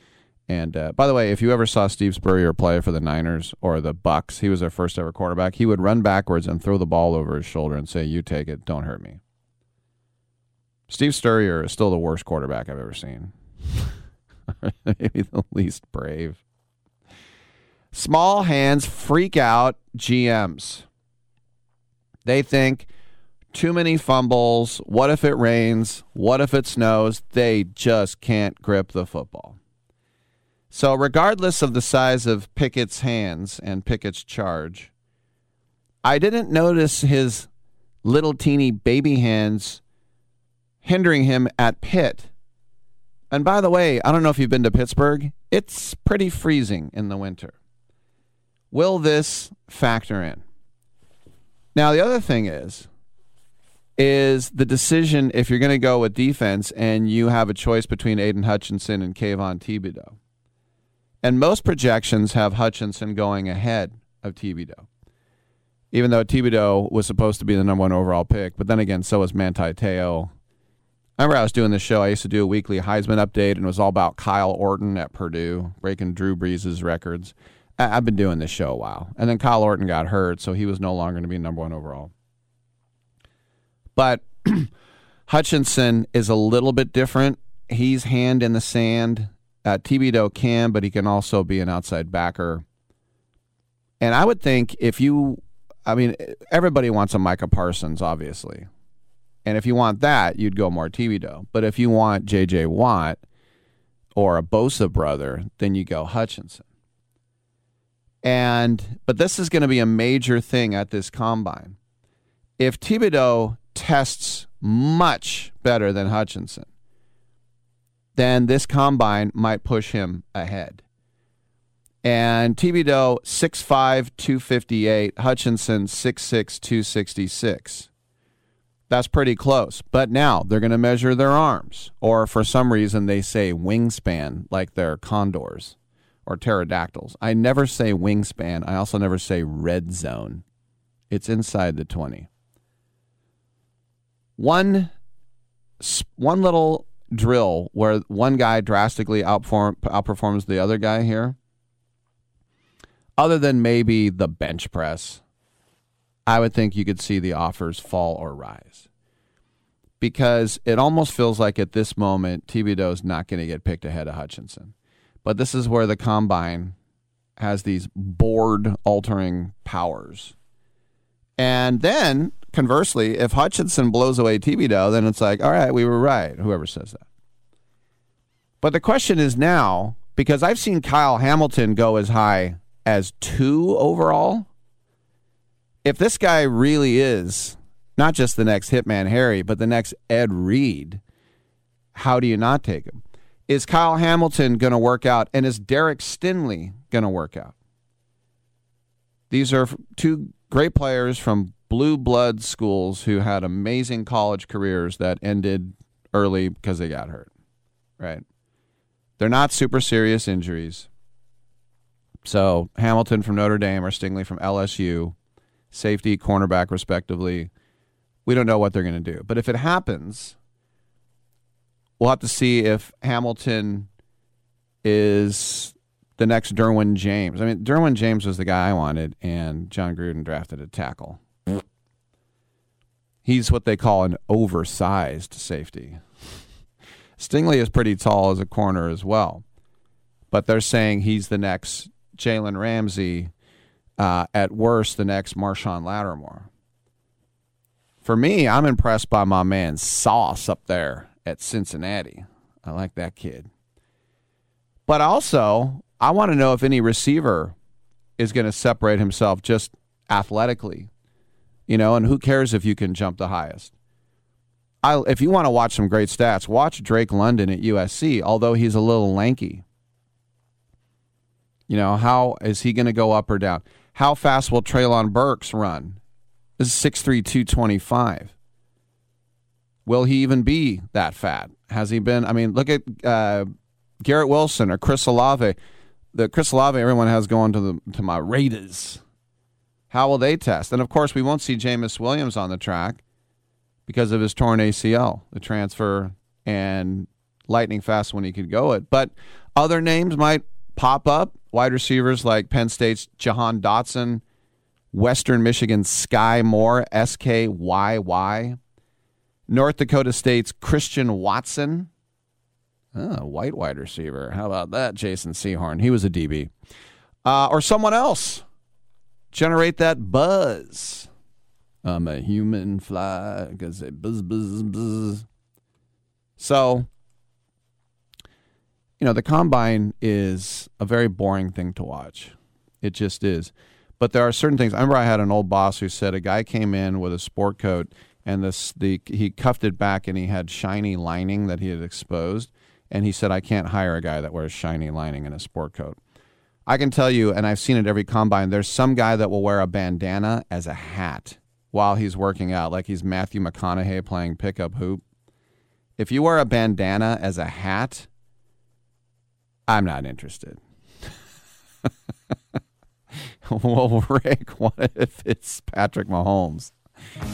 And uh, by the way, if you ever saw Steve Spurrier play for the Niners or the Bucks, he was their first ever quarterback. He would run backwards and throw the ball over his shoulder and say, "You take it, don't hurt me." Steve Spurrier is still the worst quarterback I've ever seen. Maybe the least brave. Small hands freak out GMs. They think too many fumbles. What if it rains? What if it snows? They just can't grip the football. So, regardless of the size of Pickett's hands and Pickett's charge, I didn't notice his little teeny baby hands hindering him at Pitt. And by the way, I don't know if you've been to Pittsburgh, it's pretty freezing in the winter. Will this factor in? Now, the other thing is, is the decision if you're going to go with defense and you have a choice between Aidan Hutchinson and Kayvon Thibodeaux. And most projections have Hutchinson going ahead of Thibodeaux, even though Thibodeaux was supposed to be the number one overall pick. But then again, so was Manti Te'o. I remember I was doing this show. I used to do a weekly Heisman update, and it was all about Kyle Orton at Purdue, breaking Drew Brees' records. I've been doing this show a while. And then Kyle Orton got hurt, so he was no longer going to be number one overall. But Hutchinson is a little bit different. He's hand in the sand. Uh, Thibodeaux can, but he can also be an outside backer. And I would think if you, I mean, everybody wants a Micah Parsons, obviously. And if you want that, you'd go more Thibodeaux. But if you want J.J. Watt or a Bosa brother, then you go Hutchinson. And but this is going to be a major thing at this combine. If Thibodeaux tests much better than Hutchinson, then this combine might push him ahead. And Thibodeaux, 6'5, 258, Hutchinson, 6'6, 266. That's pretty close. But now they're going to measure their arms, or for some reason they say wingspan, like they're condors or pterodactyls. I never say wingspan. I also never say red zone. It's inside the 20. One, one little drill where one guy drastically outperform, outperforms the other guy here, other than maybe the bench press, I would think you could see the offers fall or rise. Because it almost feels like at this moment, Thibodeaux is not going to get picked ahead of Hutchinson. But this is where the combine has these board altering powers. And then, conversely, if Hutchinson blows away Thibodeaux, then it's like, all right, we were right, whoever says that. But the question is now, because I've seen Kyle Hamilton go as high as two overall. If this guy really is not just the next Hitman Harry, but the next Ed Reed, how do you not take him? Is Kyle Hamilton going to work out? And is Derek Stingley going to work out? These are two great players from blue blood schools who had amazing college careers that ended early because they got hurt, right? They're not super serious injuries. So Hamilton from Notre Dame or Stingley from LSU, safety, cornerback, respectively. We don't know what they're going to do. But if it happens, we'll have to see if Hamilton is the next Derwin James. I mean, Derwin James was the guy I wanted, and Jon Gruden drafted a tackle. He's what they call an oversized safety. Stingley is pretty tall as a corner as well, but they're saying he's the next Jalen Ramsey, uh, at worst, the next Marshon Lattimore. For me, I'm impressed by my man Sauce up there at Cincinnati. I like that kid. But also, I want to know if any receiver is going to separate himself just athletically. You know, and who cares if you can jump the highest? I, if you want to watch some great stats, watch Drake London at USC, although he's a little lanky. You know, how is he going to go up or down? How fast will Treylon Burks run? This is 6'3", 225. Will he even be that fat? Has he been? I mean, look at uh, Garrett Wilson or Chris Olave. The Chris Olave everyone has going to the to my Raiders. How will they test? And of course, we won't see Jameson Williams on the track because of his torn ACL, the transfer, and lightning fast when he could go it. But other names might pop up wide receivers like Penn State's Jahan Dotson, Western Michigan's Skyy Moore, S K Y Y, North Dakota State's Christian Watson, oh, white wide receiver. How about that, Jason Sehorn? He was a DB. Uh, or someone else. Generate that buzz. I'm a human fly because it buzz, buzz, buzz. So you know, the combine is a very boring thing to watch. It just is. But there are certain things. I remember I had an old boss who said a guy came in with a sport coat and this the he cuffed it back and he had shiny lining that he had exposed and he said I can't hire a guy that wears shiny lining in a sport coat. I can tell you and I've seen it every combine there's some guy that will wear a bandana as a hat while he's working out like he's Matthew McConaughey playing pickup hoop. If you wear a bandana as a hat, I'm not interested. well, Rick, what if it's Patrick Mahomes?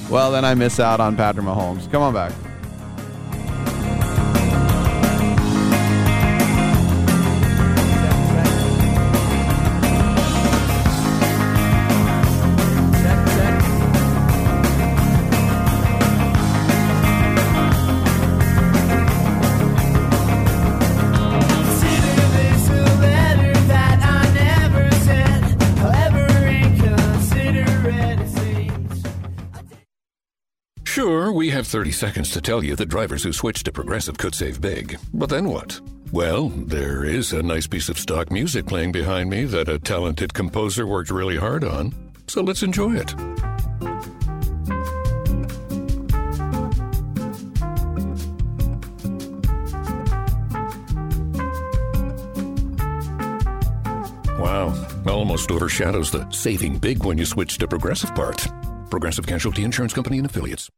Well, then I miss out on Patrick Mahomes. Come on back. Sure, we have 30 seconds to tell you that drivers who switch to Progressive could save big. But then what? Well, there is a nice piece of stock music playing behind me that a talented composer worked really hard on. So let's enjoy it. Wow, almost overshadows the saving big when you switch to Progressive part. Progressive Casualty Insurance Company and affiliates.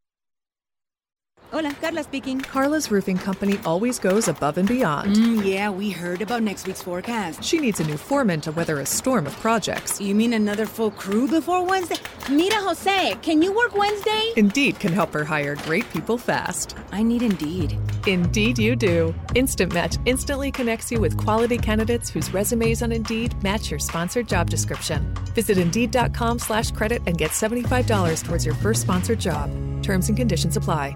Hola, Carla speaking. Carla's roofing company always goes above and beyond. Mm, yeah, we heard about next week's forecast. She needs a new foreman to weather a storm of projects. You mean another full crew before Wednesday? Mira, Jose, can you work Wednesday? Indeed can help her hire great people fast. I need Indeed. Indeed, you do. Instant Match instantly connects you with quality candidates whose resumes on Indeed match your sponsored job description. Visit Indeed.com slash credit and get $75 towards your first sponsored job. Terms and conditions apply.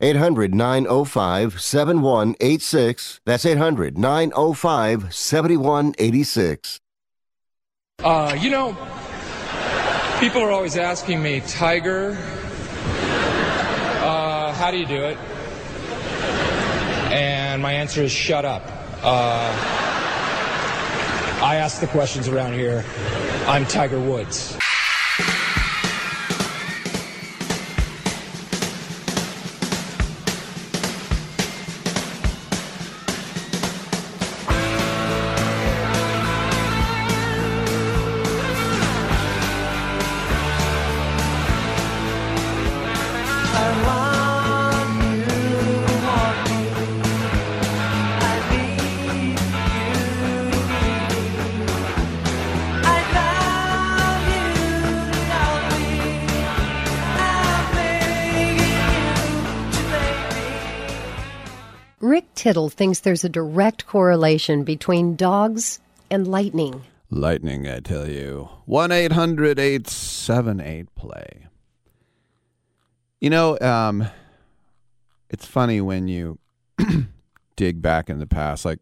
800 905 7186. That's 800 905 7186. Uh, you know, people are always asking me, Tiger, uh, how do you do it? And my answer is shut up. Uh, I ask the questions around here. I'm Tiger Woods. Tittle thinks there's a direct correlation between dogs and lightning. Lightning, I tell you. 1 800 878 play. You know, um, it's funny when you dig back in the past. Like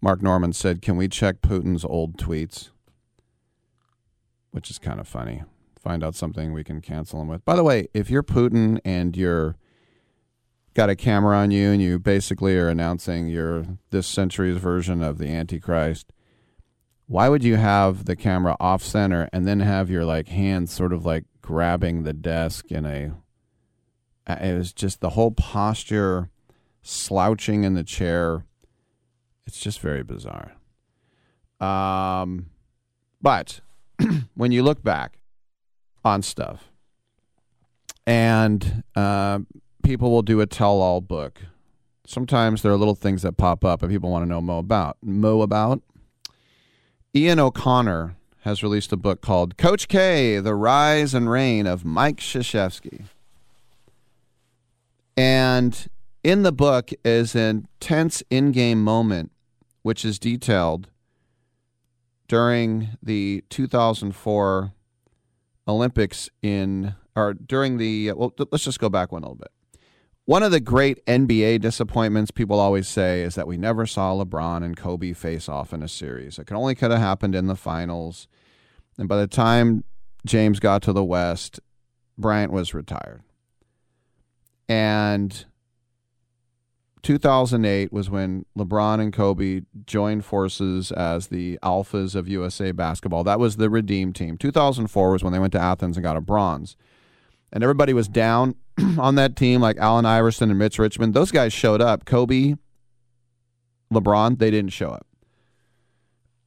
Mark Normand said, can we check Putin's old tweets? Which is kind of funny. Find out something we can cancel him with. By the way, if you're Putin and you're got a camera on you and you basically are announcing your this century's version of the Antichrist, why would you have the camera off center and then have your like hands sort of like grabbing the desk in a it was just the whole posture slouching in the chair? It's just very bizarre. Um but when you look back on stuff and uh, people will do a tell-all book sometimes there are little things that pop up and people want to know mo about mo about Ian O'Connor has released a book called Coach K: The Rise and Reign of Mike Krzyzewski. And in the book is an intense in-game moment which is detailed during the 2004 Olympics in or during the well let's just go back one a little bit. One of the great NBA disappointments people always say is that we never saw LeBron and Kobe face off in a series. It could only could have happened in the finals. And by the time James got to the West, Bryant was retired. And 2008 was when LeBron and Kobe joined forces as the alphas of USA basketball. That was the Redeem team. 2004 was when they went to Athens and got a bronze. And everybody was down on that team, like Allen Iverson and Mitch Richmond. Those guys showed up. Kobe, LeBron, they didn't show up.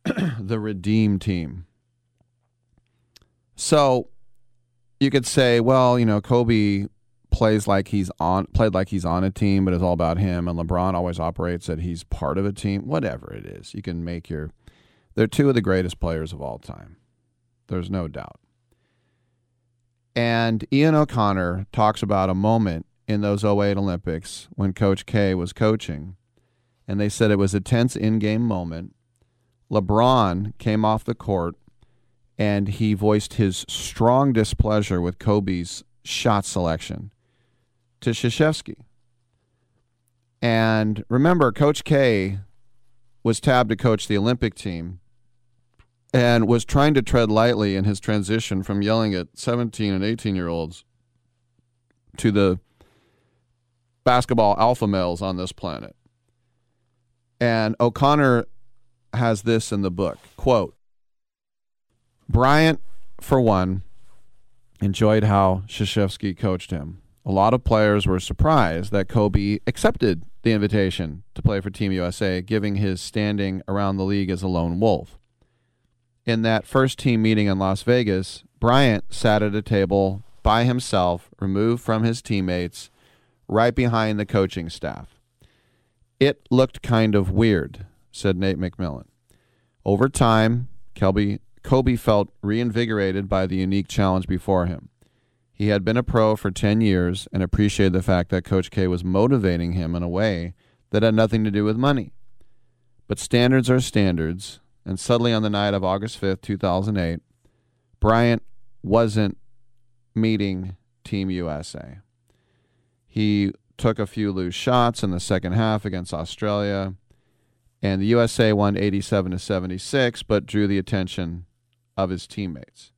the Redeem team. So you could say, well, you know, Kobe plays like he's on played like he's on a team, but it's all about him. And LeBron always operates that he's part of a team. Whatever it is, you can make your. They're two of the greatest players of all time. There's no doubt. And Ian O'Connor talks about a moment in those 08 Olympics when Coach K was coaching, and they said it was a tense in-game moment. LeBron came off the court and he voiced his strong displeasure with Kobe's shot selection to Krzyzewski. And remember, Coach K was tabbed to coach the Olympic team and was trying to tread lightly in his transition from yelling at 17 and 18 year olds to the basketball alpha males on this planet. And O'Connor has this in the book quote Bryant, for one, enjoyed how Krzyzewski coached him. A lot of players were surprised that Kobe accepted the invitation to play for Team USA, giving his standing around the league as a lone wolf. In that first team meeting in Las Vegas, Bryant sat at a table by himself, removed from his teammates, right behind the coaching staff. It looked kind of weird, said Nate McMillan. Over time, Kelby, Kobe felt reinvigorated by the unique challenge before him. He had been a pro for 10 years and appreciated the fact that Coach K was motivating him in a way that had nothing to do with money. But standards are standards, and suddenly on the night of August 5th, 2008, Bryant wasn't meeting Team USA. He took a few loose shots in the second half against Australia, and the USA won 87 to 76, but drew the attention of his teammates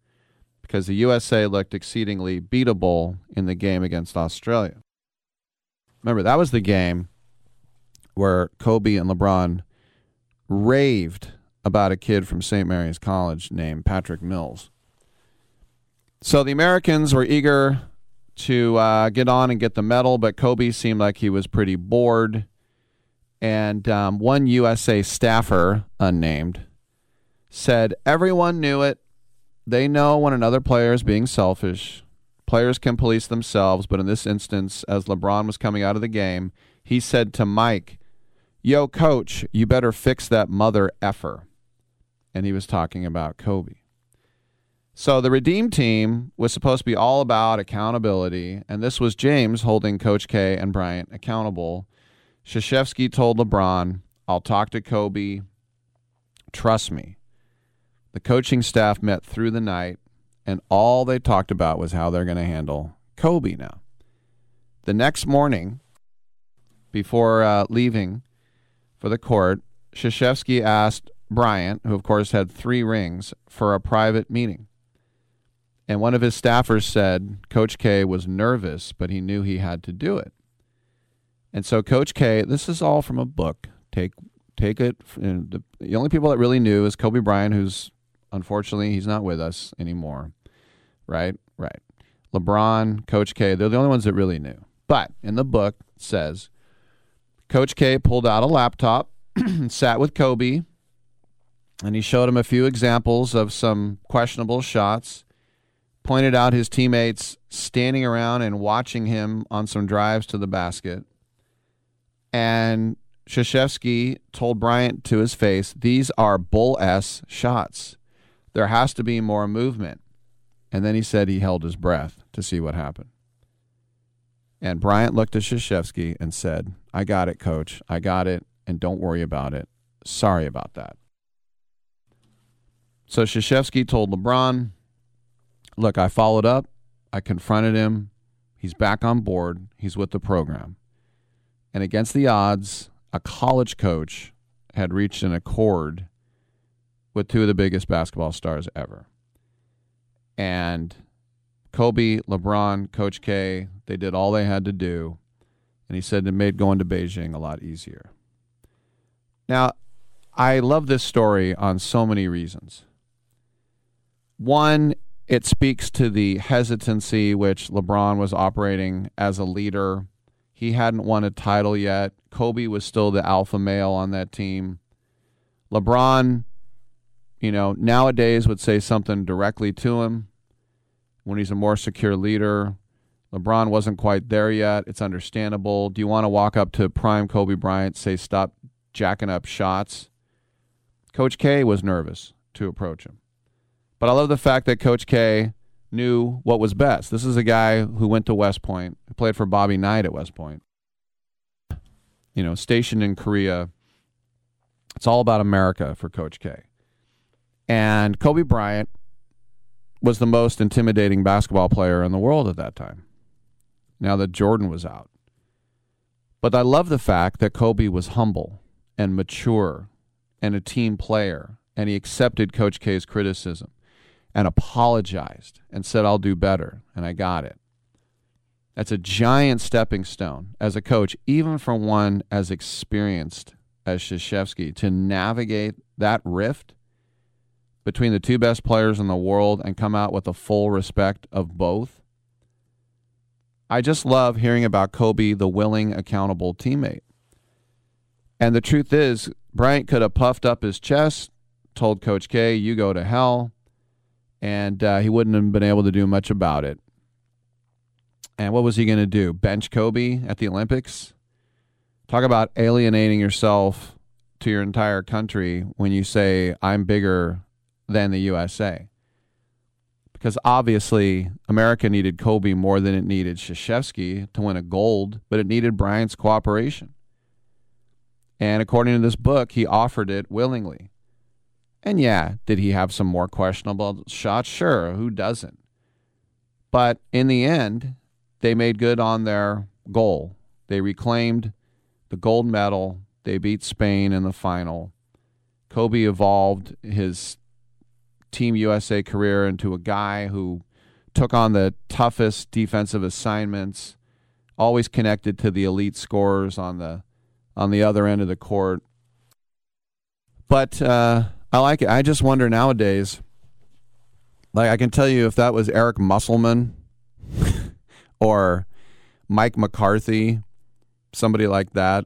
because the USA looked exceedingly beatable in the game against Australia. Remember, that was the game where Kobe and LeBron raved about a kid from St. Mary's College named Patrick Mills. So the Americans were eager to uh, get on and get the medal, but Kobe seemed like he was pretty bored. And um, one USA staffer, unnamed, said everyone knew it. They know when another player is being selfish. Players can police themselves, but in this instance, as LeBron was coming out of the game, he said to Mike, Yo, coach, you better fix that mother effer. And he was talking about Kobe. So the Redeem team was supposed to be all about accountability, and this was James holding Coach K and Bryant accountable. Krzyzewski told LeBron, I'll talk to Kobe. Trust me. The coaching staff met through the night, and all they talked about was how they're going to handle Kobe now. The next morning, before uh, leaving for the court, Krzyzewski asked Bryant, who of course had three rings, for a private meeting. And one of his staffers said Coach K was nervous, but he knew he had to do it. And so Coach K, this is all from a book. Take take it. The, the only people that really knew is Kobe Bryant, who's unfortunately he's not with us anymore. Right, right. LeBron, Coach K, they're the only ones that really knew. But in the book says Coach K pulled out a laptop, and sat with Kobe, and he showed him a few examples of some questionable shots pointed out his teammates standing around and watching him on some drives to the basket. And Krzyzewski told Bryant to his face, These are bull S shots. There has to be more movement. And then he said he held his breath to see what happened. And Bryant looked at Krzyzewski and said, I got it, coach. I got it. And don't worry about it. Sorry about that. So Krzyzewski told LeBron, Look, I followed up. I confronted him. He's back on board. He's with the program. And against the odds, a college coach had reached an accord with two of the biggest basketball stars ever. And Kobe, LeBron, Coach K, they did all they had to do. And he said it made going to Beijing a lot easier. Now, I love this story on so many reasons. One, it speaks to the hesitancy which LeBron was operating as a leader. He hadn't won a title yet. Kobe was still the alpha male on that team. LeBron, you know, nowadays would say something directly to him when he's a more secure leader. LeBron wasn't quite there yet. It's understandable. Do you want to walk up to prime Kobe Bryant, say, stop jacking up shots? Coach K was nervous to approach him. But I love the fact that Coach K knew what was best. This is a guy who went to West Point, who played for Bobby Knight at West Point. You know, stationed in Korea. It's all about America for Coach K. And Kobe Bryant was the most intimidating basketball player in the world at that time. Now that Jordan was out. But I love the fact that Kobe was humble and mature and a team player, and he accepted Coach K's criticism and apologized and said, I'll do better, and I got it. That's a giant stepping stone as a coach, even for one as experienced as Krzyzewski, to navigate that rift between the two best players in the world and come out with the full respect of both. I just love hearing about Kobe, the willing, accountable teammate. And the truth is, Bryant could have puffed up his chest, told Coach K, you go to hell, and uh, he wouldn't have been able to do much about it. And what was he going to do? Bench Kobe at the Olympics? Talk about alienating yourself to your entire country when you say, I'm bigger than the USA. Because obviously, America needed Kobe more than it needed Krzyzewski to win a gold, but it needed Bryant's cooperation. And according to this book, he offered it willingly. And yeah, did he have some more questionable shots? Sure, who doesn't? But in the end, they made good on their goal. They reclaimed the gold medal. They beat Spain in the final. Kobe evolved his Team USA career into a guy who took on the toughest defensive assignments, always connected to the elite scorers on the on the other end of the court. But uh, I like it. I just wonder nowadays. Like I can tell you, if that was Eric Musselman or Mike McCarthy, somebody like that,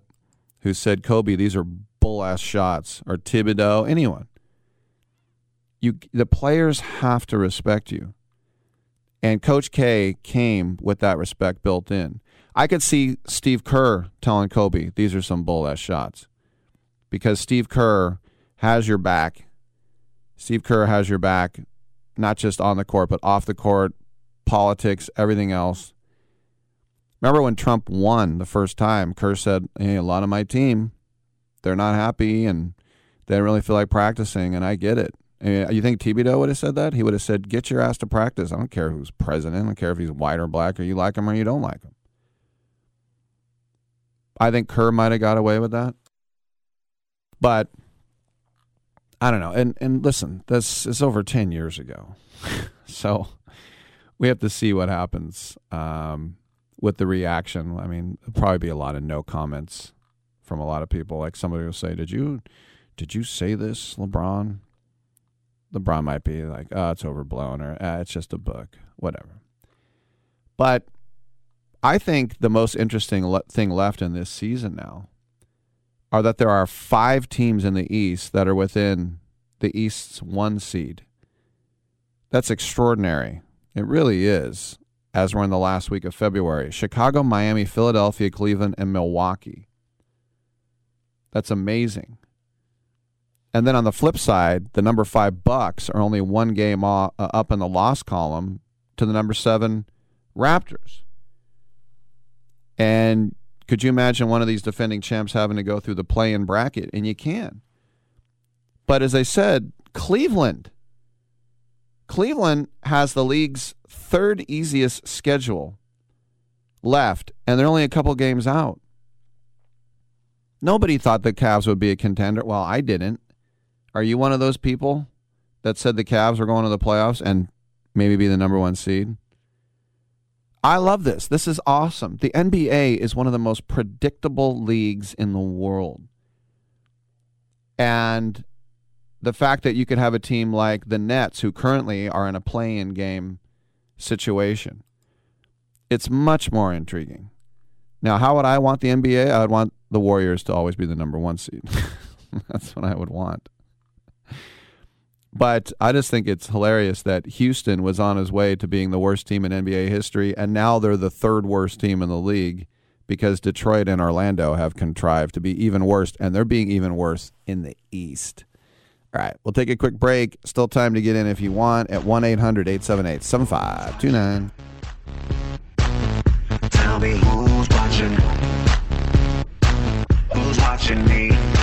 who said, "Kobe, these are bull ass shots," or Thibodeau, anyone. You, the players have to respect you. And Coach K came with that respect built in. I could see Steve Kerr telling Kobe, these are some bull ass shots. Because Steve Kerr has your back. Steve Kerr has your back, not just on the court, but off the court, politics, everything else. Remember when Trump won the first time, Kerr said, Hey, a lot of my team, they're not happy and they don't really feel like practicing, and I get it. And you think Thibodeau would have said that? He would have said, Get your ass to practice. I don't care who's president. I don't care if he's white or black or you like him or you don't like him. I think Kerr might have got away with that. But I don't know. And and listen, this is over ten years ago, so we have to see what happens um, with the reaction. I mean, probably be a lot of no comments from a lot of people. Like somebody will say, "Did you did you say this, LeBron?" LeBron might be like, "Oh, it's overblown," or ah, "It's just a book," whatever. But I think the most interesting le- thing left in this season now are that there are five teams in the East that are within the East's one seed. That's extraordinary. It really is, as we're in the last week of February. Chicago, Miami, Philadelphia, Cleveland, and Milwaukee. That's amazing. And then on the flip side, the number five Bucks are only one game off, uh, up in the loss column to the number seven Raptors. And could you imagine one of these defending champs having to go through the play in bracket? And you can. But as I said, Cleveland. Cleveland has the league's third easiest schedule left, and they're only a couple games out. Nobody thought the Cavs would be a contender. Well, I didn't. Are you one of those people that said the Cavs were going to the playoffs and maybe be the number one seed? I love this. This is awesome. The NBA is one of the most predictable leagues in the world. And the fact that you could have a team like the Nets, who currently are in a play in game situation, it's much more intriguing. Now, how would I want the NBA? I would want the Warriors to always be the number one seed. That's what I would want. But I just think it's hilarious that Houston was on his way to being the worst team in NBA history, and now they're the third worst team in the league because Detroit and Orlando have contrived to be even worse, and they're being even worse in the East. All right, we'll take a quick break. Still time to get in if you want at 1 800 878 7529. Tell me who's watching? Who's watching me?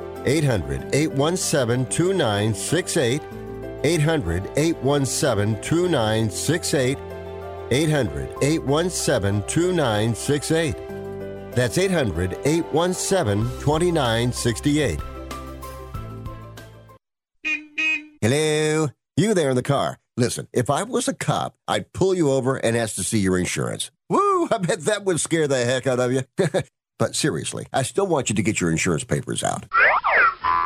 800 817 2968. 800 817 2968. 800 817 2968. That's 800 817 2968. Hello? You there in the car. Listen, if I was a cop, I'd pull you over and ask to see your insurance. Woo! I bet that would scare the heck out of you. but seriously, I still want you to get your insurance papers out.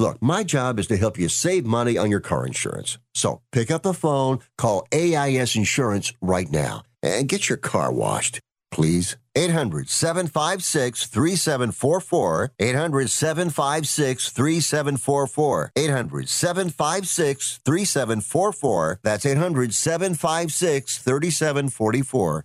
Look, my job is to help you save money on your car insurance. So pick up the phone, call AIS Insurance right now, and get your car washed, please. 800 756 3744. 800 756 3744. 800 756 3744. That's 800 756 3744.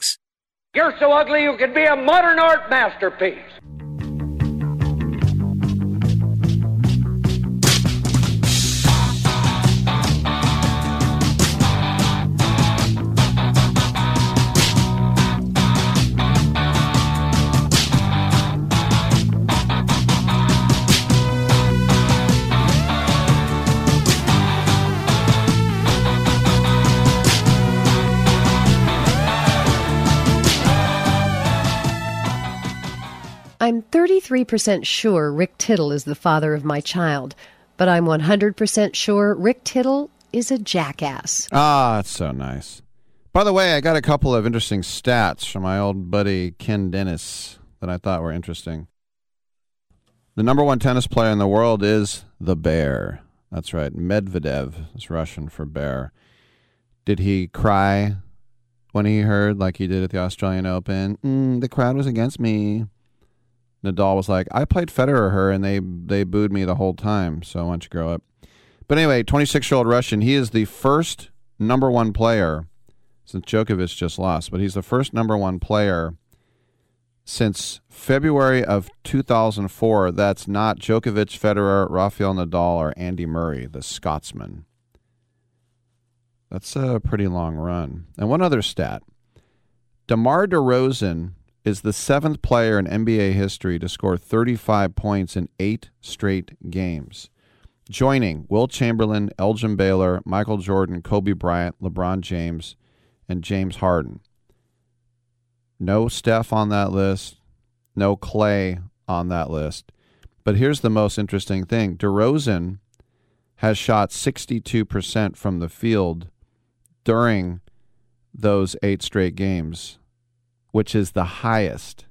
You're so ugly you could be a modern art masterpiece. I'm 33% sure Rick Tittle is the father of my child, but I'm 100% sure Rick Tittle is a jackass. Ah, that's so nice. By the way, I got a couple of interesting stats from my old buddy Ken Dennis that I thought were interesting. The number one tennis player in the world is the Bear. That's right. Medvedev is Russian for bear. Did he cry when he heard, like he did at the Australian Open, mm, the crowd was against me? Nadal was like, I played Federer her and they, they booed me the whole time, so why don't you grow up? But anyway, 26 year old Russian, he is the first number one player since Djokovic just lost, but he's the first number one player since February of 2004 that's not Djokovic, Federer, Rafael Nadal, or Andy Murray, the Scotsman. That's a pretty long run. And one other stat DeMar DeRozan is the seventh player in NBA history to score 35 points in eight straight games, joining Wilt Chamberlain, Elgin Baylor, Michael Jordan, Kobe Bryant, LeBron James, and James Harden. No Steph on that list, no Clay on that list. But here's the most interesting thing DeRozan has shot 62% from the field during those eight straight games, which is the highest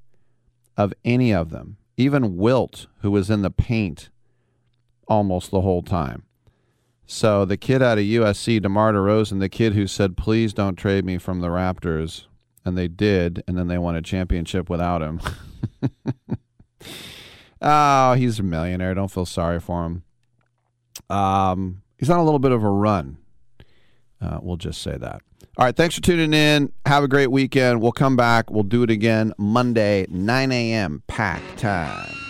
of any of them. Even Wilt, who was in the paint almost the whole time. So the kid out of USC, DeMar DeRozan, the kid who said, please don't trade me from the Raptors, and they did, and then they won a championship without him. oh, he's a millionaire. Don't feel sorry for him. Um, he's on a little bit of a run. Uh, we'll just say that. All right, thanks for tuning in. Have a great weekend. We'll come back. We'll do it again Monday, 9 a.m. pack time.